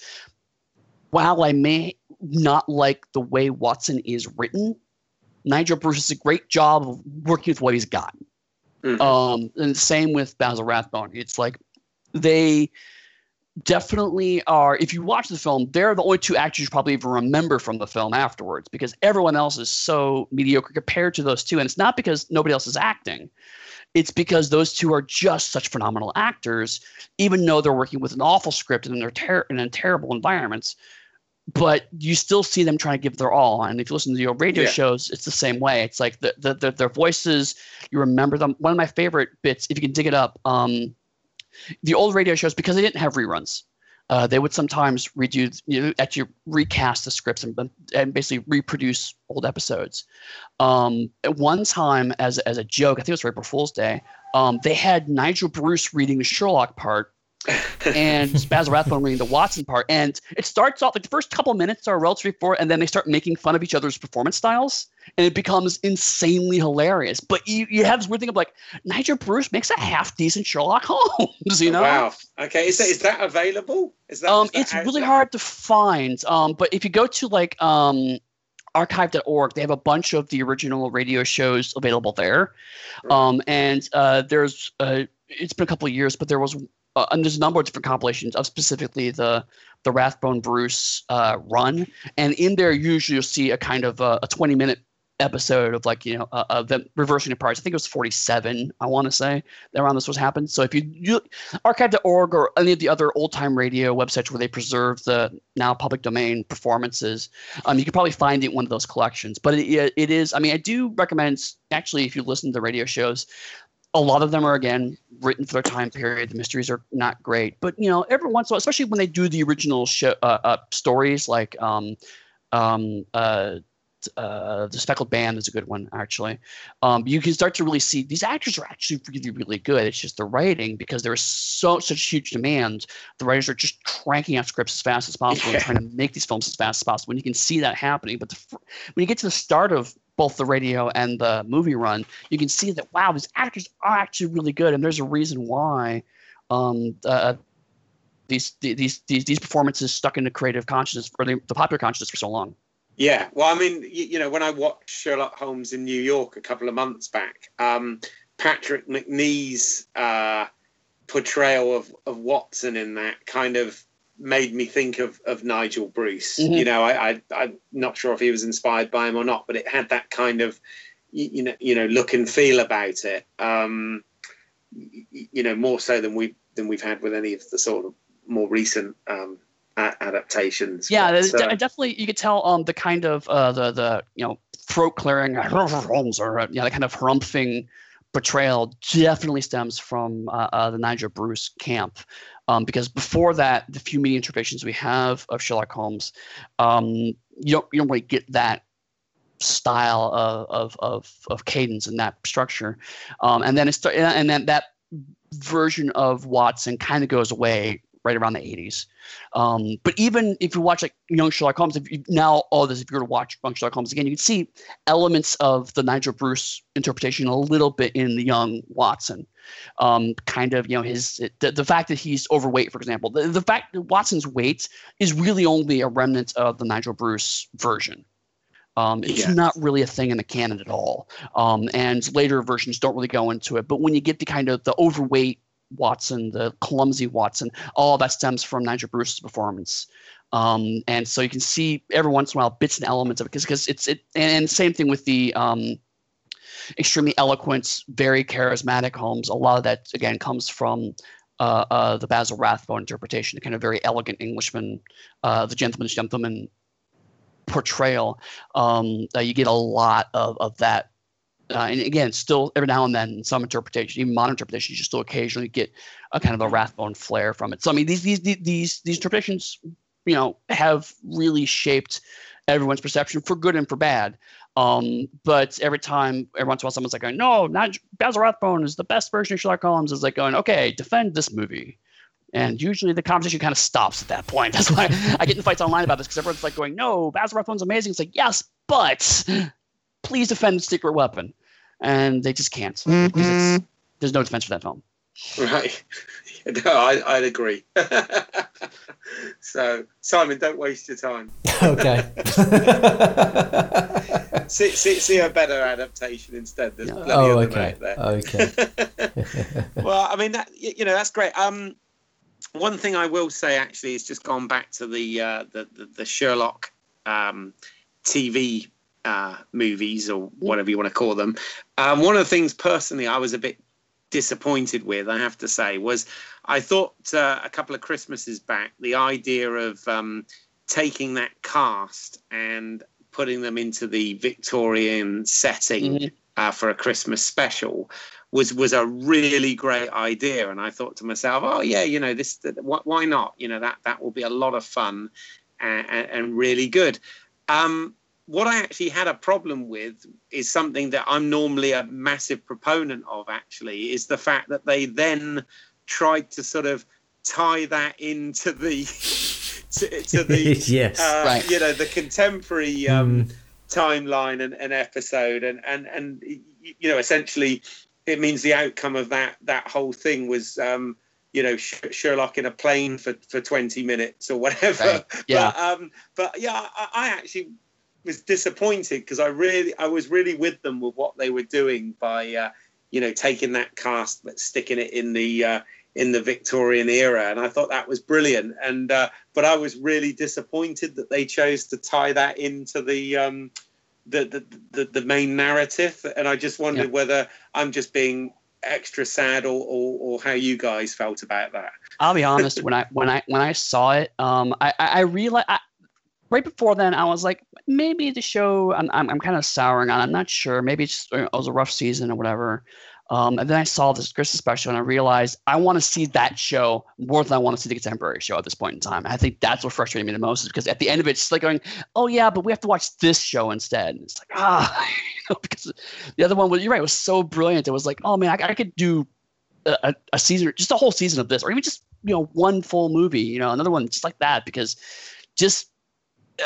while I may not like the way Watson is written, Nigel Bruce does a great job of working with what he's got. Mm-hmm. Um, and same with Basil Rathbone. It's like they definitely are if you watch the film they're the only two actors you probably even remember from the film afterwards because everyone else is so mediocre compared to those two and it's not because nobody else is acting it's because those two are just such phenomenal actors even though they're working with an awful script and they're ter- and in terrible environments but you still see them trying to give their all and if you listen to your radio yeah. shows it's the same way it's like the, the, the, their voices you remember them one of my favorite bits if you can dig it up um, the old radio shows because they didn't have reruns. Uh, they would sometimes redo, you know, actually recast the scripts and, and basically reproduce old episodes. Um, at one time, as as a joke, I think it was April Fool's Day, um, they had Nigel Bruce reading the Sherlock part and Basil Rathbone reading the Watson part. And it starts off like the first couple minutes are relatively straightforward, and then they start making fun of each other's performance styles, and it becomes insanely hilarious. But you, you have this weird thing of like Nigel Bruce makes a half decent Sherlock Holmes, you know? Wow. Okay, is that is that available? Is that? Um, is that it's really there? hard to find. Um, but if you go to like um archive.org they have a bunch of the original radio shows available there um, and uh, there's uh, it's been a couple of years but there was uh, and there's a number of different compilations of specifically the the Rathbone Bruce uh, run, and in there usually you'll see a kind of a, a 20 minute episode of like you know uh, of them reversing the parts. I think it was 47. I want to say around this was happened. So if you, you archive.org or any of the other old time radio websites where they preserve the now public domain performances, um, you can probably find it in one of those collections. But it, it is. I mean, I do recommend actually if you listen to the radio shows, a lot of them are again written for their time period. The mysteries are not great, but you know, every once in a while, especially when they do the original show, uh, uh, stories, like um, um, uh, uh, the Speckled Band is a good one actually. Um, you can start to really see these actors are actually really, really good. It's just the writing because there is so such huge demand. The writers are just cranking out scripts as fast as possible yeah. and trying to make these films as fast as possible. And you can see that happening. But the, when you get to the start of both the radio and the movie run, you can see that wow, these actors are actually really good, and there's a reason why um, uh, these, these these these performances stuck into creative consciousness or the, the popular consciousness for so long. Yeah, well, I mean, you, you, know, when I watched Sherlock Holmes in New York a couple of months back, um, Patrick Macnee's uh, portrayal of, of Watson in that kind of made me think of of Nigel Bruce. Mm-hmm. You know, I, I I'm not sure if he was inspired by him or not, but it had that kind of you know you know look and feel about it. Um, you know, more so than we than we've had with any of the sort of more recent um, adaptations. Yeah, but, uh, definitely. You could tell um the kind of uh the the you know throat clearing or you know the kind of harumphing portrayal definitely stems from uh, uh, the Nigel Bruce camp. Um, because before that, the few media interpretations we have of Sherlock Holmes, um, you don't you don't really get that style of of of, of cadence and that structure, um, and then it's and then that version of Watson kind of goes away right around the 80s. Um, but even if you watch like Young Sherlock Holmes, if you now all this, if you were to watch Young Sherlock Holmes again, you can see elements of the Nigel Bruce interpretation a little bit in the young Watson. Um, kind of, you know, his the, the fact that he's overweight, for example, the, the fact that Watson's weight is really only a remnant of the Nigel Bruce version. Um, it's not really a thing in the canon at all. Um, and later versions don't really go into it. But when you get to kind of the overweight Watson, the clumsy Watson, all that stems from Nigel Bruce's performance. Um, and so you can see every once in a while bits and elements of it because it's it and, same thing with the um, extremely eloquent, very charismatic Holmes. A lot of that again comes from uh, uh, the Basil Rathbone interpretation, the kind of very elegant Englishman, uh, the gentleman's gentleman portrayal. Um, uh, you get a lot of of that. Uh, and again, still every now and then, some interpretation, even modern interpretations, you still occasionally get a kind of a Rathbone flair from it. So I mean, these these these these interpretations, you know, have really shaped everyone's perception for good and for bad. Um, but every time, every once in a while, someone's like going, "No, not Basil Rathbone is the best version of Sherlock Holmes." Is like going, "Okay, defend this movie." And usually the conversation kind of stops at that point. That's why I get in fights online about this because everyone's like going, "No, Basil Rathbone's amazing." It's like, yes, but please defend the Secret Weapon, and they just can't. Mm-hmm. There's no defense for that film. Right. No, I, I'd agree. so, Simon, don't waste your time. okay. see, see, see a better adaptation instead. There's plenty oh, of okay. them out there. Okay. well, I mean, that you know, that's great. Um, one thing I will say actually is just gone back to the uh, the, the, the Sherlock um, TV uh, movies or whatever you want to call them. Um, one of the things personally I was a bit disappointed with, I have to say, was I thought uh, a couple of Christmases back the idea of um, taking that cast and putting them into the Victorian setting mm-hmm. uh, for a Christmas special was was a really great idea. And I thought to myself, oh yeah, you know this, why not? You know that that will be a lot of fun and, and really good. Um, what I actually had a problem with is something that I'm normally a massive proponent of. Actually, is the fact that they then tried to sort of tie that into the to, to the yes, uh, right. you know the contemporary um, mm. timeline and, and episode and and and you know essentially it means the outcome of that that whole thing was um, you know Sherlock in a plane for, for 20 minutes or whatever. Right. Yeah. But, um, but yeah, I, I actually was disappointed because I really I was really with them with what they were doing by uh, you know taking that cast but sticking it in the uh, in the Victorian era, and I thought that was brilliant. And uh, but I was really disappointed that they chose to tie that into the um, the, the, the, the main narrative, and I just wondered yeah. whether I'm just being extra sad or, or, or how you guys felt about that. I'll be honest when I when I when I saw it, um, I I realized I, right before then I was like maybe the show I'm I'm, I'm kind of souring on. I'm not sure. Maybe it's it was a rough season or whatever. Um, and then I saw this Christmas special and I realized I want to see that show more than I want to see the contemporary show at this point in time. I think that's what frustrated me the most is because at the end of it, it's like going, oh, yeah, but we have to watch this show instead. And it's like, ah, you know, because the other one was, you're right, it was so brilliant. It was like, oh, man, I, I could do a, a, season, just a whole season of this, or even just, you know, one full movie, you know, another one just like that because just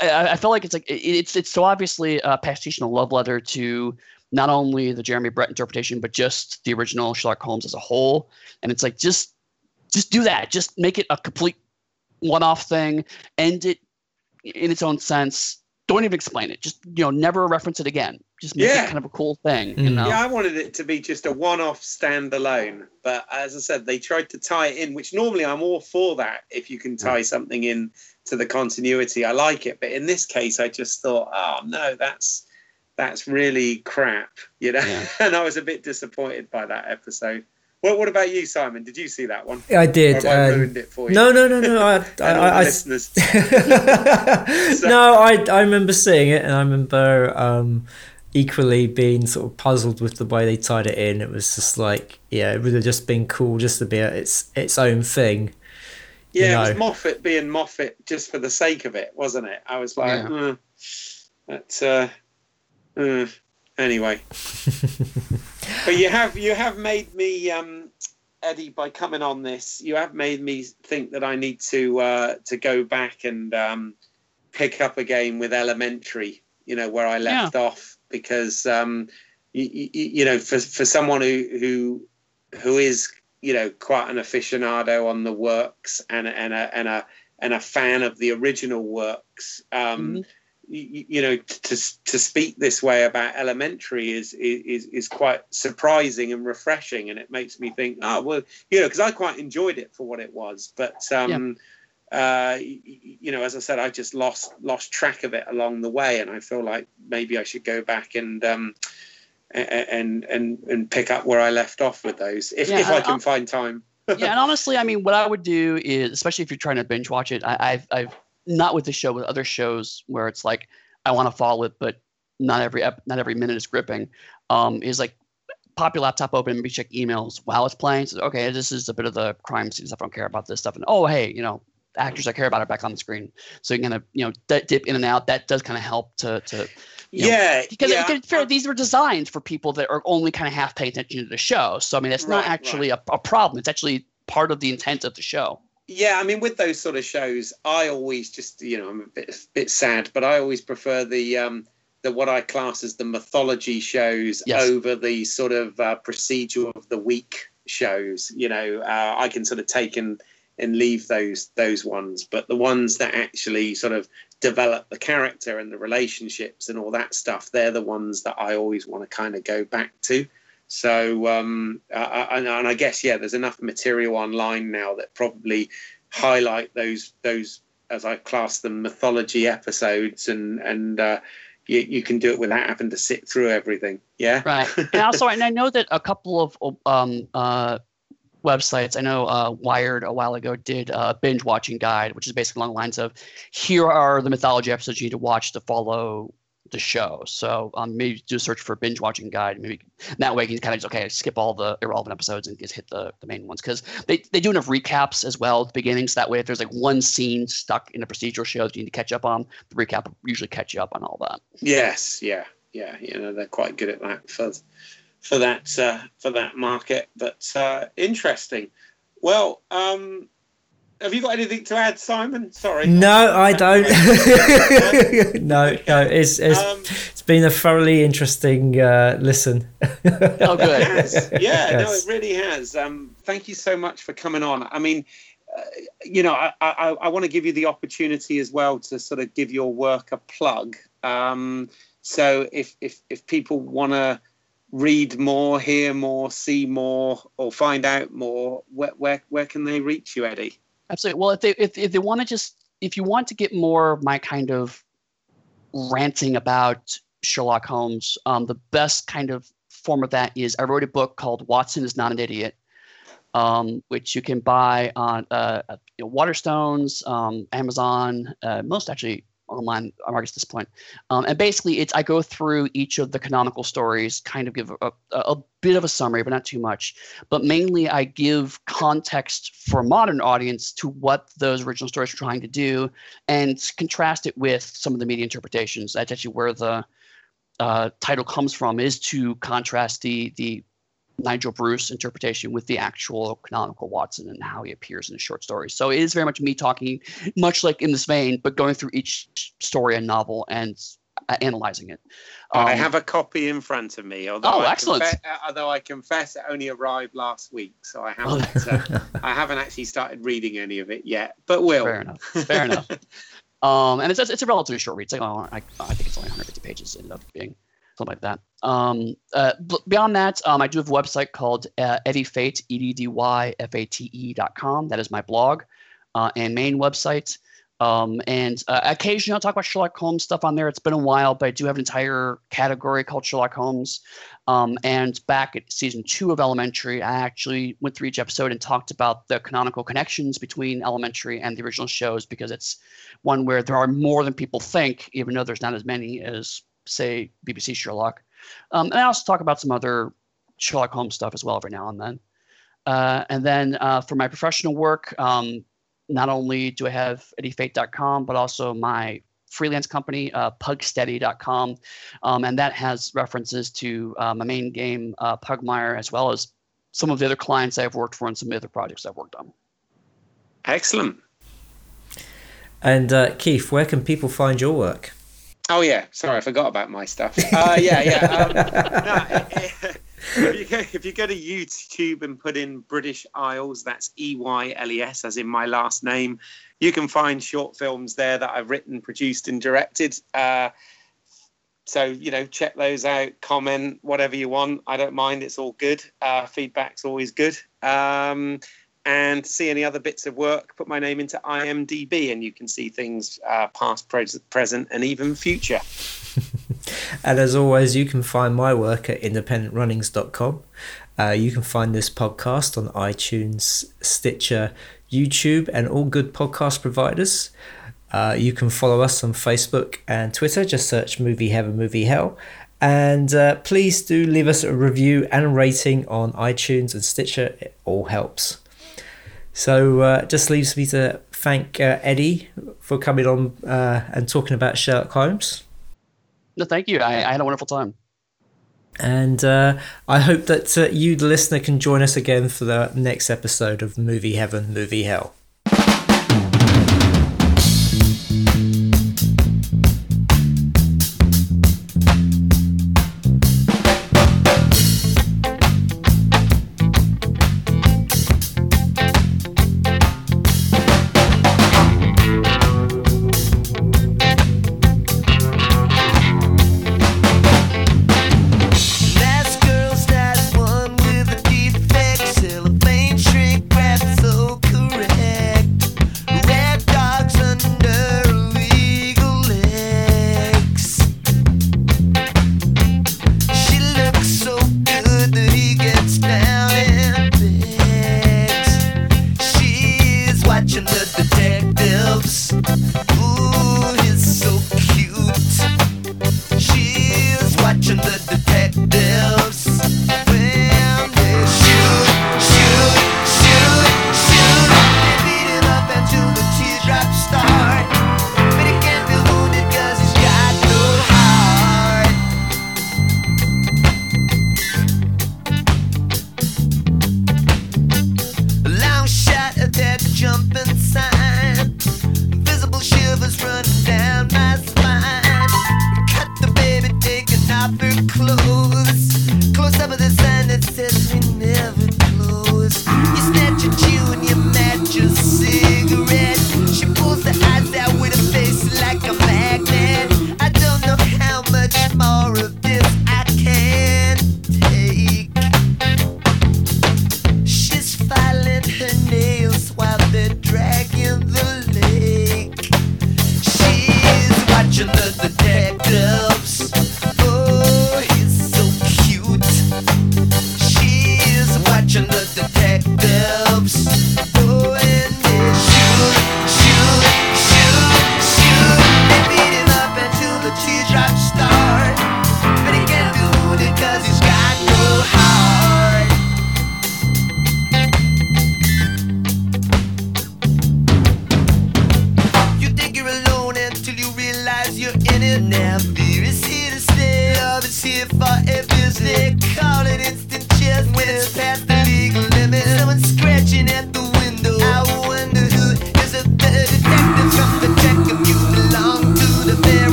I, I feel like it's like it, it's it's so obviously a a love letter to not only the Jeremy Brett interpretation, but just the original Sherlock Holmes as a whole. And it's like just just do that. Just make it a complete one-off thing. End it in its own sense. Don't even explain it. Just you know, never reference it again. Just make yeah. it kind of a cool thing. Mm. You know? Yeah, I wanted it to be just a one-off standalone. But as I said, they tried to tie it in, which normally I'm all for that. If you can tie mm. something in to the continuity, I like it. But in this case, I just thought, oh no, that's that's really crap, you know. Yeah. and I was a bit disappointed by that episode. Well, what about you, Simon? Did you see that one? I did. I um, ruined it for you? No, no, no, no. I, I, I, I so. no, I, I remember seeing it, and I remember um, equally being sort of puzzled with the way they tied it in. It was just like, yeah, it would have just been cool just to be its its own thing. Yeah, you know? it was Moffat being Moffat just for the sake of it, wasn't it? I was like, yeah. mm, that's uh, uh, anyway, but you have you have made me um, Eddie by coming on this. You have made me think that I need to uh, to go back and um, pick up a game with Elementary. You know where I left yeah. off because um, you, you, know for for someone who who who is you know quite an aficionado on the works and and a and a and a fan of the original works. Um, mm-hmm you, you know to to speak this way about elementary is is is quite surprising and refreshing and it makes me think oh well you know because i quite enjoyed it for what it was but um yeah. Uh you know as i said i just lost lost track of it along the way and i feel like maybe i should go back and um and and and pick up where i left off with those if, yeah, if i can I'll, find time yeah and honestly i mean what i would do is especially if you're trying to binge watch it I, i've i've not with the show, with other shows where it's like I want to follow it, but not every ep- not every minute is gripping. Um, is like pop your laptop open, and maybe check emails while it's playing. So okay, this is a bit of the crime scene stuff. I don't care about this stuff. And oh hey, you know, actors I care about are back on the screen. So you kind of you know d- dip in and out. That does kind of help to to you know, yeah, because yeah, because fair, these were designed for people that are only kind of half paying attention to the show. So I mean, it's not Right, actually a, a problem. It's actually part of the intent of the show. Yeah, I mean, with those sort of shows, I always just, you know, I'm a bit, bit sad, but I always prefer the, um, the what I class as the mythology shows Yes. over the sort of uh, procedure of the week shows. You know, uh, I can sort of take and and leave those those ones, but the ones that actually sort of develop the character and the relationships and all that stuff, they're the ones that I always want to kind of go back to. So, um, I, I, and I guess yeah, there's enough material online now that probably highlight those those as I class them mythology episodes, and and uh, you you can do it without having to sit through everything. Yeah, Right. and also, and I know that a couple of um, uh, websites, I know uh, Wired a while ago did a binge watching guide, which is basically along the lines of here are the mythology episodes you need to watch to follow the show. So um, maybe do a search for binge watching guide. Maybe that way you can kind of just, okay, skip all the irrelevant episodes and just hit the, the main ones. Because they, they do enough recaps as well at the beginning. So that way, if there's like one scene stuck in a procedural show that you need to catch up on, the recap will usually catch you up on all that. Yes, yeah, yeah. You know, they're quite good at that for for that uh, for that market. But uh, interesting. Well, um, have you got anything to add, Simon? Sorry. No, I don't. no, no, it's it's, Um, it's been a thoroughly interesting uh, listen. Oh, good. It has. Yeah, no, it really has. Um, thank you so much for coming on. I mean, uh, you know, I, I, I want to give you the opportunity as well to sort of give your work a plug. Um, so if if if people want to read more, hear more, see more, or find out more, where where, where can they reach you, Eddy? Absolutely. Well, if they if, if they want to just if you want to get more of my kind of ranting about Sherlock Holmes, um, the best kind of form of that is I wrote a book called Watson is Not an Idiot, um, which you can buy on uh, Waterstones, um, Amazon, uh, most actually online markets at this point. Um, and basically, it's I go through each of the canonical stories, kind of give a, a, a bit of a summary, but not too much. But mainly, I give context for a modern audience to what those original stories are trying to do, and contrast it with some of the media interpretations. That's actually where the uh, title comes from, is to contrast the the Nigel Bruce interpretation with the actual canonical Watson and how he appears in the short stories. So it is very much me talking, much like in this vein, but going through each story and novel and uh, analyzing it. I Um, have a copy in front of me. Although Oh, I excellent. Confess, uh, although I confess, it only arrived last week, so I Oh, haven't. uh, I haven't actually started reading any of it yet, but will. Fair enough. Fair enough. Um, and it's, it's a relatively short read. It's like, oh, I, I think it's only 150 pages. Ended up being something like that. Um, uh, beyond that, um, I do have a website called uh, Eddy Fate, E D D Y F A T E dot com. That is my blog uh, and main website. Um, and uh, occasionally I'll talk about Sherlock Holmes stuff on there. It's been a while, but I do have an entire category called Sherlock Holmes. Um, and back at season two of Elementary, I actually went through each episode and talked about the canonical connections between Elementary and the original shows because it's one where there are more than people think, even though there's not as many as, say, BBC Sherlock. Um, and I also talk about some other Sherlock Holmes stuff as well every now and then. Uh, and then uh, for my professional work, um, not only do I have eddyfate.com, but also my freelance company, uh, pugsteady.com. Um, and that has references to uh, my main game, uh, Pugmire, as well as some of the other clients I've worked for and some of the other projects I've worked on. Excellent. And uh, Keith, where can people find your work? Oh yeah, sorry, I forgot about my stuff. Uh, yeah, yeah. Um, no, if, you go, if you go to YouTube and put in British Eyles, that's E Y L E S, as in my last name, you can find short films there that I've written, produced, and directed. Uh, so you know, check those out. Comment whatever you want. I don't mind. It's all good. Uh, feedback's always good. Um, and to see any other bits of work, put my name into IMDb, and you can see things uh, past, pre- present, and even future. and as always, you can find my work at independentrunnings.com. Uh, you can find this podcast on iTunes, Stitcher, YouTube, and all good podcast providers. Uh, you can follow us on Facebook and Twitter. Just search Movie Heaven, Movie Hell. And uh, please do leave us a review and rating on iTunes and Stitcher. It all helps. So uh, just leaves me to thank uh, Eddy for coming on uh, and talking about Sherlock Holmes. No, thank you. I, I had a wonderful time. And uh, I hope that uh, you, the listener, can join us again for the next episode of Movie Heaven, Movie Hell.